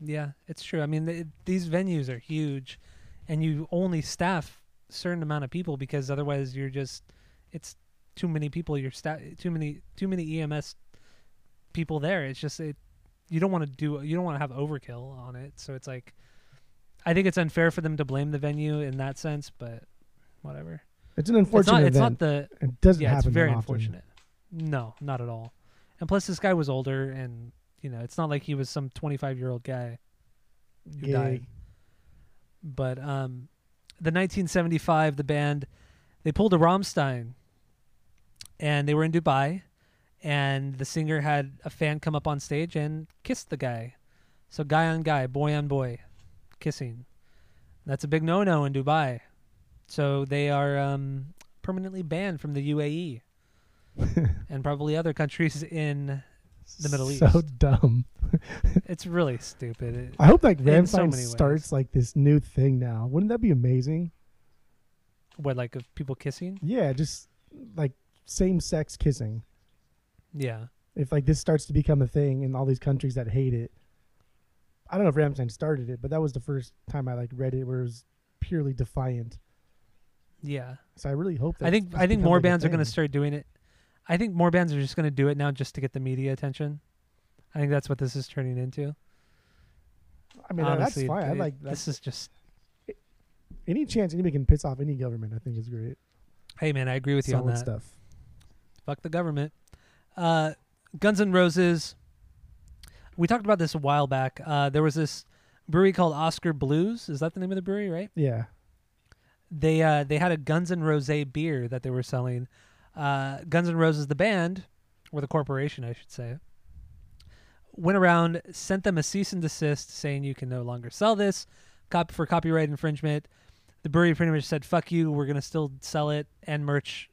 [SPEAKER 1] yeah, it's true. I mean, th- these venues are huge, and you only staff certain amount of people because otherwise you're just it's too many people. You're sta- too many too many EMS people there. It's just it. You don't want to do. You don't want to have overkill on it. So it's like, I think it's unfair for them to blame the venue in that sense, but whatever.
[SPEAKER 2] It's an
[SPEAKER 1] It's
[SPEAKER 2] unfortunate
[SPEAKER 1] not. It's not the.
[SPEAKER 2] it doesn't
[SPEAKER 1] yeah,
[SPEAKER 2] happen
[SPEAKER 1] it's very unfortunate. No, not at all. And plus, this guy was older, and you know, it's not like he was some 25 year old guy who
[SPEAKER 2] Gay.
[SPEAKER 1] died. But um, the 1975, the band, they pulled a Rammstein, and they were in Dubai, and the singer had a fan come up on stage and kissed the guy. So guy on guy, boy on boy, kissing. That's a big no-no in Dubai. So they are um, permanently banned from the UAE (laughs) and probably other countries in the Middle
[SPEAKER 2] So
[SPEAKER 1] East.
[SPEAKER 2] So dumb. (laughs)
[SPEAKER 1] It's really stupid. It-
[SPEAKER 2] I hope like
[SPEAKER 1] In so Rammstein ways.
[SPEAKER 2] starts like this new thing now. Wouldn't that be amazing?
[SPEAKER 1] what like of people kissing?
[SPEAKER 2] Yeah, just like same sex kissing.
[SPEAKER 1] Yeah.
[SPEAKER 2] If like this starts to become a thing in all these countries that hate it. I don't know if Rammstein started it, but that was the first time I like read it where it was purely defiant.
[SPEAKER 1] Yeah.
[SPEAKER 2] So I really hope that
[SPEAKER 1] I think I think more
[SPEAKER 2] like,
[SPEAKER 1] bands are going to start doing it. I think more bands are just going to do it now just to get the media attention. I think that's what this is turning into.
[SPEAKER 2] I mean,
[SPEAKER 1] Honestly,
[SPEAKER 2] that's fine. I like that.
[SPEAKER 1] this is just
[SPEAKER 2] any chance anybody can piss off any government. I think is great.
[SPEAKER 1] Hey man, I agree with you
[SPEAKER 2] Solid
[SPEAKER 1] on that.
[SPEAKER 2] stuff.
[SPEAKER 1] Fuck the government. Uh, Guns N' Roses. We talked about this a while back. Uh, there was this brewery called Oskar Blues. Is that the name of the brewery, right?
[SPEAKER 2] Yeah.
[SPEAKER 1] They uh, they had a Guns N' Rose beer that they were selling. Uh, Guns N' Roses, the band, or the corporation, I should say, went around, sent them a cease and desist saying you can no longer sell this cop- for copyright infringement. The brewery pretty much said, fuck you, we're going to still sell it and merch.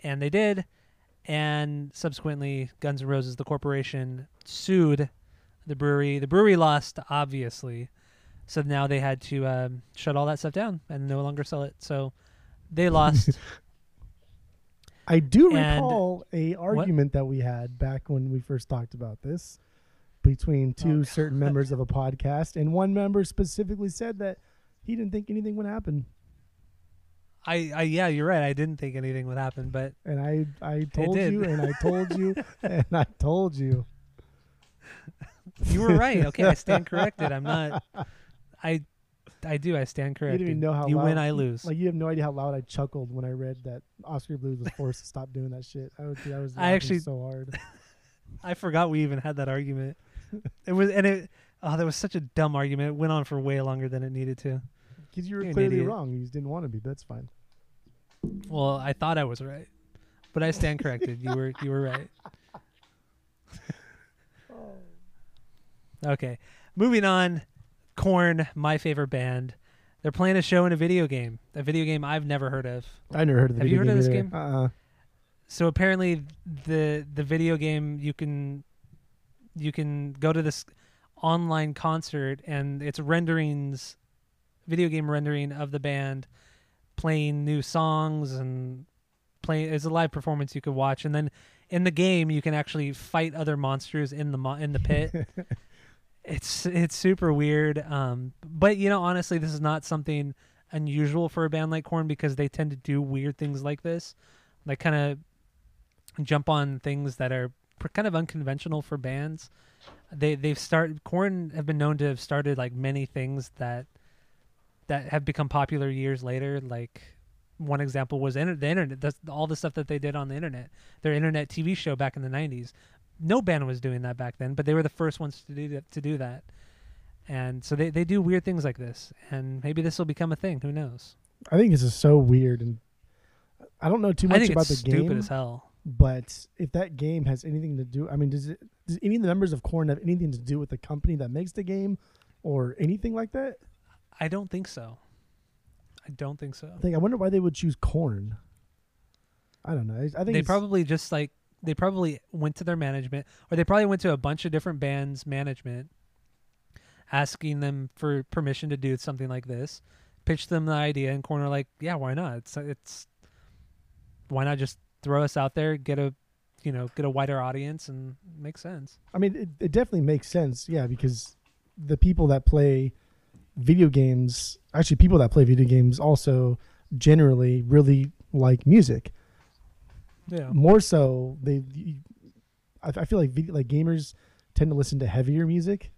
[SPEAKER 1] And they did. And subsequently, Guns N' Roses, the corporation, sued the brewery. The brewery lost, obviously. So now they had to um, shut all that stuff down and no longer sell it. So they lost. (laughs)
[SPEAKER 2] I do
[SPEAKER 1] And-
[SPEAKER 2] recall a argument that we had back when we first talked about this between two
[SPEAKER 1] Oh,
[SPEAKER 2] certain members of a podcast, and one member specifically said that he didn't think anything would happen.
[SPEAKER 1] I, I yeah, you're right. I didn't think anything would happen, but
[SPEAKER 2] And I, I told you, and I told you, (laughs) and I told you. (laughs)
[SPEAKER 1] you were right. Okay, I stand corrected. I'm not. I, I do. I stand corrected.
[SPEAKER 2] You didn't even know how
[SPEAKER 1] you
[SPEAKER 2] loud,
[SPEAKER 1] win, I lose.
[SPEAKER 2] Like you have no idea how loud I chuckled when I read that Oskar Blues was forced to stop doing that shit. I was, I was
[SPEAKER 1] I actually-
[SPEAKER 2] so hard. (laughs)
[SPEAKER 1] I forgot we even had that argument. It was and it. Oh, that was such a dumb argument. It went on for way longer than it needed to.
[SPEAKER 2] Because you were
[SPEAKER 1] You're
[SPEAKER 2] clearly wrong. You just didn't want to be. But that's fine.
[SPEAKER 1] Well, I thought I was right, but I stand corrected. You were you were right. (laughs) Okay, moving on. Korn, my favorite band. They're playing a show in a video game. A video game I've never heard of.
[SPEAKER 2] I never heard of the video game.
[SPEAKER 1] Have you heard of this
[SPEAKER 2] either.
[SPEAKER 1] game?
[SPEAKER 2] Uh-uh.
[SPEAKER 1] so apparently the the video game you can you can go to this online concert and it's renderings video game rendering of the band playing new songs and playing it's a live performance you could watch and then in the game you can actually fight other monsters in the mo- in the pit (laughs) it's it's super weird um but you know honestly this is not something unusual for a band like Korn because they tend to do weird things like this like kind of jump on things that are kind of unconventional for bands. They they've started Korn have been known to have started like many things that that have become popular years later. Like one example was inter- the internet. That's all the stuff that they did on the internet. Their internet TV show back in the '90s. No band was doing that back then, but they were the first ones to do that. To do that, and so they they do weird things like this, and maybe this will become a thing. Who knows?
[SPEAKER 2] I think this is so weird, and I don't know too
[SPEAKER 1] I
[SPEAKER 2] much
[SPEAKER 1] think
[SPEAKER 2] about
[SPEAKER 1] it's
[SPEAKER 2] the
[SPEAKER 1] stupid
[SPEAKER 2] game.
[SPEAKER 1] as hell.
[SPEAKER 2] But if that game has anything to do, I mean, does it? Does any of the members of Korn have anything to do with the company that makes the game, or anything like that?
[SPEAKER 1] I don't think so. I don't think so.
[SPEAKER 2] I think I wonder why they would choose Korn. I don't know. I, I think
[SPEAKER 1] they probably just like they probably went to their management or they probably went to a bunch of different bands management asking them for permission to do something like this pitched them the idea and corner like yeah why not it's it's why not just throw us out there get a you know get a wider audience and make sense
[SPEAKER 2] I mean, it, it definitely makes sense. Yeah, because the people that play video games, actually, people that play video games also generally really like music.
[SPEAKER 1] Yeah
[SPEAKER 2] More so, they. I, I feel like video, like gamers tend to listen to heavier music,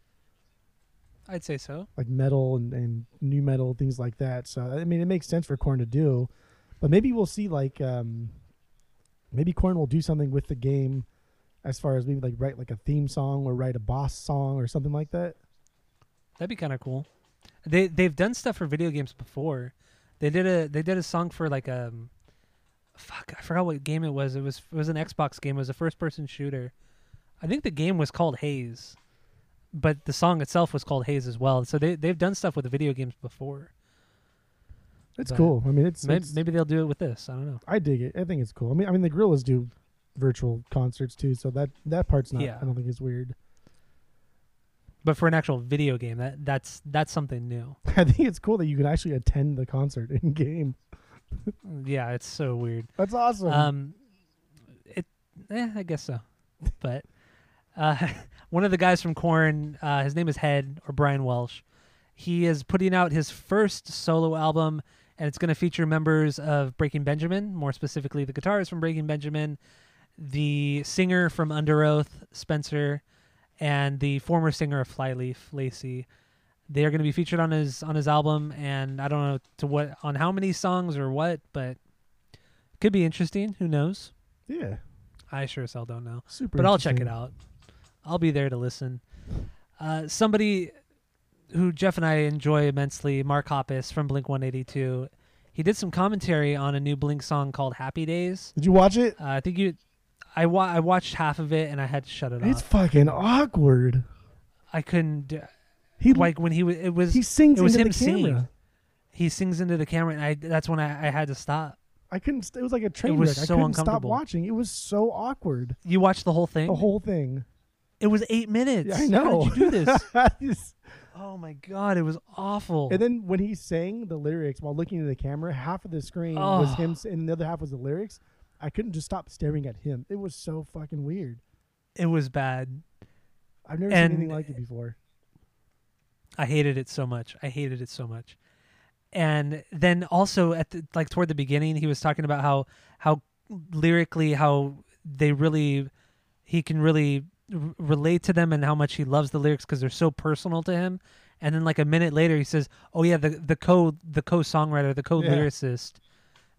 [SPEAKER 1] i'd say so
[SPEAKER 2] like metal and, and nu metal things like that. So I mean, it makes sense for Korn to do, but maybe we'll see like um, maybe Korn will do something with the game, as far as maybe like write like a theme song or write a boss song or something like that.
[SPEAKER 1] That'd be kind of cool. They they've done stuff for video games before. They did a they did a song for like um fuck, I forgot what game it was. It was it was an Xbox game. It was a first person shooter. I think the game was called Haze. But the song itself was called Haze as well. So they they've done stuff with the video games before.
[SPEAKER 2] It's
[SPEAKER 1] But
[SPEAKER 2] cool. I mean, it's,
[SPEAKER 1] Maybe,
[SPEAKER 2] it's-
[SPEAKER 1] maybe they'll do it with this. I don't know.
[SPEAKER 2] I dig it. I think it's cool. I mean, I mean the Gorillaz do virtual concerts too, so that that part's not.
[SPEAKER 1] Yeah.
[SPEAKER 2] I don't think it's weird.
[SPEAKER 1] But for an actual video game, that that's that's something new. (laughs)
[SPEAKER 2] I think it's cool that you can actually attend the concert in game.
[SPEAKER 1] Yeah, it's so weird.
[SPEAKER 2] That's awesome.
[SPEAKER 1] Um, it, eh, I guess so. (laughs) But uh, (laughs) one of the guys from Korn, uh, his name is Head or Brian Welch. He is putting out his first solo album, and it's going to feature members of Breaking Benjamin, more specifically the guitarist from Breaking Benjamin, the singer from Underoath, Spencer, and the former singer of Flyleaf, Lacey. They are going to be featured on his on his album, and I don't know to what on how many songs or what, but could be interesting. Who knows?
[SPEAKER 2] yeah,
[SPEAKER 1] I sure as hell don't know.
[SPEAKER 2] super.
[SPEAKER 1] But I'll check it out. I'll be there to listen. Uh, somebody who Jeff and I enjoy immensely, Mark Hoppus from Blink 182. He did some commentary on a new Blink song called Happy Days.
[SPEAKER 2] Did you watch it?
[SPEAKER 1] Uh, I think you. I, wa- I watched half of it and I had to shut it
[SPEAKER 2] It's
[SPEAKER 1] off.
[SPEAKER 2] It's fucking awkward.
[SPEAKER 1] I couldn't. d-
[SPEAKER 2] He
[SPEAKER 1] like when he was. It was.
[SPEAKER 2] he sings
[SPEAKER 1] it was
[SPEAKER 2] into
[SPEAKER 1] him
[SPEAKER 2] the camera.
[SPEAKER 1] singing. He sings into the camera, and I. That's when I, I had to stop.
[SPEAKER 2] I couldn't. st- It was like a train it
[SPEAKER 1] was
[SPEAKER 2] wreck. I
[SPEAKER 1] so
[SPEAKER 2] couldn't stop watching. It was so awkward.
[SPEAKER 1] You watched the whole thing.
[SPEAKER 2] The whole thing.
[SPEAKER 1] It was eight minutes.
[SPEAKER 2] Yeah, I know.
[SPEAKER 1] How did you do this? (laughs) Oh my god, it was awful.
[SPEAKER 2] and then when he sang the lyrics while looking into the camera, half of the screen was
[SPEAKER 1] Oh.
[SPEAKER 2] him, s- and the other half was the lyrics. I couldn't just stop staring at him. It was so fucking weird.
[SPEAKER 1] it was bad.
[SPEAKER 2] I've never
[SPEAKER 1] And-
[SPEAKER 2] seen anything like it before.
[SPEAKER 1] I hated it so much. I hated it so much. And then also at the, like toward the beginning, he was talking about how how lyrically how they really he can really r- relate to them and how much he loves the lyrics because they're so personal to him. And then like a minute later, he says, "Oh yeah, the the co the co songwriter, the co
[SPEAKER 2] Yeah.
[SPEAKER 1] lyricist."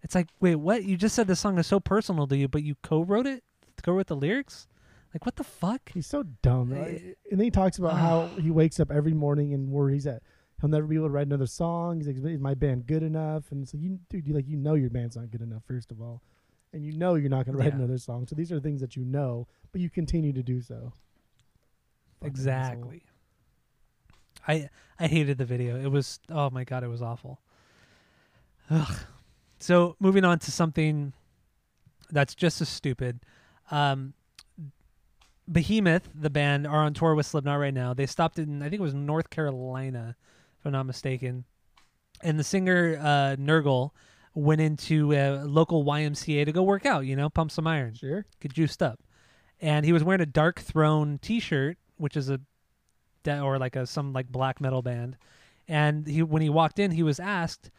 [SPEAKER 1] It's like, wait, what? You just said the song is so personal to you, but you co-wrote it, co-wrote the lyrics. Like, what the fuck?
[SPEAKER 2] He's so dumb. right?
[SPEAKER 1] Eh,
[SPEAKER 2] And then he talks about how he wakes up every morning and where he's at. He'll never be able to write another song. He's like, "Is my band good enough?" And so you, dude, you like you know your band's not good enough first of all, and you know you're not going to write
[SPEAKER 1] Yeah.
[SPEAKER 2] another song. So these are things that you know, but you continue to do so. Fucking asshole.
[SPEAKER 1] Exactly. I I hated the video. It was oh my god, it was awful. Ugh. So moving on to something that's just as stupid. Um, Behemoth, the band, are on tour with Slipknot right now. They stopped in I think it was North Carolina, if I'm not mistaken. And the singer uh, Nergal went into a local YMCA to go work out. You know, pump some iron
[SPEAKER 2] Sure.
[SPEAKER 1] get juiced up. And he was wearing a Darkthrone T-shirt, which is a de- or like a some like black metal band. And he when he walked in, he was asked,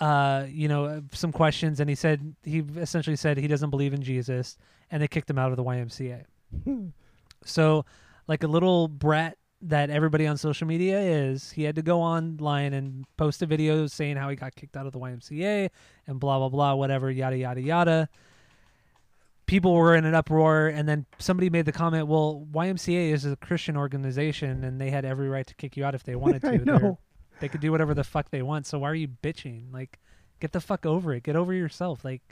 [SPEAKER 1] uh, you know, some questions, and he said he essentially said he doesn't believe in Jesus, and they kicked him out of the YMCA. So, like a little brat that everybody on social media is. He had to go online and post a video saying how he got kicked out of the YMCA and blah blah blah, whatever, yada yada yada. People were in an uproar, and then somebody made the comment, "Well, YMCA is a Christian organization, and they had every right to kick you out if they wanted (laughs) to.
[SPEAKER 2] I
[SPEAKER 1] They're-
[SPEAKER 2] know.
[SPEAKER 1] They could do whatever the fuck they want. So why are you bitching? Like, get the fuck over it. Get over yourself. Like,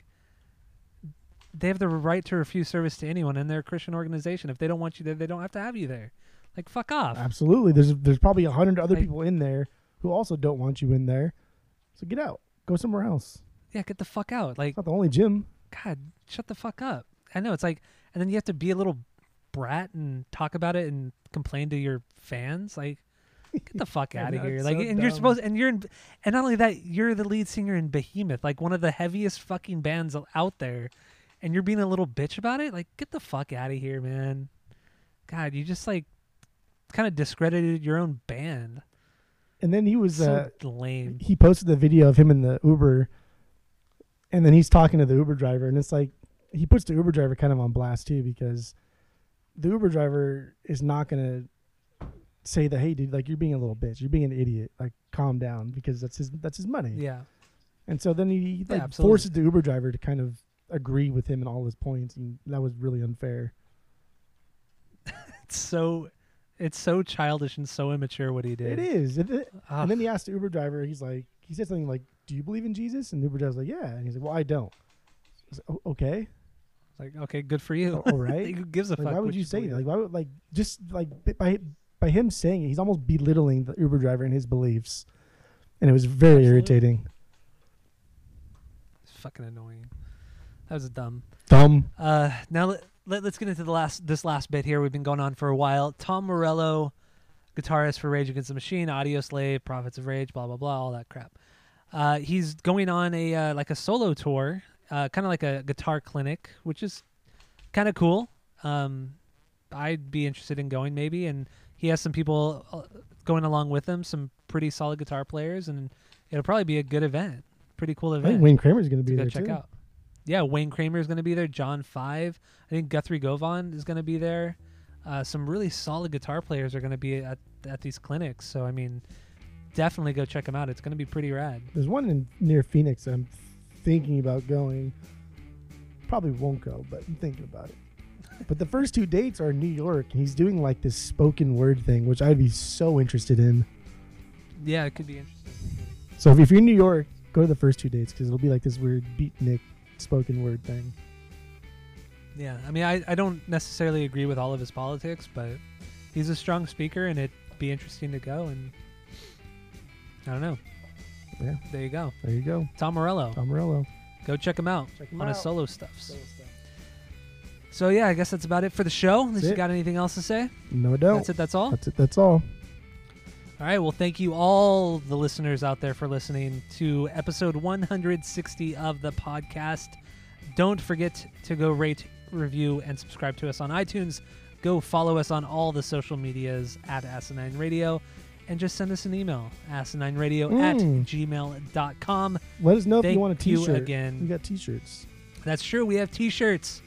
[SPEAKER 1] they have the right to refuse service to anyone, and they're a Christian organization. If they don't want you there, they don't have to have you there. Like, fuck off.
[SPEAKER 2] Absolutely. There's there's probably a hundred other
[SPEAKER 1] Like-
[SPEAKER 2] people in there who also don't want you in there. So get out. Go somewhere else.
[SPEAKER 1] Yeah, get the fuck out. Like,
[SPEAKER 2] It's not the only gym.
[SPEAKER 1] God, shut the fuck up. I know it's like, and then you have to be a little brat and talk about it and complain to your fans. Like, get the fuck (laughs) out of here. Like,
[SPEAKER 2] so
[SPEAKER 1] and you're supposed, and you're, in, and not only that, you're the lead singer in Behemoth, like one of the heaviest fucking bands out there, and you're being a little bitch about it. Like, get the fuck out of here, man. God, you just like kind of discredited your own band.
[SPEAKER 2] And then he was
[SPEAKER 1] So
[SPEAKER 2] uh,
[SPEAKER 1] lame.
[SPEAKER 2] he posted the video of him in the Uber, and then he's talking to the Uber driver, and it's like he puts the Uber driver kind of on blast too because the Uber driver is not gonna say that hey dude like you're being a little bitch you're being an idiot like calm down because that's his that's his money
[SPEAKER 1] Yeah.
[SPEAKER 2] and so then he
[SPEAKER 1] Yeah,
[SPEAKER 2] like
[SPEAKER 1] absolutely.
[SPEAKER 2] forces the Uber driver to kind of agree with him in all his points and that was really unfair
[SPEAKER 1] It's so, it's so childish and so immature what he did.
[SPEAKER 2] it is It- it- and then he asked the Uber driver he's like he said something like do you believe in Jesus and the Uber driver's like yeah and he's like well I don't I said, "O- okay
[SPEAKER 1] Like, okay, good for you.
[SPEAKER 2] Oh, all right
[SPEAKER 1] Like, (laughs) who gives a
[SPEAKER 2] like
[SPEAKER 1] fuck?
[SPEAKER 2] why would
[SPEAKER 1] what
[SPEAKER 2] you say
[SPEAKER 1] believe?
[SPEAKER 2] that like why would like just like by by him saying it he's almost belittling the Uber driver and his beliefs and it was very
[SPEAKER 1] Absolutely.
[SPEAKER 2] irritating
[SPEAKER 1] It's fucking annoying. That was a dumb.
[SPEAKER 2] dumb
[SPEAKER 1] Uh, now let, let, us get into the last this last bit here. We've been going on for a while. Tom Morello, guitarist for Rage Against the Machine, Audioslave, Prophets of Rage, blah blah blah, all that crap. Uh, he's going on a uh, like a solo tour, uh, kind of like a guitar clinic, which is kind of cool. Um, I'd be interested in going maybe, and he has some people uh, going along with him, some pretty solid guitar players, and it'll probably be a good event, pretty cool event.
[SPEAKER 2] I think Wayne Kramer's gonna be
[SPEAKER 1] go
[SPEAKER 2] there
[SPEAKER 1] check
[SPEAKER 2] too
[SPEAKER 1] out. Yeah, Wayne Kramer is going to be there. John Five, I think Guthrie Govan is going to be there. Uh, some really solid guitar players are going to be at at these clinics. So I mean, definitely go check them out. It's going to be pretty rad.
[SPEAKER 2] There's one in near Phoenix. I'm thinking about going. Probably won't go, but I'm thinking about it. But the first two dates are in New York, and he's doing like this spoken word thing, which I'd be so interested in.
[SPEAKER 1] Yeah, it could be interesting.
[SPEAKER 2] So if, if you're in New York, go to the first two dates because it'll be like this weird beatnik spoken word thing.
[SPEAKER 1] Yeah, I mean, I, I don't necessarily agree with all of his politics, but he's a strong speaker, and it'd be interesting to go. And I don't know.
[SPEAKER 2] Yeah,
[SPEAKER 1] There you go,
[SPEAKER 2] there you go.
[SPEAKER 1] Tom Morello.
[SPEAKER 2] Tom Morello.
[SPEAKER 1] Go check him out
[SPEAKER 2] Check him
[SPEAKER 1] on his
[SPEAKER 2] out.
[SPEAKER 1] solo stuffs. So yeah, I guess that's about it for the show. Unless
[SPEAKER 2] That's
[SPEAKER 1] you got anything else to say?
[SPEAKER 2] No, don't.
[SPEAKER 1] That's it. That's all.
[SPEAKER 2] That's it. That's all.
[SPEAKER 1] All right. Well, thank you all the listeners out there for listening to episode 160 of the podcast. Don't forget to go rate, review, and subscribe to us on iTunes. Go follow us on all the social medias at Asinine Radio. And just send us an email, asinineradio at
[SPEAKER 2] Mm.
[SPEAKER 1] gmail.com.
[SPEAKER 2] Let us know if you want a
[SPEAKER 1] you
[SPEAKER 2] T-shirt.
[SPEAKER 1] again.
[SPEAKER 2] We got T-shirts.
[SPEAKER 1] That's true. We have T-shirts.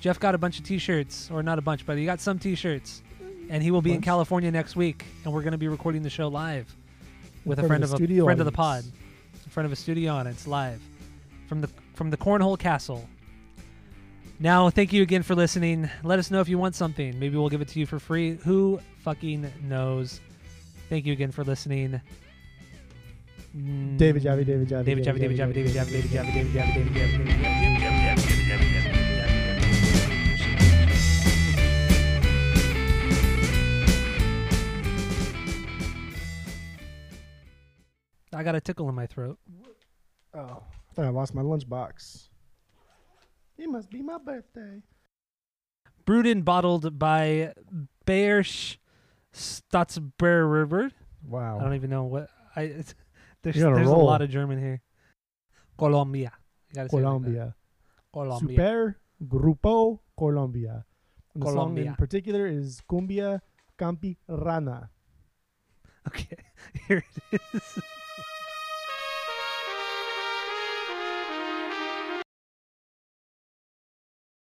[SPEAKER 1] Jeff got a bunch of T-shirts, or not a bunch, but he got some T-shirts, and he will be in California next week, and we're going to be recording the show live with a friend
[SPEAKER 2] of a
[SPEAKER 1] friend of the pod,
[SPEAKER 2] audience.
[SPEAKER 1] in front of a studio audience live from the from the Cornhole Castle. Now, thank you again for listening. Let us know if you want something. Maybe we'll give it to you for free. Who fucking knows? Thank you again for listening.
[SPEAKER 2] Mm. David Javi,
[SPEAKER 1] David Javi, David Javi, David Javi, David Javi, David Javi, David Javi, David Javi, David Javi, I got a tickle in my throat.
[SPEAKER 2] Oh, I thought I lost my lunchbox. It must be my birthday.
[SPEAKER 1] Brewed and bottled by Bearsch Statzberger.
[SPEAKER 2] Wow.
[SPEAKER 1] I don't even know what I. It's, there's
[SPEAKER 2] a
[SPEAKER 1] there's a lot of German here. Colombia. Say like.
[SPEAKER 2] Colombia.
[SPEAKER 1] Colombia.
[SPEAKER 2] Super Grupo Colombia. And the song in particular is Cumbia Campi Rana.
[SPEAKER 1] Okay, (laughs) here it is.